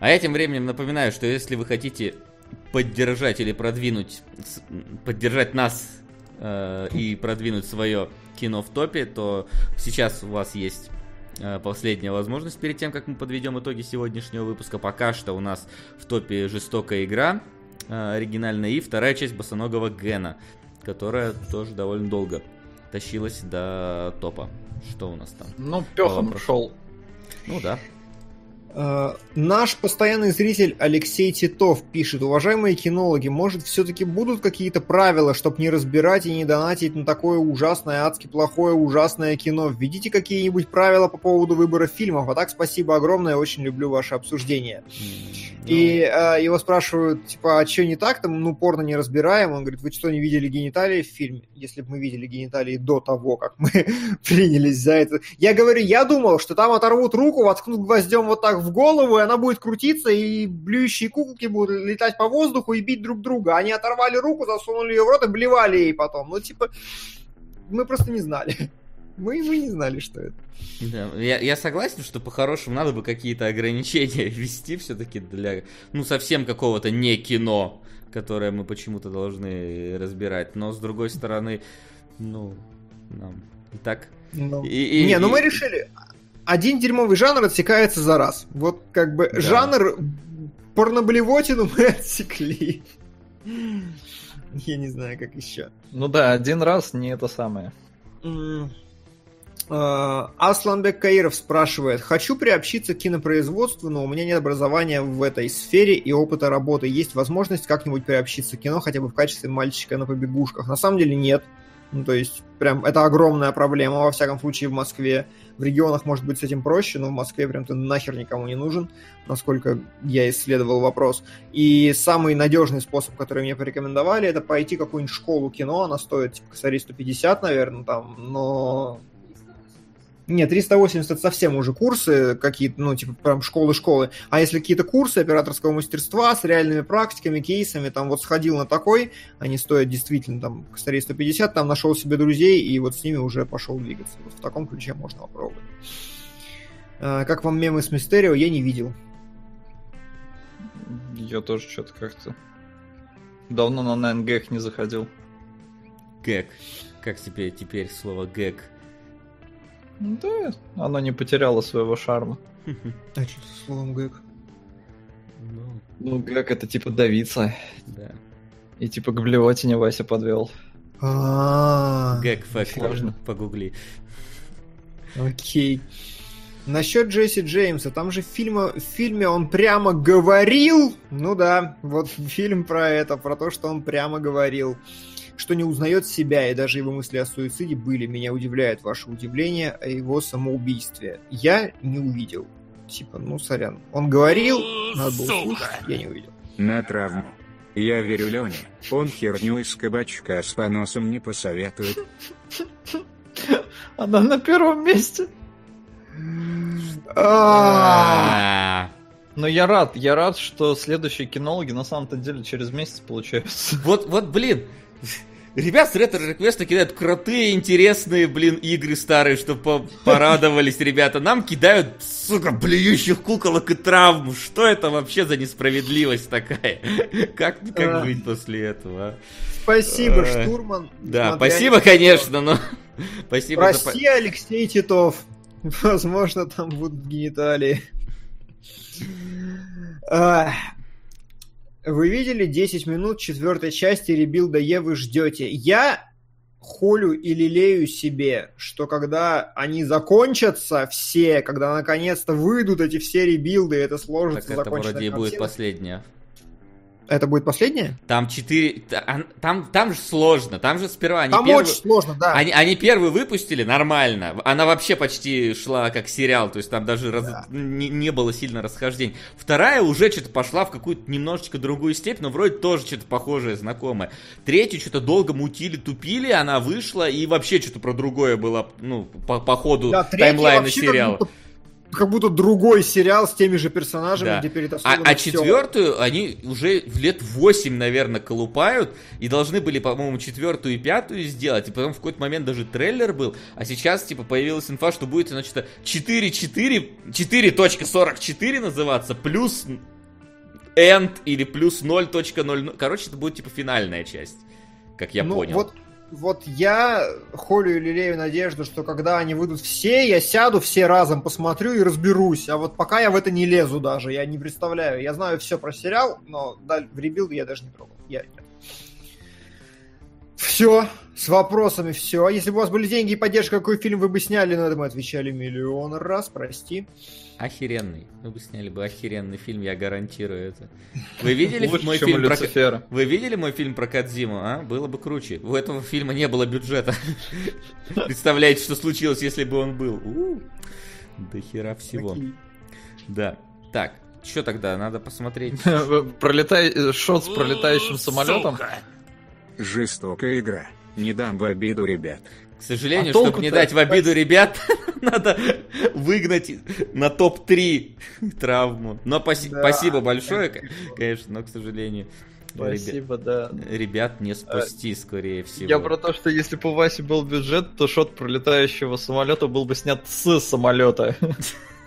А этим временем напоминаю, что если вы хотите поддержать или продвинуть, поддержать нас э, и продвинуть свое кино в топе, то сейчас у вас есть э, последняя возможность перед тем, как мы подведем итоги сегодняшнего выпуска. Пока что у нас в топе жестокая игра э, оригинальная и вторая часть босоногого Гена, которая тоже довольно долго тащилась до топа. Что у нас там? Ну, пехом шел. Ну да. Э, наш постоянный зритель Алексей Титов пишет, уважаемые кинологи, может все-таки будут какие-то правила, чтобы не разбирать и не донатить на такое ужасное, адски плохое, ужасное кино? Введите какие-нибудь правила по поводу выбора фильмов, а так спасибо огромное, очень люблю ваше обсуждение. И э, его спрашивают, типа, а что не так, там, ну, порно не разбираем. Он говорит, вы что, не видели гениталии в фильме? Если бы мы видели гениталии до того, как мы (laughs) принялись за это. Я говорю, я думал, что там оторвут руку, воткнут гвоздем вот так в голову, и она будет крутиться, и блюющие куколки будут летать по воздуху и бить друг друга. Они оторвали руку, засунули ее в рот и блевали ей потом. Ну, типа, мы просто не знали. (laughs) Мы, мы не знали, что это. Да, я, я согласен, что по-хорошему надо бы какие-то ограничения (laughs) ввести все-таки для, ну, совсем какого-то не кино, которое мы почему-то должны разбирать. Но, с другой стороны, ну, нам и так... Ну, и, и, не, ну мы решили, один дерьмовый жанр отсекается за раз. Вот как бы да. жанр порноблевотину (laughs) мы отсекли. Я не знаю, как еще. Ну да, один раз не это самое. А, Асланбек Каиров спрашивает, хочу приобщиться к кинопроизводству, но у меня нет образования в этой сфере и опыта работы. Есть возможность как-нибудь приобщиться к кино, хотя бы в качестве мальчика на побегушках? На самом деле нет. Ну, то есть, прям, это огромная проблема, во всяком случае, в Москве. В регионах, может быть, с этим проще, но в Москве прям ты нахер никому не нужен, насколько я исследовал вопрос. И самый надежный способ, который мне порекомендовали, это пойти в какую-нибудь школу кино, она стоит, типа, косарей 150, наверное, там, но нет, 380 это совсем уже курсы какие-то, ну, типа, прям школы-школы. А если какие-то курсы операторского мастерства с реальными практиками, кейсами, там вот сходил на такой, они стоят действительно там старее 150, там нашел себе друзей и вот с ними уже пошел двигаться. Вот в таком ключе можно попробовать. А, как вам мемы с Мистерио, я не видел. Я тоже что-то как-то давно на 9 не заходил. Гэг. Как тебе теперь слово гэг? Да, оно не потеряло своего шарма. (laughs) А что с словом гэг? Ну, ну гэг это типа давиться. Да. И типа к блевотине Вася подвел. Гэг фактор, погугли. Окей. Насчет Джесси Джеймса, там же в фильме, в фильме он прямо говорил, ну да, вот фильм про это, про то, что он прямо говорил что не узнает себя, и даже его мысли о суициде были. Меня удивляет ваше удивление о его самоубийстве. Я не увидел. Типа, ну, сорян. Он говорил, надо было слушать, я не увидел. На травму. Я верю Лене. Он херню из кабачка с поносом не посоветует. Она на первом месте. А. Но я рад, я рад, что следующие кинологи на самом-то деле через месяц получаются. Вот, вот, блин, Ребят с ретро реквеста кидают крутые, интересные, блин, игры старые, чтобы порадовались ребята. Нам кидают, сука, блюющих куколок и травм. Что это вообще за несправедливость такая? (laughs) Как, как а. быть после этого? А? Спасибо, а, штурман. Да, спасибо, конечно, но... (laughs) Спасибо Прости. Алексей Титов. (laughs) Возможно, там будут гениталии. Вы видели 10 минут четвертой части ребилда Евы ждете? Я холю и лелею себе, что когда они закончатся все, когда наконец-то выйдут эти все ребилды, это сложится. Так это вроде и будет последняя. Это будет последнее? Там четыре... Там, там же сложно. Там же сперва они Там первый... очень сложно, да. Они, они первый выпустили нормально. Она вообще почти шла как сериал. То есть там даже да. раз... не, не было сильно расхождений. Вторая уже что-то пошла в какую-то немножечко другую степь, но вроде тоже что-то похожее, знакомое. Третью что-то долго мутили, тупили, она вышла, и вообще что-то про другое было, ну, по, по ходу да, таймлайна сериала. Как будто как будто другой сериал с теми же персонажами, да. где перетасовано А, а четвертую они уже в лет 8, наверное, колупают, и должны были, по-моему, четвертую и пятую сделать, и потом в какой-то момент даже трейлер был, а сейчас, типа, появилась инфа, что будет, значит, 4.4, 4.44 называться, плюс end или плюс 0.0, короче, это будет, типа, финальная часть, как я ну, понял. Вот вот я холю и лелею надежду, что когда они выйдут все, я сяду все разом, посмотрю и разберусь. А вот пока я в это не лезу даже, я не представляю. Я знаю все про сериал, но в Rebuild я даже не пробовал. Я нет. Все, с вопросами все. Если бы у вас были деньги и поддержка, какой фильм вы бы сняли, на это мы отвечали миллион раз, прости. Охеренный. Вы бы сняли бы охеренный фильм, я гарантирую это. Вы видели мой фильм про... Вы видели мой фильм про Кадзиму, а? Было бы круче. У этого фильма не было бюджета. (laughs) Представляете, что случилось, если бы он был? До хера всего. Да. Так, что тогда? Надо посмотреть. (laughs) Пролетай... Шот с пролетающим самолетом. Жестокая игра. Не дам в обиду ребят. К сожалению, а чтобы не дать в обиду ребят, (laughs) надо выгнать на топ-3 травму. Но паси- да. спасибо большое, конечно, но, к сожалению, Спасибо, ребят, да. Ребят не спасти, скорее всего. Я про то, что если бы у Васи был бюджет, то шот пролетающего самолета был бы снят с самолета. (laughs)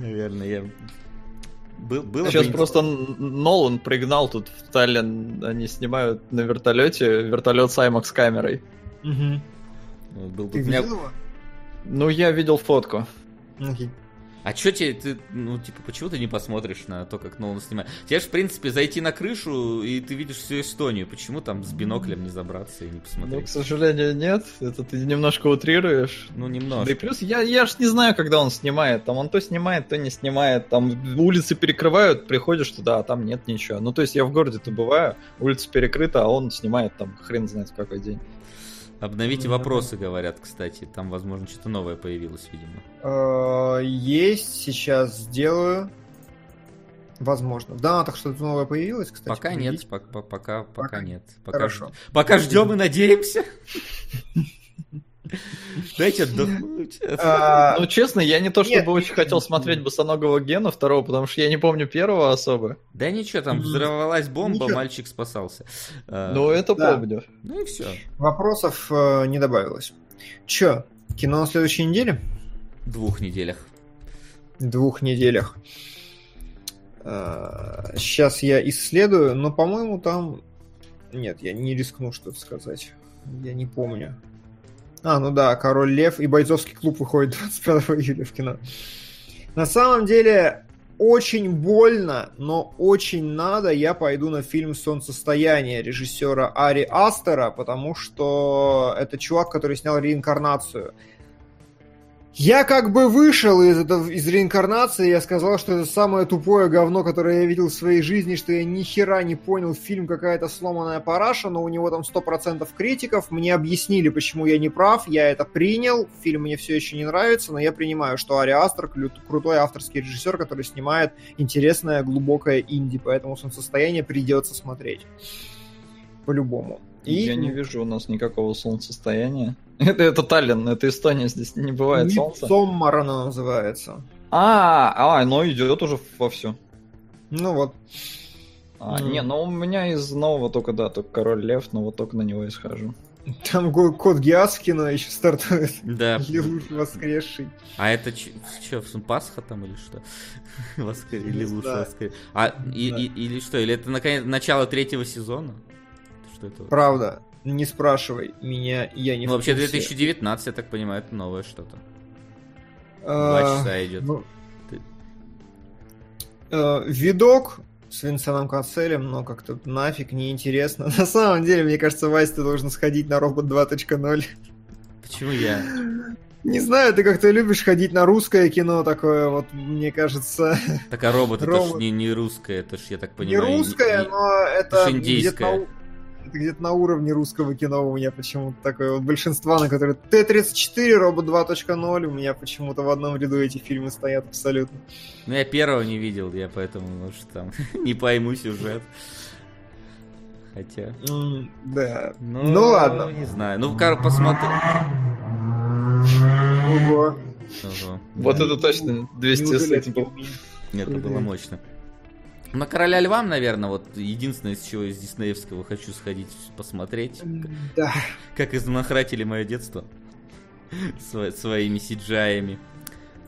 Наверное, я был, было Сейчас бы... просто Нолан пригнал тут в Таллин, они снимают на вертолете вертолет с IMAX камерой. Угу. Был Ты меня... видел его? Ну, я видел фотку. Okay. А чё тебе, ты, ну, типа, почему ты не посмотришь на то, как Нолан снимает? Тебе же, в принципе, зайти на крышу, и ты видишь всю Эстонию. Почему там с биноклем не забраться и не посмотреть? Ну, к сожалению, нет. Это ты немножко утрируешь. Ну, немножко. Да и плюс, я, я ж не знаю, когда он снимает. Там он то снимает, то не снимает. Там улицы перекрывают, приходишь туда, а там нет ничего. Ну, то есть я в городе-то бываю, улица перекрыта, а он снимает там хрен знает в какой день. Обновите вопросы, говорят, кстати. Там, возможно, что-то новое появилось, видимо. Э, есть, сейчас сделаю. Возможно. Да, так что-то новое появилось, кстати. Пока нет, пока, пока, пока нет. Пока, Хорошо. Пока ждем и надеемся. (laughs) Дайте (laughs) отдохнуть. А, ну, честно, я не то чтобы очень хотел смотреть босоногого Гена второго, потому что я не помню первого особо. Да ничего, там взорвалась бомба, мальчик спасался. А, ну, это помню. Ну и все. Вопросов э, не добавилось. Че, кино на следующей неделе? Двух неделях. Двух неделях. Сейчас а, я исследую, но, по-моему, там... Нет, я не рискну что-то сказать. Я не помню. А, ну да, Король Лев и Бойцовский клуб выходит 25 (laughs) июля в кино. На самом деле, очень больно, но очень надо, я пойду на фильм «Солнцестояние» режиссера Ари Астера, потому что это чувак, который снял «Реинкарнацию». Я как бы вышел из, этого, из реинкарнации, я сказал, что это самое тупое говно, которое я видел в своей жизни, что я ни хера не понял фильм какая-то сломанная параша, но у него там 100% критиков. Мне объяснили, почему я не прав, я это принял. Фильм мне все еще не нравится, но я принимаю, что Ари Астер крутой авторский режиссер, который снимает интересное, глубокое инди, поэтому солнцестояние придется смотреть. По-любому. И... Я не вижу у нас никакого солнцестояния. (laughs) Это, это Таллин, это Эстония, здесь не бывает солнца. Соммар она называется. А, а, оно идет уже вовсю. Ну вот. А, mm. Не, ну у меня из нового только, да, только Король Лев, но вот только на него и схожу. Там код Гиаскина еще стартует. Да. (laughs) Лелуш воскресший. А это что, Пасха там или что? Воскр... Лелуш воскресший. А, и, и, или что, или это наконец, начало третьего сезона? Что это? Правда. Не спрашивай меня, я не Ну, вообще 2019, я так понимаю, это новое что-то. А, Два часа идет. Ну, э, видок с Винсеном Касселем, но как-то нафиг неинтересно. (laughs) На самом деле, мне кажется, Вась, ты должен сходить на робот 2.0. Почему я? Не знаю, ты как-то любишь ходить на русское кино такое, вот, мне кажется. Так а робот, робот. это ж не, не русское, это ж, я так понимаю... Не русское, не, но это... Это индийское это где-то на уровне русского кино у меня почему-то такое вот большинство, на которые Т-34, Робот 2.0, у меня почему-то в одном ряду эти фильмы стоят абсолютно. Ну, я первого не видел, я поэтому, может, там (laughs) не пойму сюжет. Хотя... Mm, да. Ну, ну ладно. Не знаю. Ну, посмотрим. Ого. Ого. Вот это точно 200 с этим был. Нет, это было мощно. На Короля Льва, наверное, вот единственное, из чего из Диснеевского хочу сходить посмотреть. Да. Как изнахратили мое детство. Сво своими сиджаями.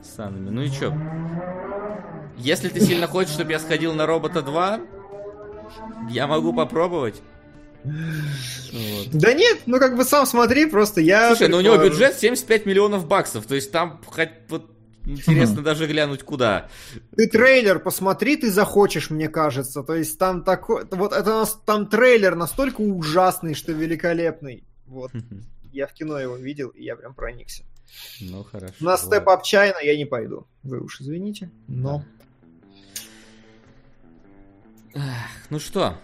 Санами. Ну и чё? Если ты сильно хочешь, чтобы я сходил на Робота 2, я могу попробовать. Вот. Да нет, ну как бы сам смотри, просто я... Слушай, ну у него бюджет 75 миллионов баксов, то есть там хоть вот интересно (laughs) даже глянуть куда. Ты трейлер посмотри, ты захочешь, мне кажется. То есть там такой, вот это там трейлер настолько ужасный, что великолепный. Вот. (laughs) Я в кино его видел, и я прям проникся. Ну, хорошо. На степ ап Чайна я не пойду. Вы уж извините, но... Ну что,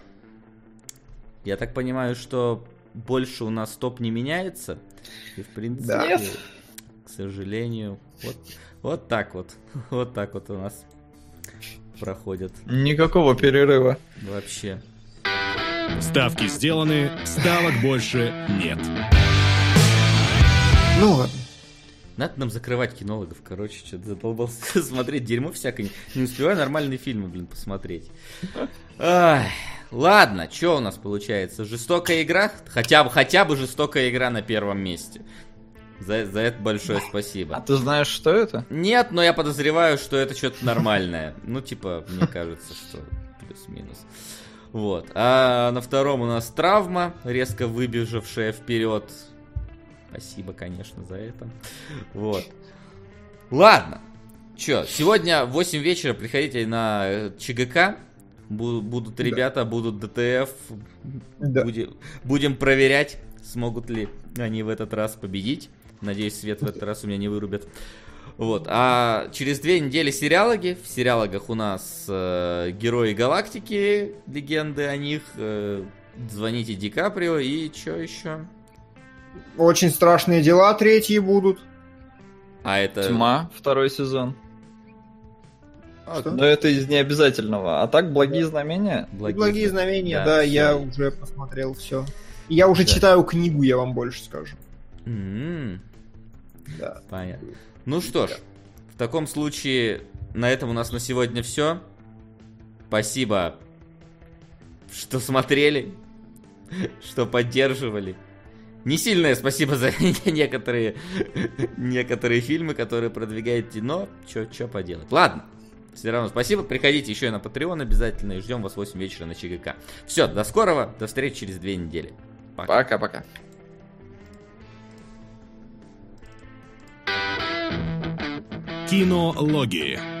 я так понимаю, что больше у нас топ не меняется. И в принципе, да. к сожалению, вот, вот так вот. (laughs) Вот так вот у нас проходят. Никакого перерыва. Вообще. Ставки сделаны, ставок больше нет. Ну ладно. Надо нам закрывать кинологов, короче, что-то задолбался (laughs) смотреть дерьмо всякое. Не успеваю нормальные фильмы, блин, посмотреть. Ай, ладно, что у нас получается? Жестокая игра? Хотя бы, хотя бы жестокая игра на первом месте. За, за это большое спасибо. А ты знаешь, что это? Нет, но я подозреваю, что это что-то нормальное. Ну, типа, мне кажется, что плюс-минус. Вот. А на втором у нас травма, резко выбежавшая вперед. Спасибо, конечно, за это. Вот. Ладно. Че, сегодня в 8 вечера приходите на э, ЧГК. Будут ребята, да. будут ДТФ. Да. Будем, будем проверять, смогут ли они в этот раз победить. Надеюсь, свет в этот раз у меня не вырубят. Вот. А через две недели сериалоги. В сериалогах у нас э, Герои Галактики, легенды о них. Э, звоните Ди Каприо и что еще? Очень страшные дела третьи будут. А это... Тьма, второй сезон. А, Но это из необязательного. А так, благие знамения? Благие, благие знамения, да, да я уже посмотрел все. Я уже да. читаю книгу, я вам больше скажу. Mm-hmm. Да. Понятно. Ну что ж, в таком случае на этом у нас на сегодня все. Спасибо, что смотрели, (laughs) что поддерживали. Не сильное спасибо за (laughs) некоторые, некоторые фильмы, которые продвигаете, но что поделать. Ладно, все равно спасибо. Приходите еще и на Patreon обязательно и ждем вас в 8 вечера на ЧГК. Все, до скорого, до встречи через две недели. Пока-пока. Кинологии.